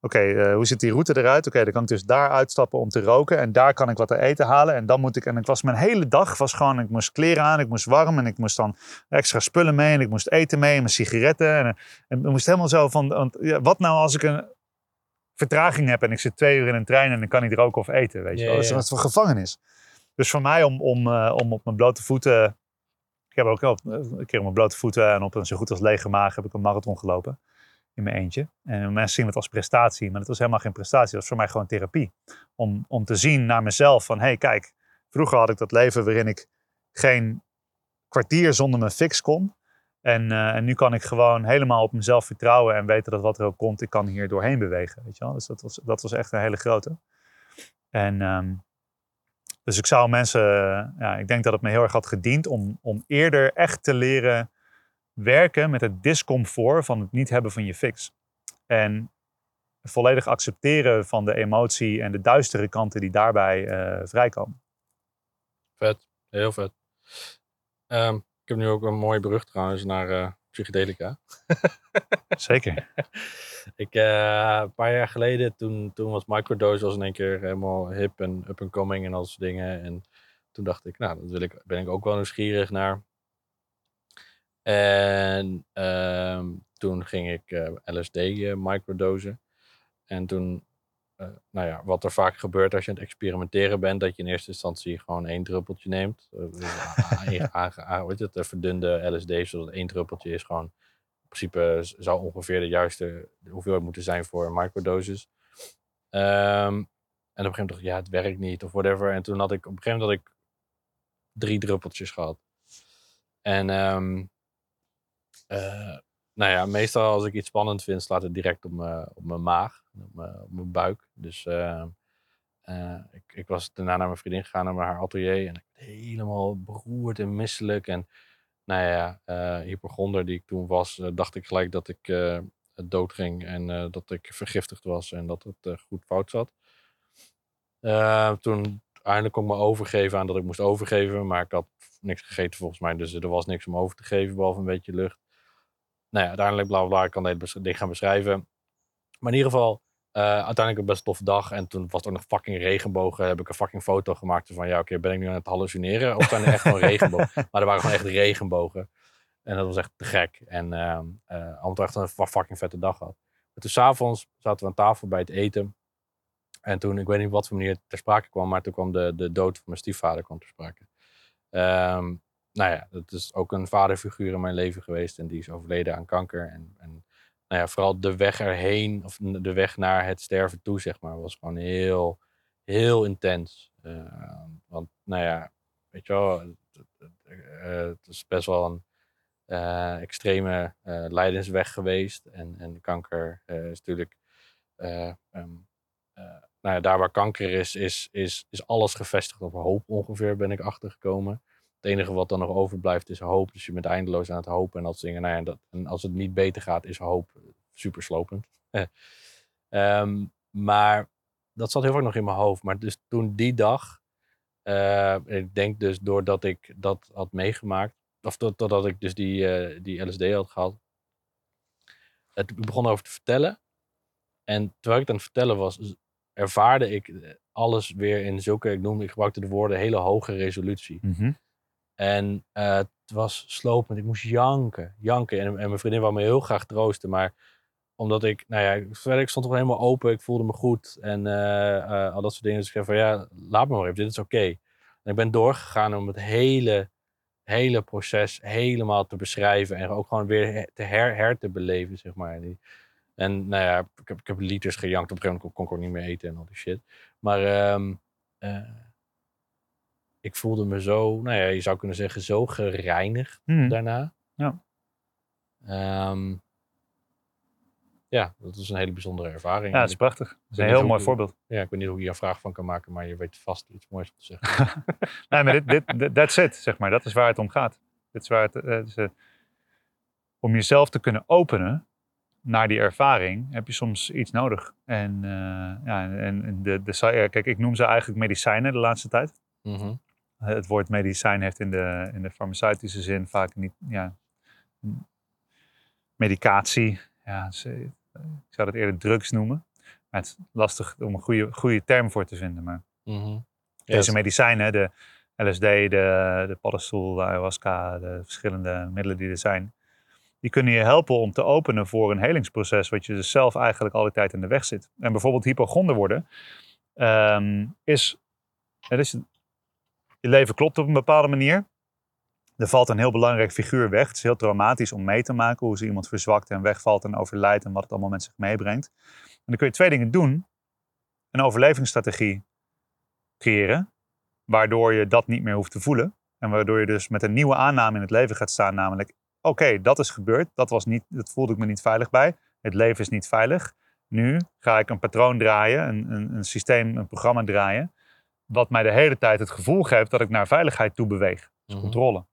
oké, eh, hoe ziet die route eruit? Oké, dan kan ik dus daar uitstappen om te roken. En daar kan ik wat te eten halen. En dan moet ik, en ik was mijn hele dag was gewoon, ik moest kleren aan, ik moest warm. En ik moest dan extra spullen mee. En ik moest eten mee en mijn sigaretten. En, en ik moest helemaal zo van, want, ja, wat nou als ik een vertraging heb en ik zit twee uur in een trein en ik kan niet roken of eten, weet je Ja, wel. Dat is ja. een soort van gevangenis. Dus voor mij om, om, eh, om op mijn blote voeten ik heb ook op, een keer op mijn blote voeten en op een zo goed als lege maag heb ik een marathon gelopen. In mijn eentje. En mensen zien het als prestatie, maar het was helemaal geen prestatie. Dat was voor mij gewoon therapie. Om, om te zien naar mezelf van, hé hey, kijk, vroeger had ik dat leven waarin ik geen kwartier zonder mijn fix kon. En, eh, en nu kan ik gewoon helemaal op mezelf vertrouwen en weten dat wat er ook komt, ik kan hier doorheen bewegen. Weet je wel? Dus dat was, dat was echt een hele grote. En ehm, dus ik zou mensen, ja, ik denk dat het me heel erg had gediend om, om eerder echt te leren werken met het discomfort van het niet hebben van je fix. En volledig accepteren van de emotie en de duistere kanten die daarbij eh, vrijkomen. Vet. Heel vet. Ehm, ik heb nu ook een mooie brug trouwens naar eh, psychedelica. Zeker. Ik, eh, een paar jaar geleden, toen, toen was microdose was in één keer helemaal hip en up and coming en al soort dingen. En toen dacht ik, nou, dat wil ik, ben ik ook wel nieuwsgierig naar. En ehm, toen ging ik eh, LSD eh, microdosen. En toen, nou ja, wat er vaak gebeurt als je aan het experimenteren bent, dat je in eerste instantie gewoon één druppeltje neemt. Eh, heet het, eh, verdunde LSD, zodat één druppeltje is gewoon in principe zou ongeveer de juiste hoeveelheid moeten zijn voor een microdosis. Ehm, en op een gegeven moment dacht ik, ja, het werkt niet of whatever. En toen had ik op een gegeven moment had ik drie druppeltjes gehad. En ehm, eh, nou ja, meestal als ik iets spannend vind, slaat het direct op mijn maag, op mijn, buik. Dus ehm, eh, ik, ik was daarna naar mijn vriendin gegaan, naar haar atelier. En ik helemaal beroerd en misselijk. En nou ja, eh hypochonder die ik toen was, eh, dacht ik gelijk dat ik dood ging. En dat ik vergiftigd was en dat het goed fout zat. Eh, toen eindelijk kon ik me overgeven aan dat ik moest overgeven. Maar ik had niks gegeten volgens mij. Dus er was niks om over te geven, behalve een beetje lucht. Nou ja, uiteindelijk bla bla. Ik kan ding gaan beschrijven. Maar in ieder geval, eh, uiteindelijk een best toffe dag. En toen was er ook nog fucking regenbogen. Heb ik een fucking foto gemaakt van, ja oké, ben ik nu aan het hallucineren? Of zijn er echt gewoon regenbogen? Maar er waren gewoon echt regenbogen. En dat was echt te gek. En eh allemaal echt een fucking vette dag gehad. Maar toen s'avonds zaten we aan tafel bij het eten. En toen, ik weet niet op wat voor manier het ter sprake kwam, maar toen kwam de, de dood van mijn stiefvader kwam ter sprake. Ehm, nou ja, dat is ook een vaderfiguur in mijn leven geweest en die is overleden aan kanker. En, en nou ja, vooral de weg erheen, of de weg naar het sterven toe, zeg maar, was gewoon heel, heel intens. Ehm, want, nou ja, weet je wel, het, het- het is best wel een eh, extreme eh lijdensweg geweest. En, en kanker eh, is natuurlijk, eh, ehm, eh, nou ja, daar waar kanker is, is, is, is alles gevestigd op hoop ongeveer, ben ik achtergekomen. Het enige wat dan nog overblijft is hoop. Dus je bent eindeloos aan het hopen en dat soort dingen. Nou ja, dat, en als het niet beter gaat, is hoop super slopend. Ehm, maar dat zat heel vaak nog in mijn hoofd. Maar dus toen die dag, eh, ik denk dus doordat ik dat had meegemaakt, of totdat ik dus die, eh, die LSD had gehad, het, ik begon over te vertellen. En terwijl ik het aan het vertellen was, ervaarde ik alles weer in zulke, ik noem, ik gebruikte de woorden hele hoge resolutie. Mhm. En eh, het was slopend. Ik moest janken, janken. En, en mijn vriendin wou me heel graag troosten. Maar omdat ik, nou ja, ik stond toch helemaal open. Ik voelde me goed. En eh, eh, al dat soort dingen. Dus ik zei van, ja, laat me maar even. Dit is oké. En ik ben doorgegaan om het hele, hele proces helemaal te beschrijven. En ook gewoon weer te her, her te beleven, zeg maar. En nou ja, ik heb, ik heb liters gejankt. Op een gegeven moment kon ik ook niet meer eten en al die shit. Maar ehm, eh, ik voelde me zo, nou ja, je zou kunnen zeggen, zo gereinigd Mhm. daarna. Ja. Ehm, ja, dat is een hele bijzondere ervaring. Ja, dat is prachtig. Dat is een heel mooi voorbeeld. ja, ik weet niet hoe je een vraag van kan maken, maar je weet vast iets moois te zeggen. Nee, maar dit, dit, that's it, zeg maar. Dat is waar het om gaat. Dit is waar het, eh, het is, eh, om jezelf te kunnen openen naar die ervaring, heb je soms iets nodig. En, eh, ja, en de, de, eh, kijk, ik noem ze eigenlijk medicijnen de laatste tijd. Mhm. Eh, Het woord medicijn heeft in de, in de farmaceutische zin vaak niet, ja, medicatie. Ja, ik zou dat eerder drugs noemen. Maar het is lastig om een goede, goede term voor te vinden. Maar Mhm. Deze het- medicijnen, de LSD, de, de paddenstoel, de ayahuasca, de verschillende middelen die er zijn, die kunnen je helpen om te openen voor een helingsproces, wat je dus zelf eigenlijk al die tijd in de weg zit. En bijvoorbeeld hypochonder worden ehm, is, het is, je leven klopt op een bepaalde manier. Er valt een heel belangrijk figuur weg. Het is heel traumatisch om mee te maken hoe ze iemand verzwakt en wegvalt en overlijdt en wat het allemaal met zich meebrengt. En dan kun je twee dingen doen. Een overlevingsstrategie creëren, waardoor je dat niet meer hoeft te voelen. En waardoor je dus met een nieuwe aanname in het leven gaat staan, namelijk, oké, dat is gebeurd, dat, was niet, dat voelde ik me niet veilig bij, het leven is niet veilig. Nu ga ik een patroon draaien, een, een, een systeem, een programma draaien, wat mij de hele tijd het gevoel geeft dat ik naar veiligheid toe beweeg, Mhm. controle.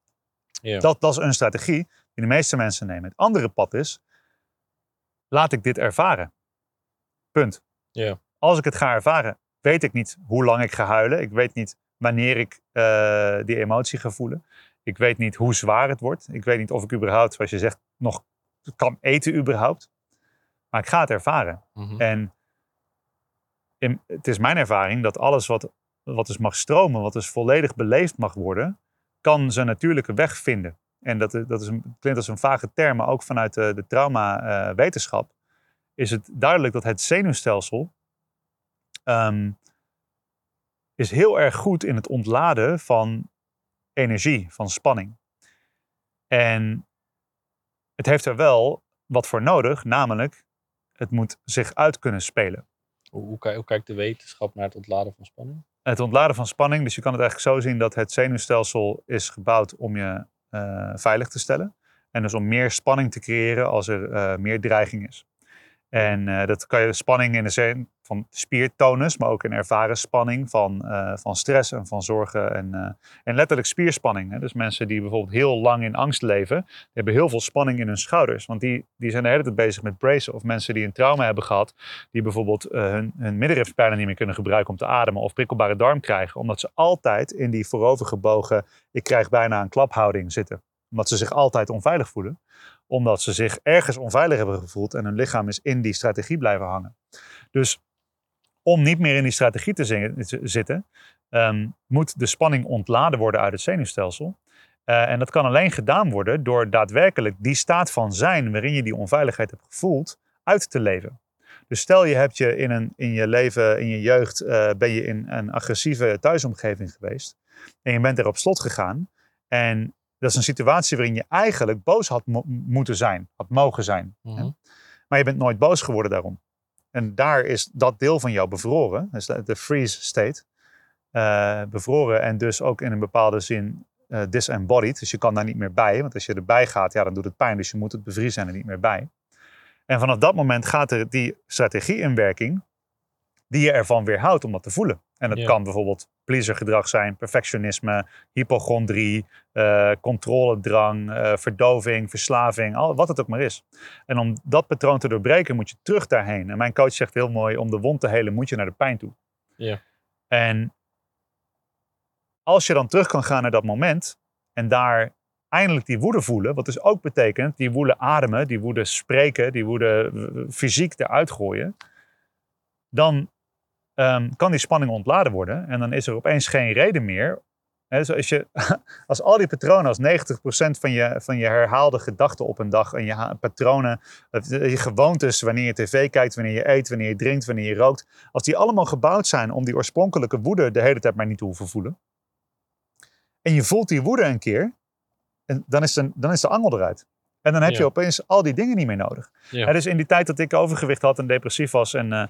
Dat, dat is een strategie die de meeste mensen nemen. Het andere pad is, laat ik dit ervaren. Punt. Als ik het ga ervaren, weet ik niet hoe lang ik ga huilen. Ik weet niet wanneer ik eh, die emotie ga voelen. Ik weet niet hoe zwaar het wordt. Ik weet niet of ik überhaupt, zoals je zegt, nog kan eten überhaupt. Maar ik ga het ervaren. Mhm. En in- het is mijn ervaring dat alles wat, wat dus mag stromen, wat dus volledig beleefd mag worden, kan zijn natuurlijke weg vinden. En dat, dat is een, klinkt als een vage term, maar ook vanuit de, de trauma-wetenschap is het duidelijk dat het zenuwstelsel ehm, is heel erg goed in het ontladen van energie, van spanning. En het heeft er wel wat voor nodig, namelijk het moet zich uit kunnen spelen. Hoe, hoe, hoe kijkt de wetenschap naar het ontladen van spanning? Het ontladen van spanning, dus je kan het eigenlijk zo zien dat het zenuwstelsel is gebouwd om je eh, veilig te stellen. En dus om meer spanning te creëren als er eh, meer dreiging is. En eh, dat kan je spanning in de zin van spiertonus, maar ook in ervaren spanning van, eh, van stress en van zorgen. En, eh, en letterlijk spierspanning. Hè? Dus mensen die bijvoorbeeld heel lang in angst leven, hebben heel veel spanning in hun schouders. Want die, die zijn de hele tijd bezig met bracen. Of mensen die een trauma hebben gehad, die bijvoorbeeld eh, hun, hun middenrif bijna niet meer kunnen gebruiken om te ademen. Of prikkelbare darm krijgen, omdat ze altijd in die voorovergebogen, ik krijg bijna een klaphouding zitten. Omdat ze zich altijd onveilig voelen omdat ze zich ergens onveilig hebben gevoeld en hun lichaam is in die strategie blijven hangen. Dus om niet meer in die strategie te zitten, ehm, moet de spanning ontladen worden uit het zenuwstelsel. Eh, en dat kan alleen gedaan worden door daadwerkelijk die staat van zijn waarin je die onveiligheid hebt gevoeld, uit te leven. Dus stel je hebt je in, een, in je leven, in je jeugd, eh, ben je in een agressieve thuisomgeving geweest. En je bent er op slot gegaan. En dat is een situatie waarin je eigenlijk boos had mo- moeten zijn, had mogen zijn. Mhm. hè. Maar je bent nooit boos geworden daarom. En daar is dat deel van jou bevroren, dus de freeze state, eh, bevroren en dus ook in een bepaalde zin eh, disembodied. Dus je kan daar niet meer bij, want als je erbij gaat, ja, dan doet het pijn. Dus je moet het bevriezen en er niet meer bij. En vanaf dat moment gaat er die strategie in werking die je ervan weerhoudt om dat te voelen. En dat Ja. kan bijvoorbeeld pleasergedrag zijn, perfectionisme, hypochondrie, eh, controledrang, eh, verdoving, verslaving, al, wat het ook maar is. En om dat patroon te doorbreken moet je terug daarheen. En mijn coach zegt heel mooi, om de wond te helen moet je naar de pijn toe. Ja. En als je dan terug kan gaan naar dat moment en daar eindelijk die woede voelen, wat dus ook betekent die woede ademen, die woede spreken, die woede eh, fysiek eruit gooien, dan ehm, kan die spanning ontladen worden. En dan is er opeens geen reden meer. Dus als, je, als al die patronen, als 90% van je, van je herhaalde gedachten op een dag en je patronen, eh, je gewoontes, wanneer je tv kijkt, wanneer je eet, wanneer je drinkt, wanneer je rookt, als die allemaal gebouwd zijn om die oorspronkelijke woede de hele tijd maar niet te hoeven voelen. En je voelt die woede een keer, en dan, is de, dan is de angel eruit. En dan heb je Ja. opeens al die dingen niet meer nodig. Ja. Dus in die tijd dat ik overgewicht had en depressief was. En eh,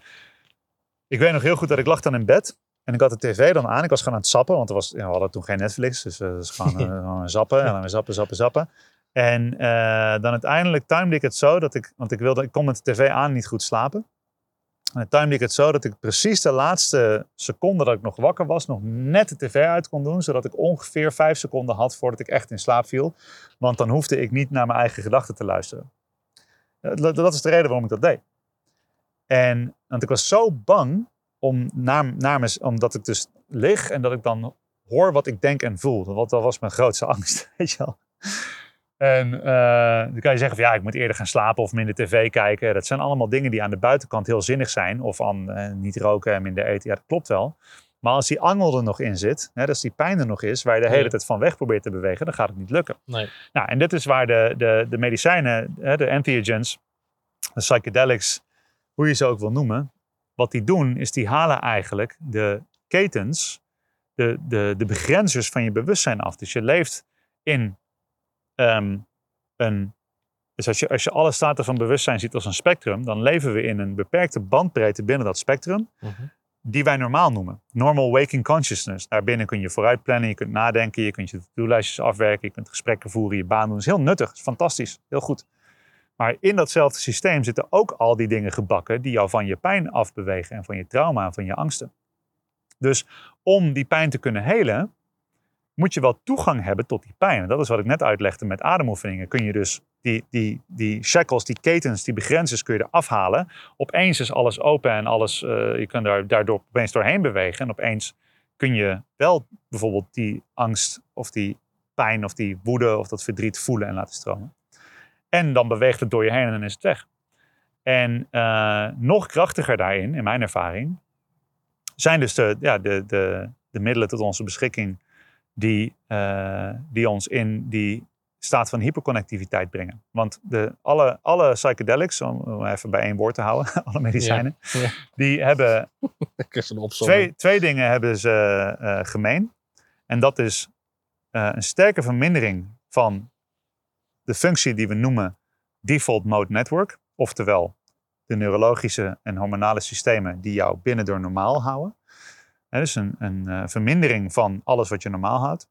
ik weet nog heel goed dat ik lag dan in bed. En ik had de tv dan aan. Ik was gewoon aan het sappen. Want er was, ja, we hadden toen geen Netflix. Dus eh, het was gewoon, eh, gewoon zappen. En dan weer zappen, zappen, zappen. En eh, dan uiteindelijk timde ik het zo dat ik... Want ik, wilde, ik kon met de tv aan niet goed slapen. En dan ik het zo dat ik precies de laatste seconde dat ik nog wakker was... nog net de tv uit kon doen. Zodat ik ongeveer vijf seconden had voordat ik echt in slaap viel. Want dan hoefde ik niet naar mijn eigen gedachten te luisteren. Eh, Dat, dat is de reden waarom ik dat deed. En want ik was zo bang om me, omdat ik dus lig en dat ik dan hoor wat ik denk en voel. Want dat was mijn grootste angst, weet je wel. En eh, dan kan je zeggen van ja, ik moet eerder gaan slapen of minder tv kijken. Dat zijn allemaal dingen die aan de buitenkant heel zinnig zijn. Of aan eh, niet roken en minder eten. Ja, dat klopt wel. Maar als die angel er nog in zit, hè, als die pijn er nog is, waar je de hele tijd van weg probeert te bewegen, dan gaat het niet lukken. Nee. Nou, en dit is waar de, de, de medicijnen, hè, de entheogens, de psychedelics, hoe je ze ook wil noemen, wat die doen, is die halen eigenlijk de ketens, de, de, de begrenzers van je bewustzijn af. Dus je leeft in ehm, een. Dus als je, als je alle staten van bewustzijn ziet als een spectrum, dan leven we in een beperkte bandbreedte binnen dat spectrum Mhm. die wij normaal noemen. Normal waking consciousness. Daarbinnen kun je vooruit plannen, je kunt nadenken, je kunt je to-do-lijstjes afwerken, je kunt gesprekken voeren, je baan doen. Dat is heel nuttig, dat is fantastisch, heel goed. Maar in datzelfde systeem zitten ook al die dingen gebakken die jou van je pijn afbewegen en van je trauma en van je angsten. Dus om die pijn te kunnen helen, moet je wel toegang hebben tot die pijn. En dat is wat ik net uitlegde met ademoefeningen. Kun je dus die, die, die shackles, die ketens, die begrenzers kun je er afhalen. Opeens is alles open en alles, eh, je kunt daar, daardoor opeens doorheen bewegen. En opeens kun je wel bijvoorbeeld die angst of die pijn of die woede of dat verdriet voelen en laten stromen. En dan beweegt het door je heen en dan is het weg. En eh, nog krachtiger daarin, in mijn ervaring, zijn dus de, ja, de, de, de middelen tot onze beschikking die, eh, die ons in die staat van hyperconnectiviteit brengen. Want de, alle, alle psychedelics, om, even bij één woord te houden, alle medicijnen, Ja. die hebben twee, twee dingen hebben ze eh, gemeen. En dat is een sterke vermindering van de functie die we noemen default mode network. Oftewel de neurologische en hormonale systemen die jou binnen door normaal houden. Hè, dus een, een eh, vermindering van alles wat je normaal houdt.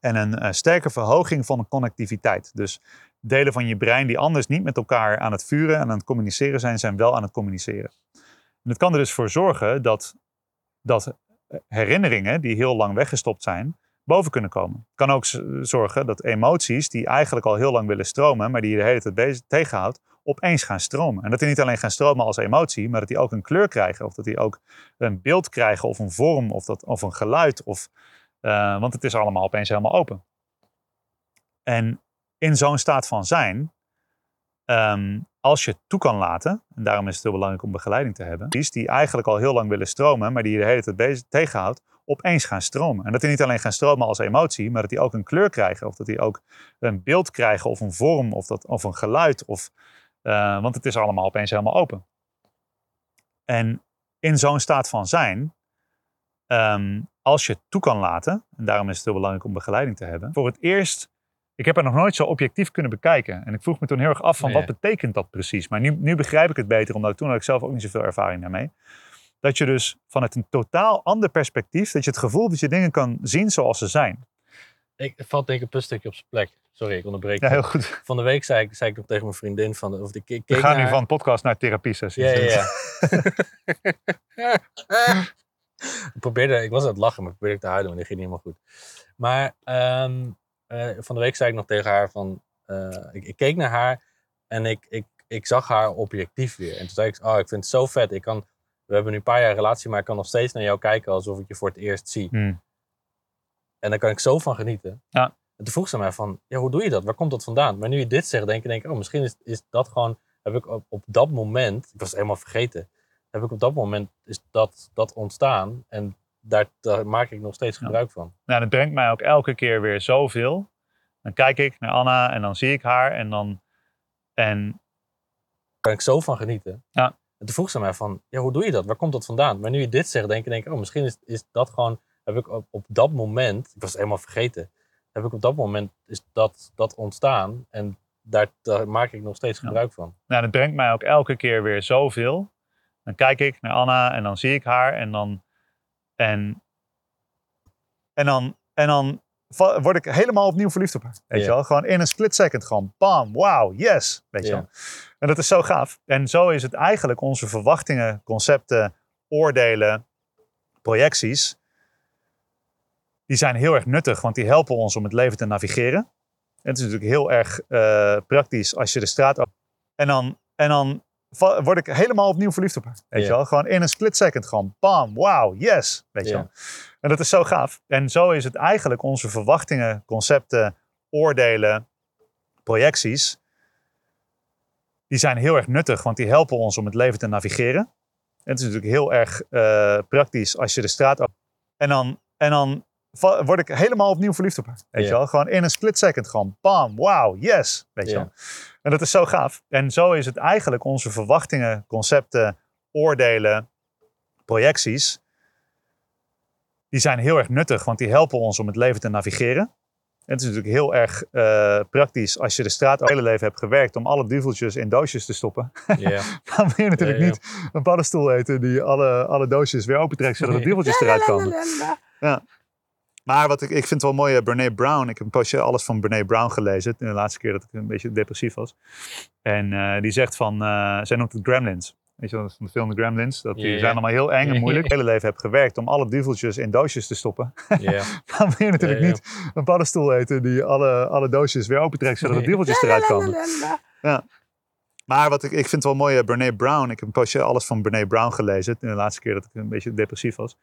En een eh, sterke verhoging van de connectiviteit. Dus delen van je brein die anders niet met elkaar aan het vuren en aan het communiceren zijn, zijn wel aan het communiceren. En het kan er dus voor zorgen dat, dat herinneringen die heel lang weggestopt zijn, boven kunnen komen. Kan ook zorgen dat emoties die eigenlijk al heel lang willen stromen, maar die je de hele tijd tegenhoudt, opeens gaan stromen. En dat die niet alleen gaan stromen als emotie, maar dat die ook een kleur krijgen. Of dat die ook een beeld krijgen of een vorm of, dat, of een geluid. Of, eh, want het is allemaal opeens helemaal open. En in zo'n staat van zijn, ehm, als je toe kan laten, en daarom is het heel belangrijk om begeleiding te hebben, die eigenlijk al heel lang willen stromen, maar die je de hele tijd tegenhoudt, opeens gaan stromen. En dat die niet alleen gaan stromen als emotie, maar dat die ook een kleur krijgen. Of dat die ook een beeld krijgen of een vorm of, dat, of een geluid. Of, eh, want het is allemaal opeens helemaal open. En in zo'n staat van zijn, ehm, als je het toe kan laten, en daarom is het heel belangrijk om begeleiding te hebben, voor het eerst, ik heb er nog nooit zo objectief kunnen bekijken. En ik vroeg me toen heel erg af van wat betekent dat precies? Maar nu, nu begrijp ik het beter, omdat ik toen had ik zelf ook niet zoveel ervaring daarmee. Dat je dus vanuit een totaal ander perspectief, dat je het gevoel dat je dingen kan zien zoals ze zijn. Ik valt denk ik een putstukje op zijn plek. Sorry, ik onderbreek. Ja, heel goed. Van de week zei ik, zei ik nog tegen mijn vriendin van, of ik keek We gaan nu van podcast naar therapie sessies. Ja, ja, ja. ik probeerde, ik was aan het lachen, maar ik probeerde te huilen, maar dat ging niet helemaal goed. Maar ehm, eh, van de week zei ik nog tegen haar van, eh, ik, ik keek naar haar en ik, ik, ik zag haar objectief weer. En toen zei ik, oh, ik vind het zo vet. Ik kan, we hebben nu een paar jaar relatie, maar ik kan nog steeds naar jou kijken alsof ik je voor het eerst zie. Hmm. En daar kan ik zo van genieten. Ja. En toen vroeg ze mij van, ja, hoe doe je dat? Waar komt dat vandaan? Maar nu je dit zegt, denk ik, denk ik oh, misschien is, is dat gewoon, heb ik op, op dat moment, ik was het helemaal vergeten, heb ik op dat moment is dat, dat ontstaan. En daar, daar maak ik nog steeds Ja. gebruik van. Nou, dat brengt mij ook elke keer weer zoveel. Dan kijk ik naar Anna en dan zie ik haar en dan. En Daar kan ik zo van genieten. Ja. En toen vroeg ze mij van, ja, hoe doe je dat? Waar komt dat vandaan? Maar nu je dit zegt, denk ik, denk oh, misschien is, is dat gewoon, heb ik op, op dat moment, ik was het helemaal vergeten, heb ik op dat moment is dat, dat ontstaan. En daar, daar maak ik nog steeds Ja. gebruik van. nou, dat brengt mij ook elke keer weer zoveel. Dan kijk ik naar Anna en dan zie ik haar en dan. En, en dan. En dan word ik helemaal opnieuw verliefd op haar. Weet je wel? Gewoon in een split second. Gewoon bam, wow, yes. Weet je wel? En dat is zo gaaf. En zo is het eigenlijk onze verwachtingen, concepten, oordelen, projecties. Die zijn heel erg nuttig, want die helpen ons om het leven te navigeren. En het is natuurlijk heel erg eh, praktisch als je de straat op. En dan, en dan word ik helemaal opnieuw verliefd op haar. Weet je wel? Gewoon in een split second. Gewoon bam, wow, yes. Weet je wel? En dat is zo gaaf. En zo is het eigenlijk onze verwachtingen, concepten, oordelen, projecties. Die zijn heel erg nuttig, want die helpen ons om het leven te navigeren. En het is natuurlijk heel erg eh, praktisch als je de straat op. En dan, en dan word ik helemaal opnieuw verliefd op haar. Weet je wel? Gewoon in een split second. Gewoon bam, wow, yes. Weet je wel? En dat is zo gaaf. En zo is het eigenlijk onze verwachtingen, concepten, oordelen, projecties. Die zijn heel erg nuttig, want die helpen ons om het leven te navigeren. En het is natuurlijk heel erg eh, praktisch als je de straat het hele leven hebt gewerkt om alle duveltjes in doosjes te stoppen. Ja. Dan wil je natuurlijk Ja, ja. niet een paddenstoel eten die alle, alle doosjes weer opentrekt zodat de duveltjes eruit komen. Maar wat ik, ik vind het wel mooi, eh, Brene Brown. Ik heb een postje alles van Brene Brown gelezen. De laatste keer dat ik een beetje depressief was. En eh, die zegt van, eh, zij noemt het gremlins. Weet je wel, van de film The Gremlins. Dat die Ja, ja. zijn allemaal heel eng en moeilijk. Het hele leven heb gewerkt om alle duveltjes in doosjes te stoppen. Ja. Dan wil je natuurlijk Ja, ja. niet een paddenstoel eten die alle, alle doosjes weer opentrekt zodat de duveltjes eruit komen. Maar wat ik, ik vind het wel mooi, Brene Brown. Ik heb een postje alles van Brene Brown gelezen. De laatste keer dat ik een beetje depressief was.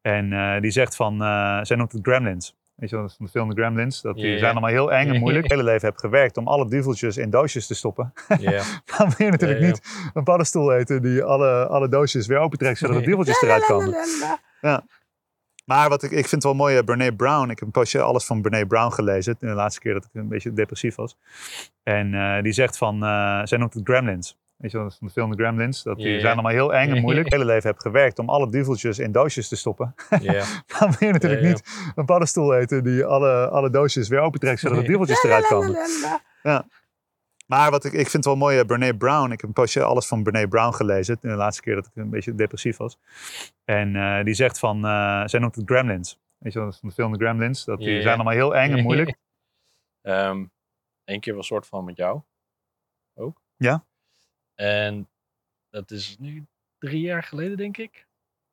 En eh, die zegt van, eh, zij noemt het gremlins. Weet je wel, van de film The Gremlins. Dat die Ja, ja. zijn allemaal heel eng en moeilijk. Het hele leven heb gewerkt om alle duveltjes in doosjes te stoppen. Ja. Dan wil je natuurlijk Ja, ja. niet een paddenstoel eten die alle, alle doosjes weer opentrekt zodat de duveltjes eruit komen. Maar wat ik, ik vind het wel mooi, eh, Brene Brown. Ik heb een postje alles van Brene Brown gelezen. De laatste keer dat ik een beetje depressief was. En eh, die zegt van, eh, zij noemt het gremlins. Weet je wel, van de film The Gremlins. Dat die Ja, ja. zijn allemaal heel eng en moeilijk. Het hele leven heb gewerkt om alle duveltjes in doosjes te stoppen. Ja. Dan wil je natuurlijk Ja, ja. niet een paddenstoel eten die alle, alle doosjes weer opentrekt zodat de duveltjes eruit komen. Maar wat ik, ik vind het wel mooi, Brene Brown. Ik heb een postje alles van Brene Brown gelezen. De laatste keer dat ik een beetje depressief was. En eh, die zegt van, eh, zij noemt het gremlins. Weet je wel, van de film The Gremlins. Dat die Ja. zijn allemaal heel eng en moeilijk. Ehm Eén keer was soort van met jou. Ook. Ja. En dat is nu drie jaar geleden, denk ik.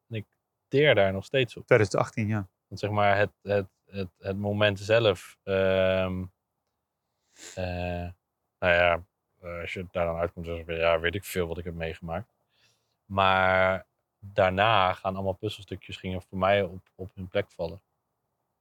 En ik teer daar nog steeds op. 2018, ja. Want zeg maar, het, het, het, het moment zelf. eh, nou ja, eh, als je daar dan uitkomt, dan ja, weet ik veel wat ik heb meegemaakt. Maar daarna gaan allemaal puzzelstukjes gingen voor mij op, op hun plek vallen.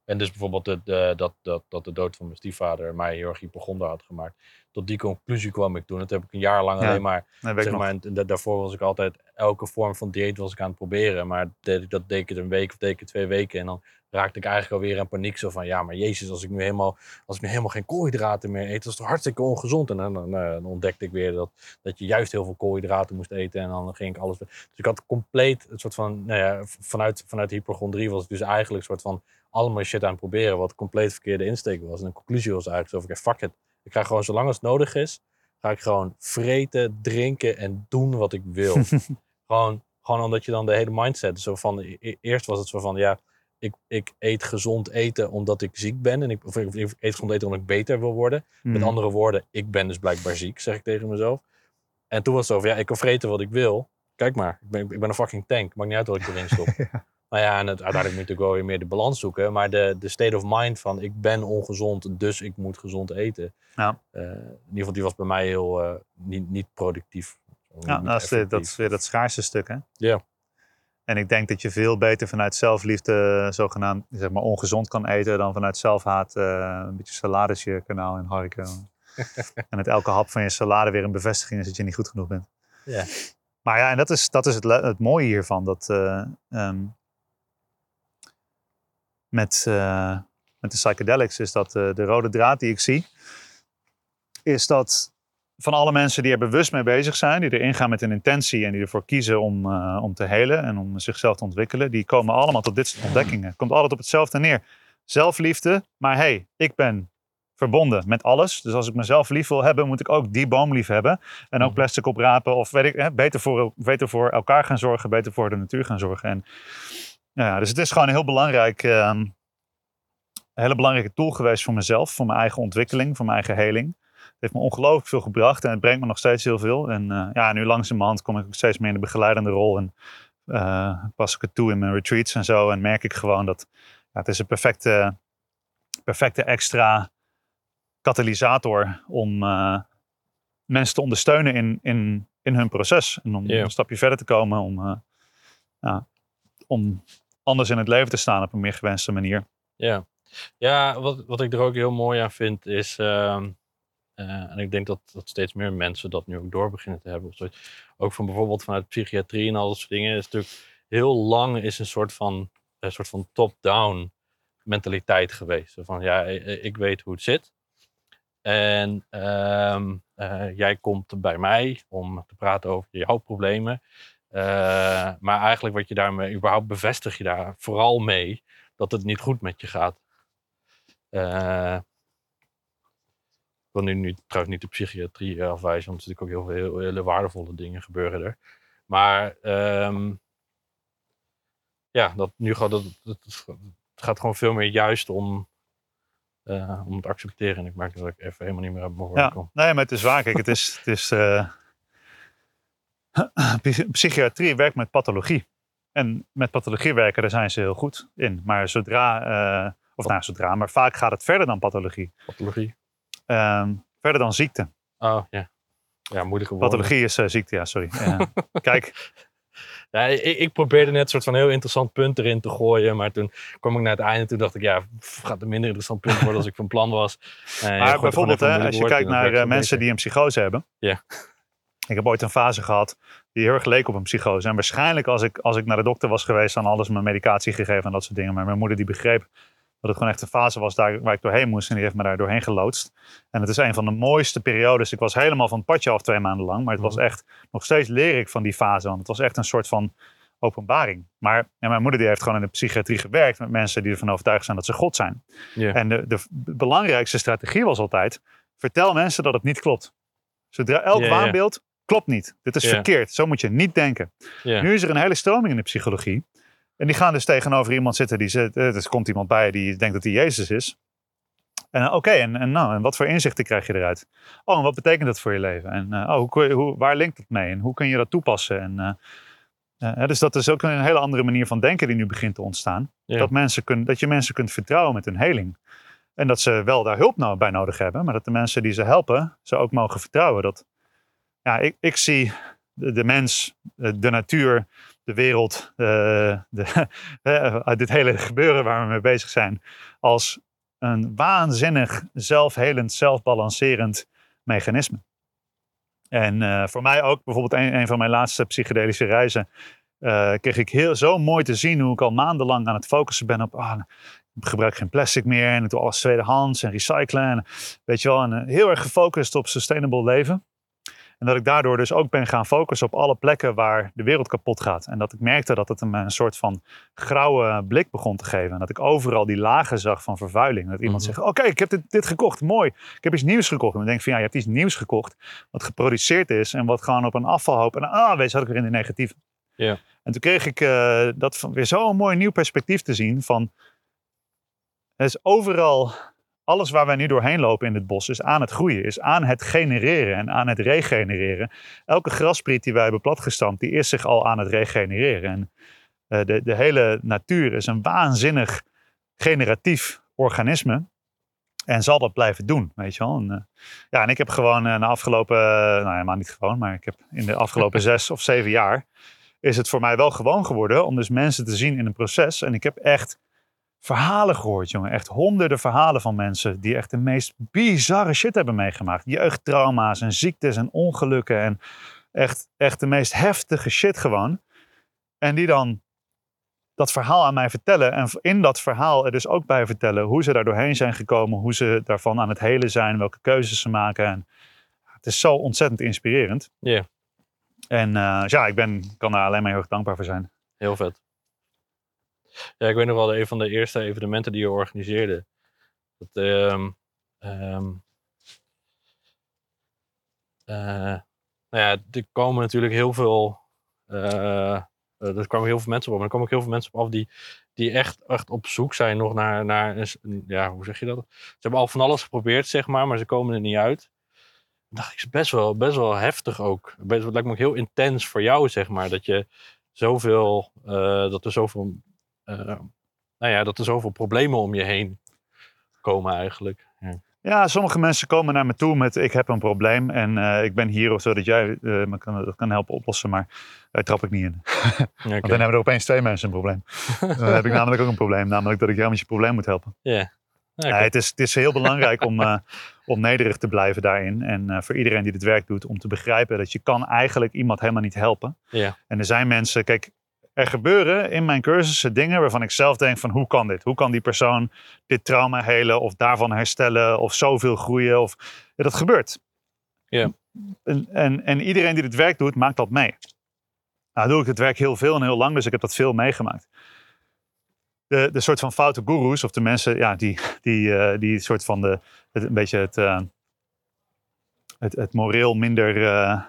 En dus bijvoorbeeld de, de, dat, dat, dat de dood van mijn stiefvader mij heel erg hypochonder had gemaakt. Tot die conclusie kwam ik toen. Dat heb ik een jaar lang Ja, alleen maar zeg maar, en da- daarvoor was ik altijd elke vorm van dieet was ik aan het proberen. Maar deed ik, dat deed ik het een week of deed ik het twee weken. En dan raakte ik eigenlijk alweer in paniek. Zo van, ja, maar jezus, als ik nu helemaal, als ik nu helemaal geen koolhydraten meer eet, dat is toch hartstikke ongezond. En dan, dan, eh, dan ontdekte ik weer dat, dat je juist heel veel koolhydraten moest eten. En dan ging ik alles... Dus ik had compleet een soort van, nou ja, vanuit, vanuit hypochondrie was ik dus eigenlijk een soort van allemaal shit aan het proberen. Wat compleet verkeerde insteek was. En de conclusie was eigenlijk zo van, fuck it. Ik ga gewoon, zolang als het nodig is, ga ik gewoon vreten, drinken en doen wat ik wil. gewoon, gewoon omdat je dan de hele mindset, zo van, e- eerst was het zo van, ja, ik, ik eet gezond eten omdat ik ziek ben. En ik, of ik, ik eet gezond eten omdat ik beter wil worden. Met Mhm. andere woorden, ik ben dus blijkbaar ziek, zeg ik tegen mezelf. En toen was het zo van, ja, ik kan vreten wat ik wil. Kijk maar, ik ben, ik ben een fucking tank. Maakt niet uit wat ik erin stop. Nou ja, en het, uiteindelijk moet je natuurlijk wel weer meer de balans zoeken. Maar de, de state of mind van, ik ben ongezond, dus ik moet gezond eten. Ja. Eh, in ieder geval, die was bij mij heel eh, niet, niet productief. Ja, Niet dat is, weer, dat is weer dat schaarste stuk, hè? Ja. En ik denk dat je veel beter vanuit zelfliefde zogenaamd zeg maar, ongezond kan eten dan vanuit zelfhaat eh, een beetje salades je kanaal in harken. en dat elke hap van je salade weer een bevestiging is dat je niet goed genoeg bent. Ja. Maar ja, en dat is, dat is het, het mooie hiervan. Dat eh, ehm, met, eh, met de psychedelics is dat eh, de rode draad die ik zie, is dat van alle mensen die er bewust mee bezig zijn, die erin gaan met een intentie en die ervoor kiezen om, eh, om te helen en om zichzelf te ontwikkelen, die komen allemaal tot dit soort ontdekkingen. Het komt altijd op hetzelfde neer. Zelfliefde, maar hey, ik ben verbonden met alles. Dus als ik mezelf lief wil hebben, moet ik ook die boom lief hebben. En ook Mhm. plastic oprapen of weet ik, hè, beter, voor, beter voor elkaar gaan zorgen, beter voor de natuur gaan zorgen. En, ja, dus het is gewoon een heel belangrijk, ehm, een hele belangrijke tool geweest voor mezelf, voor mijn eigen ontwikkeling, voor mijn eigen heling. Het heeft me ongelooflijk veel gebracht en het brengt me nog steeds heel veel. En eh, ja, nu langzamerhand kom ik ook steeds meer in de begeleidende rol en eh, pas ik het toe in mijn retreats en zo. En merk ik gewoon dat ja, het is een perfecte, perfecte extra katalysator om eh, mensen te ondersteunen in, in, in hun proces. En om een stapje verder te komen, om, ja, om anders in het leven te staan op een meer gewenste manier. Ja, ja wat, wat ik er ook heel mooi aan vind is, ehm, eh, en ik denk dat, dat steeds meer mensen dat nu ook door beginnen te hebben. Ook van bijvoorbeeld vanuit psychiatrie en al dat soort dingen. Is natuurlijk heel lang is een soort van, een soort van top-down mentaliteit geweest. Van ja, ik weet hoe het zit. En ehm, eh, jij komt bij mij om te praten over jouw problemen. Eh, maar eigenlijk wat je daarmee, überhaupt bevestig je daar vooral mee dat het niet goed met je gaat. Ik wil nu, nu trouwens niet de psychiatrie eh, afwijzen, want er natuurlijk ook heel veel hele waardevolle dingen gebeuren er. Maar ehm, ja, dat nu gaat het, het, het gaat gewoon veel meer juist om, eh, om het accepteren. En ik merk dat ik even helemaal niet meer uit mijn Ja, kom. nee, maar het is waar. Kijk, het is, het is eh, psy- psychiatrie werkt met pathologie. En met pathologie werken, daar zijn ze heel goed in. Maar zodra, of nou zodra, maar vaak gaat het verder dan pathologie. Pathologie. Ehm, verder dan ziekte. Oh ja. Ja, moeilijke woorden. Pathologie is eh, ziekte, ja, sorry. Kijk, Ja, ik, ik probeerde net een soort van heel interessant punt erin te gooien. Maar toen kwam ik naar het einde en toen dacht ik, ja, pff, gaat een minder interessant punt worden als ik van plan was. Maar bijvoorbeeld, hè, als je kijkt naar eh, mensen die een psychose hebben. Ja. Ik heb ooit een fase gehad die heel erg leek op een psychose. En waarschijnlijk als ik, als ik naar de dokter was geweest, dan alles mijn medicatie gegeven en dat soort dingen. Maar mijn moeder die begreep dat het gewoon echt een fase was daar, waar ik doorheen moest. En die heeft me daar doorheen geloodst. En het is een van de mooiste periodes. Ik was helemaal van het padje af twee maanden lang. Maar het was Mhm. echt, nog steeds leer ik van die fase. Want het was echt een soort van openbaring. Maar en mijn moeder die heeft gewoon in de psychiatrie gewerkt met mensen die ervan overtuigd zijn dat ze God zijn. En de, de belangrijkste strategie was altijd, vertel mensen dat het niet klopt. Zodra elk waanbeeld klopt niet. Dit is verkeerd. Zo moet je niet denken. Nu is er een hele stroming in de psychologie. En die gaan dus tegenover iemand zitten. Die zit, eh, er komt iemand bij die denkt dat hij Jezus is. En eh, oké, en, en, nou, en wat voor inzichten krijg je eruit? Oh, en wat betekent dat voor je leven? En eh, oh, hoe, hoe, waar linkt het mee? En hoe kun je dat toepassen? En, dus dat is ook een hele andere manier van denken die nu begint te ontstaan. Ja. Dat, mensen kun, dat je mensen kunt vertrouwen met hun heling. En dat ze wel daar hulp nou bij nodig hebben. Maar dat de mensen die ze helpen, ze ook mogen vertrouwen. Dat, ja, ik, ik zie de, de mens, de natuur, de wereld, eh, de, dit hele gebeuren waar we mee bezig zijn, als een waanzinnig zelfhelend, zelfbalancerend mechanisme. En eh, voor mij ook, bijvoorbeeld een, van mijn laatste psychedelische reizen, eh, kreeg ik heel, zo mooi te zien hoe ik al maandenlang aan het focussen ben op, ah, ik gebruik geen plastic meer en ik doe alles tweedehands en recyclen. En, weet je wel, heel erg gefocust op sustainable leven. En dat ik daardoor dus ook ben gaan focussen op alle plekken waar de wereld kapot gaat. En dat ik merkte dat het me een soort van grauwe blik begon te geven. En dat ik overal die lagen zag van vervuiling. Dat iemand Mhm. zegt, oké, ik heb dit, dit gekocht, mooi. Ik heb iets nieuws gekocht. En dan denk ik van, ja, je hebt iets nieuws gekocht. Wat geproduceerd is en wat gewoon op een afvalhoop. En ah, wees, had ik weer in de negatieve. Ja. En toen kreeg ik eh, dat van, weer zo'n mooi nieuw perspectief te zien van... Er is overal alles waar wij nu doorheen lopen in het bos is aan het groeien, is aan het genereren en aan het regenereren. Elke graspriet die wij hebben platgestampt, die is zich al aan het regenereren. En eh, de, de hele natuur is een waanzinnig generatief organisme. En zal dat blijven doen, weet je wel. En, eh, ja, en ik heb gewoon eh, de afgelopen, nou helemaal niet gewoon, maar ik heb in de afgelopen zes of zeven jaar is het voor mij wel gewoon geworden om dus mensen te zien in een proces. En ik heb echt verhalen gehoord, jongen. Echt honderden verhalen van mensen die echt de meest bizarre shit hebben meegemaakt. Jeugdtrauma's en ziektes en ongelukken. En Echt, echt de meest heftige shit gewoon. En die dan dat verhaal aan mij vertellen. En in dat verhaal er dus ook bij vertellen hoe ze daar doorheen zijn gekomen. Hoe ze daarvan aan het helen zijn. Welke keuzes ze maken. En het is zo ontzettend inspirerend. Ja. En eh, ja, ik ben, kan daar alleen maar heel erg dankbaar voor zijn. Heel vet. Ja, ik weet nog wel, een van de eerste evenementen die je organiseerde. Dat, ehm ehm, eh, nou ja, er komen natuurlijk heel veel, eh, eh, er kwamen heel veel mensen op, maar er komen ook heel veel mensen op af die, die echt, echt op zoek zijn nog naar, naar ja, hoe zeg je dat? Ze hebben al van alles geprobeerd, zeg maar, maar ze komen er niet uit. Dan dacht is best wel, best wel heftig ook. Best, het lijkt me ook heel intens voor jou, zeg maar, dat je zoveel, eh, dat er zoveel, nou ja, dat er zoveel problemen om je heen komen eigenlijk. Ja. Ja, sommige mensen komen naar me toe met ik heb een probleem en eh, ik ben hier zodat jij eh, me kan, dat kan helpen oplossen, maar daar trap ik niet in. Want dan hebben er opeens twee mensen een probleem. Dan heb ik namelijk ook een probleem, namelijk dat ik jou met je probleem moet helpen. Ja. Ja, Ja, het, is, het is heel belangrijk om, eh, om nederig te blijven daarin. En eh, voor iedereen die dit werk doet, om te begrijpen dat je kan eigenlijk iemand helemaal niet helpen. Ja. En er zijn mensen, kijk, er gebeuren in mijn cursussen dingen waarvan ik zelf denk van hoe kan dit? Hoe kan die persoon dit trauma helen of daarvan herstellen of zoveel groeien? Of, ja, dat gebeurt. Ja. En, en, en iedereen die dit werk doet, maakt dat mee. Nou doe ik het werk heel veel en heel lang, dus ik heb dat veel meegemaakt. De, de soort van foute goeroes, of de mensen ja, die, die, eh, die soort van de, het, een beetje het, eh, het, het moreel minder eh,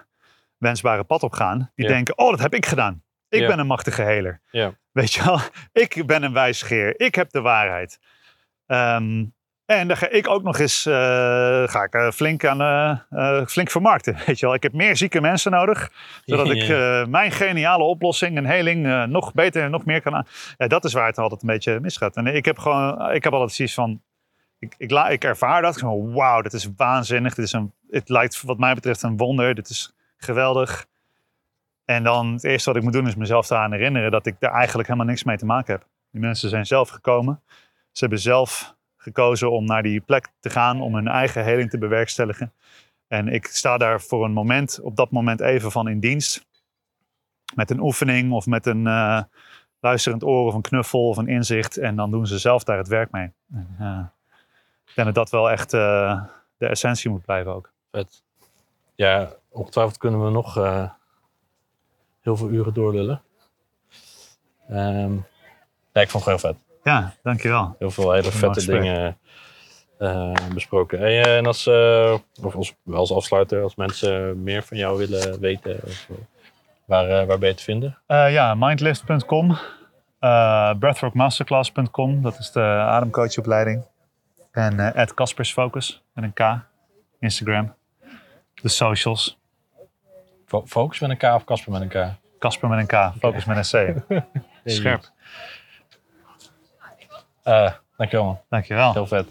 wensbare pad opgaan, die Ja. denken, oh dat heb ik gedaan. Ik Ja. ben een machtige heler. Ja. Weet je wel, ik ben een wijsgeer. Ik heb de waarheid. Ehm, en dan ga ik ook nog eens eh, ga ik, eh, flink, aan, eh, flink vermarkten. Weet je wel. Ik heb meer zieke mensen nodig. Zodat ik Ja. mijn geniale oplossing en heling nog beter en nog meer kan aan. Ja, dat is waar het altijd een beetje misgaat. En ik heb gewoon, ik heb altijd zoiets van. Ik, ik, la- ik ervaar dat. Ik van, wauw, dit is waanzinnig. Dit is een, het lijkt wat mij betreft een wonder. Dit is geweldig. En dan het eerste wat ik moet doen is mezelf eraan herinneren dat ik daar eigenlijk helemaal niks mee te maken heb. Die mensen zijn zelf gekomen. Ze hebben zelf gekozen om naar die plek te gaan om hun eigen heling te bewerkstelligen. En ik sta daar voor een moment, op dat moment even van in dienst. Met een oefening of met een eh, luisterend oor of een knuffel of een inzicht. En dan doen ze zelf daar het werk mee. En, eh, ik denk dat dat wel echt eh, de essentie moet blijven ook. Vet. Ja, ongetwijfeld kunnen we nog heel veel uren doorlullen. Ehm ja, ik vond het heel vet. Ja, dankjewel. Heel veel hele vette dingen eh, besproken. En, eh, en als, eh, of als, als afsluiter, als mensen meer van jou willen weten, of, waar, waar ben je te vinden? Ja, mindlift.com. eh breathworkmasterclass.com. Dat is de ademcoachopleiding. En at Kaspersfocus met een K. Instagram. De socials. Fo- Focus met een K of Casper met een K? Kasper met een K. Focus met een C. Scherp. Eh, dankjewel man. Dankjewel. Heel vet.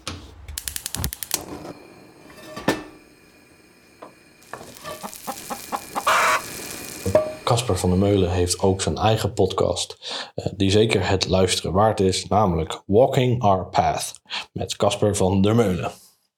Casper van der Meulen heeft ook zijn eigen podcast, eh, die zeker het luisteren waard is, namelijk Walking Our Path met Casper van der Meulen.